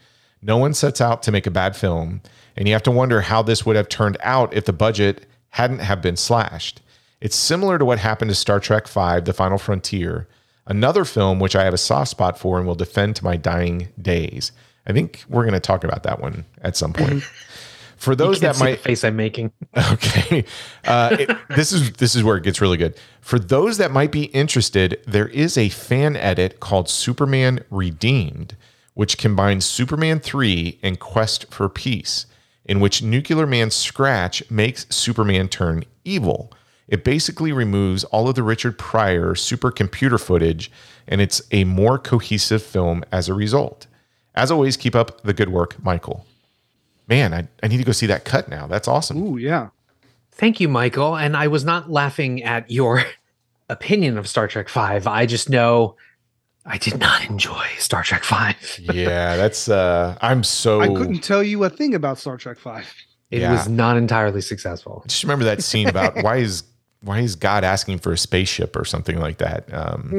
No one sets out to make a bad film, and you have to wonder how this would have turned out if the budget hadn't have been slashed. It's similar to what happened to Star Trek V: The Final Frontier, another film which I have a soft spot for and will defend to my dying days. I think we're going to talk about that one at some point. For those that might face I'm making. Okay. Uh, it- this is this is where it gets really good. For those that might be interested, there is a fan edit called Superman Redeemed, which combines Superman 3 and Quest for Peace, in which Nuclear Man Scratch makes Superman turn evil. It basically removes all of the Richard Pryor supercomputer footage, and it's a more cohesive film as a result. As always, keep up the good work, Michael. Man, I, I need to go see that cut now. That's awesome. Ooh, yeah. Thank you, Michael. And I was not laughing at your opinion of Star Trek Five. I just know I did not enjoy Star Trek Five. yeah, that's uh I'm so I couldn't tell you a thing about Star Trek Five. It Yeah. was not entirely successful. just remember that scene about why is why is God asking for a spaceship or something like that? Um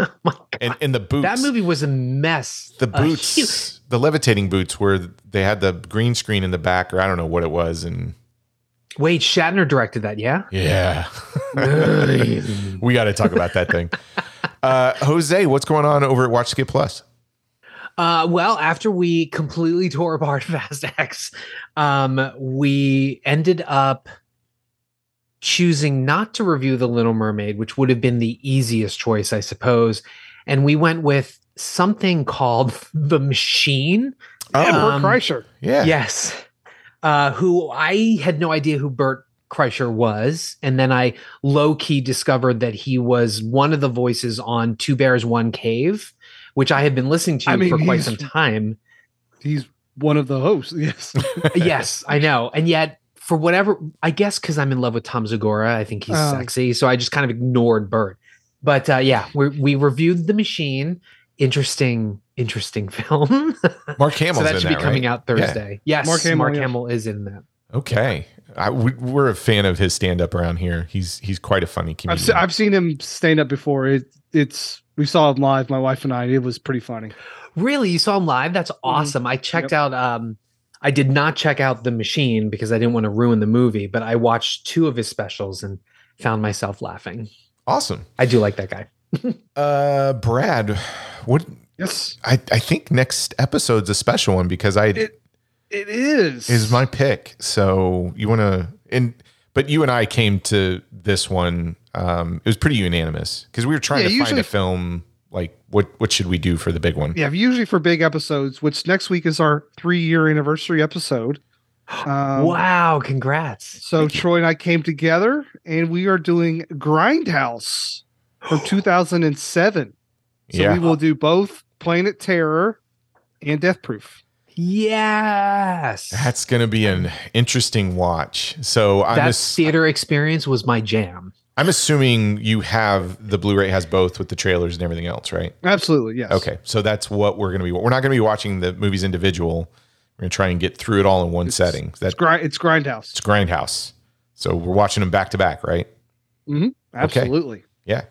oh my God. and, and the boots that movie was a mess. the A boots huge- the levitating boots where they had the green screen in the back or I don't know what it was and Wait, Shatner directed that, yeah? yeah. we got to talk about that thing. Uh Jose, what's going on over at Watch Skip Plus? Uh, well, after we completely tore apart Fast X, um, we ended up choosing not to review The Little Mermaid, which would have been the easiest choice, I suppose. And we went with something called The Machine. And Bert Um, Kreischer. Yeah. Yes. Uh, who I had no idea who Bert Kreischer was. And then I low key discovered that he was one of the voices on Two Bears, One Cave, which I had been listening to I mean, for quite some time. He's one of the hosts. Yes. yes, I know. And yet, for whatever, I guess because I'm in love with Tom Segura, I think he's Oh. sexy. So I just kind of ignored Bert. But uh, yeah, we we reviewed The Machine. Interesting, interesting film. Mark Hamill. so that in should that, be coming right? out Thursday. Yes, Mark Mark Hamill, Hamill, is in that. Okay. I, we, we're a fan of his stand up around here. He's he's quite a funny I've, comedian. se- I've seen him stand up before. It, it's we saw him live, my wife and I. It was pretty funny. Really, you saw him live? That's Mm-hmm. awesome. I checked out. Um, I did not check out The Machine because I didn't want to ruin the movie, but I watched two of his specials and found myself laughing. awesome. I do like that guy. Uh Brad, what Yes, I, I think next episode's a special one because I It- it is. is my pick. So you want to and but you and I came to this one. Um, it was pretty unanimous because we were trying Yeah, to find a film like what what should we do for the big one? yeah. Usually for big episodes, which next week is our three year anniversary episode. Um, wow! Congrats. So Troy and I came together, and we are doing Grindhouse from 2007. So Yeah. we will do both Planet Terror and Death Proof. Yes. That's going to be an interesting watch. So I'm that ass- theater experience was my jam. I'm assuming you have the Blu-ray has both with the trailers and everything else, right? Absolutely, yes. Okay, so that's what we're going to be. We're not going to be watching the movies individual. We're going to try and get through it all in one setting. It's, That's grind, it's Grindhouse. it's Grindhouse. So we're watching them back to back, right? Mm-hmm. Absolutely. Yeah.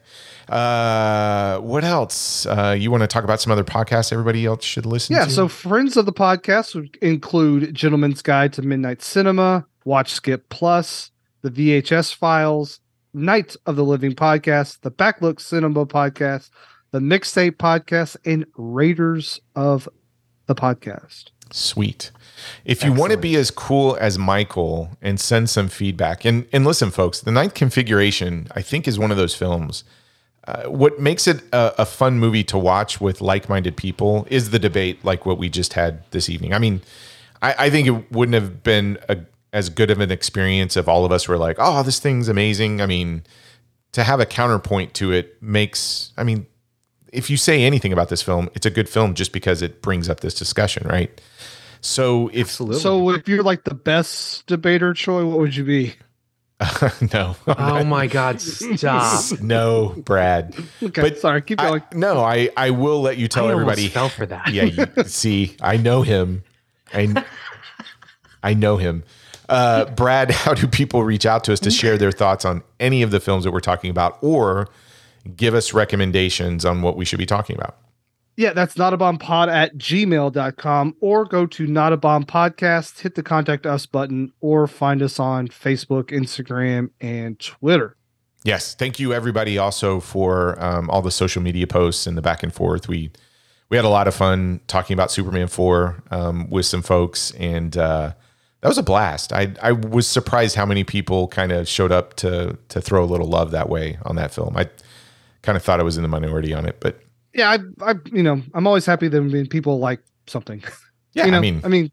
Uh, what else? Uh, you want to talk about some other podcasts everybody else should listen to? Yeah, to? so friends of the podcast would include Gentleman's Guide to Midnight Cinema, Watch Skip Plus, the VHS Files, Night of the Living Podcast, the Backlook Cinema Podcast, the Mixtape Podcast, and Raiders of the Podcast. Sweet. If you want to be as cool as Michael and send some feedback, and and listen, folks, the Ninth Configuration, I think, is one of those films. Uh, what makes it a, a fun movie to watch with like-minded people is the debate, like what we just had this evening. I mean, I, I think it wouldn't have been a, as good of an experience if all of us were like, "Oh, this thing's amazing." I mean, to have a counterpoint to it makes. I mean, if you say anything about this film, it's a good film just because it brings up this discussion, right? So if Absolutely. So if you're like the best debater, Troy, what would you be? no. Oh my God! Stop. No, Brad. Okay, But sorry, keep I- going. no, I, I will let you tell I everybody. almost fell for that. yeah, you, see, I know him. I, I know him. Uh, Brad, how do people reach out to us to share their thoughts on any of the films that we're talking about or give us recommendations on what we should be talking about? Yeah, that's not a bomb pod at gmail.com or go to not a bomb podcast, hit the contact us button, or find us on Facebook, Instagram, and Twitter. Yes, thank you everybody also for um, all the social media posts and the back and forth. We we had a lot of fun talking about Superman four um, with some folks, and uh, that was a blast. I I was surprised how many people kind of showed up to to throw a little love that way on that film. I kind of thought I was in the minority on it, but Yeah, I, I, you know, I'm always happy that people like something. yeah, you know, I mean, I mean,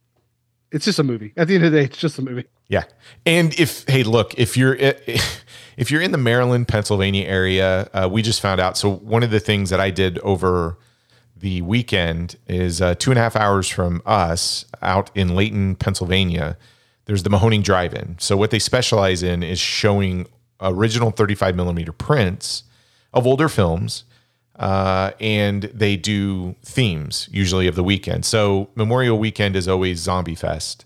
it's just a movie. At the end of the day, it's just a movie. Yeah. And if hey, look, if you're if you're in the Maryland, Pennsylvania area, uh, we just found out. So one of the things that I did over the weekend is uh, two and a half hours from us out in Lehighton, Pennsylvania. There's the Mahoning Drive-In. So what they specialize in is showing original 35 millimeter prints of older films uh, and they do themes usually of the weekend. So Memorial Weekend is always Zombie Fest,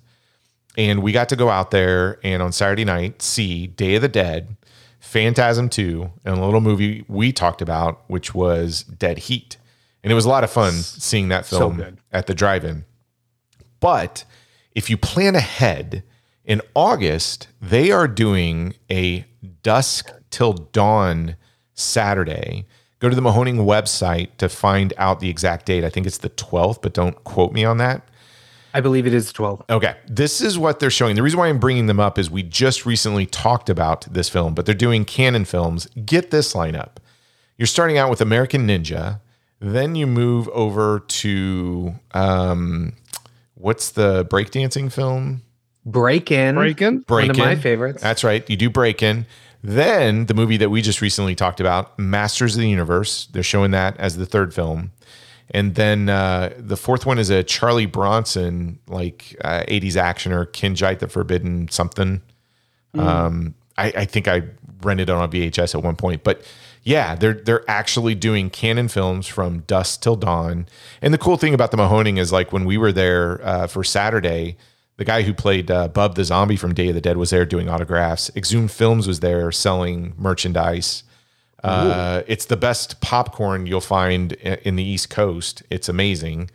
and we got to go out there and on Saturday night see Day of the Dead, Phantasm Two, and a little movie we talked about, which was Dead Heat, and it was a lot of fun seeing that film good. at the drive-in. But if you plan ahead, in August, they are doing a dusk till dawn Saturday. Go to the Mahoning website to find out the exact date. I think it's the 12th, but don't quote me on that. I believe it is 12. Okay. This is what they're showing. The reason why I'm bringing them up is we just recently talked about this film, but they're doing Cannon films. Get this lineup. You're starting out with American Ninja, then you move over to um, what's the breakdancing film? Breakin'. Breaking. Break One of my favorites. That's right. You do Breakin'. Then the movie that we just recently talked about, Masters of the Universe. They're showing that as the third film. And then uh, the fourth one is a Charlie Bronson, like uh, 80s actioner, Kinjite the Forbidden something. Um, I, I think I rented it on a VHS at one point. But yeah, they're they're actually doing Cannon films from dusk till dawn. And the cool thing about the Mahoning is like when we were there uh, for Saturday, the guy who played uh, Bub the Zombie from Day of the Dead was there doing autographs. Exhumed Films was there selling merchandise. Uh, it's the best popcorn you'll find in the East Coast. It's amazing.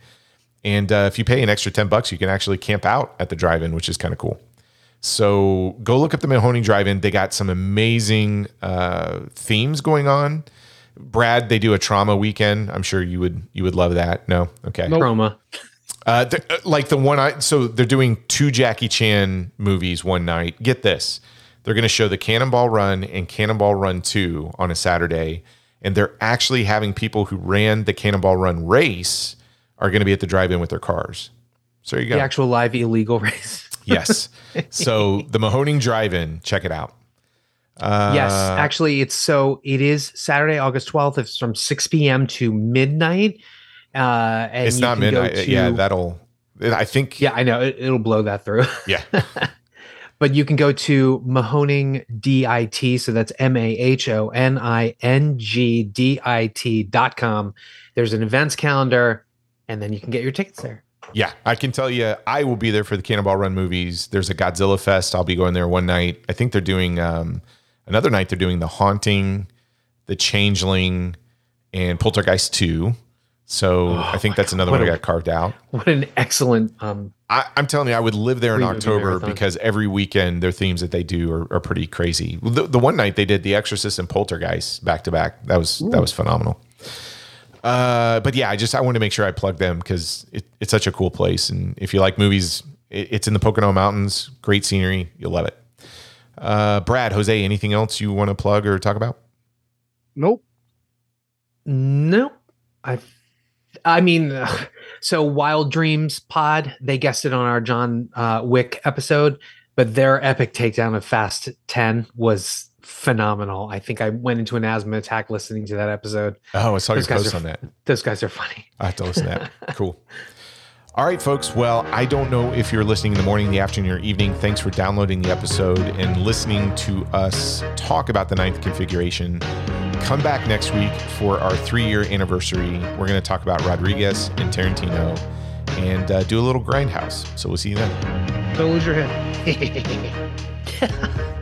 And uh, if you pay an extra 10 bucks, you can actually camp out at the drive in, which is kind of cool. So go look up the Mahoning Drive In. They got some amazing uh, themes going on. Brad, they do a trauma weekend. I'm sure you would you would love that. No, okay. Chroma. Uh, th- uh, like the one I so they're doing two Jackie Chan movies one night. Get this, they're going to show the Cannonball Run and Cannonball Run Two on a Saturday, and they're actually having people who ran the Cannonball Run race are going to be at the drive-in with their cars. So you go. The actual live illegal race. yes. So the Mahoning Drive-In, check it out. Uh, yes, actually, it's so it is Saturday, August 12th. It's from 6 p.m. to midnight. Uh, and it's not midnight. to- yeah, that'll. I think. yeah, I know it, it'll blow that through. Yeah. but you can go to Mahoning DIT. So that's M A H O N I N G D I T dot com. There's an events calendar, and then you can get your tickets there. Yeah, I can tell you, I will be there for the Cannonball Run movies. There's a Godzilla Fest. I'll be going there one night. I think they're doing um, another night. They're doing The Haunting, The Changeling, and Poltergeist Two. So I think that's another Oh What one I a- got carved out. What an excellent um I, I'm telling you, I would live there in October marathon. because every weekend their themes that they do are, are pretty crazy. The, the one night they did The Exorcist and Poltergeist back to back. That was that was phenomenal. Uh, but yeah, I just I wanted to make sure I plug them because it, it's such a cool place, and if you like movies, it, it's in the Pocono Mountains. Great scenery, you'll love it. Uh, Brad, Jose, anything else you want to plug or talk about? Nope. Nope. I, I mean, so Wild Dreams Pod they guessed it on our John uh, Wick episode, but their epic takedown of Fast Ten was phenomenal. I think I went into an asthma attack listening to that episode. Oh, I saw your Those guys post are- on that. Those guys are funny. I have to listen to that. Cool. All right, folks. Well, I don't know if you're listening in the morning, the afternoon, or evening. Thanks for downloading the episode and listening to us talk about the ninth configuration. Come back next week for our three year anniversary. We're going to talk about Rodriguez and Tarantino and uh, do a little grindhouse. So we'll see you then. Don't lose your head.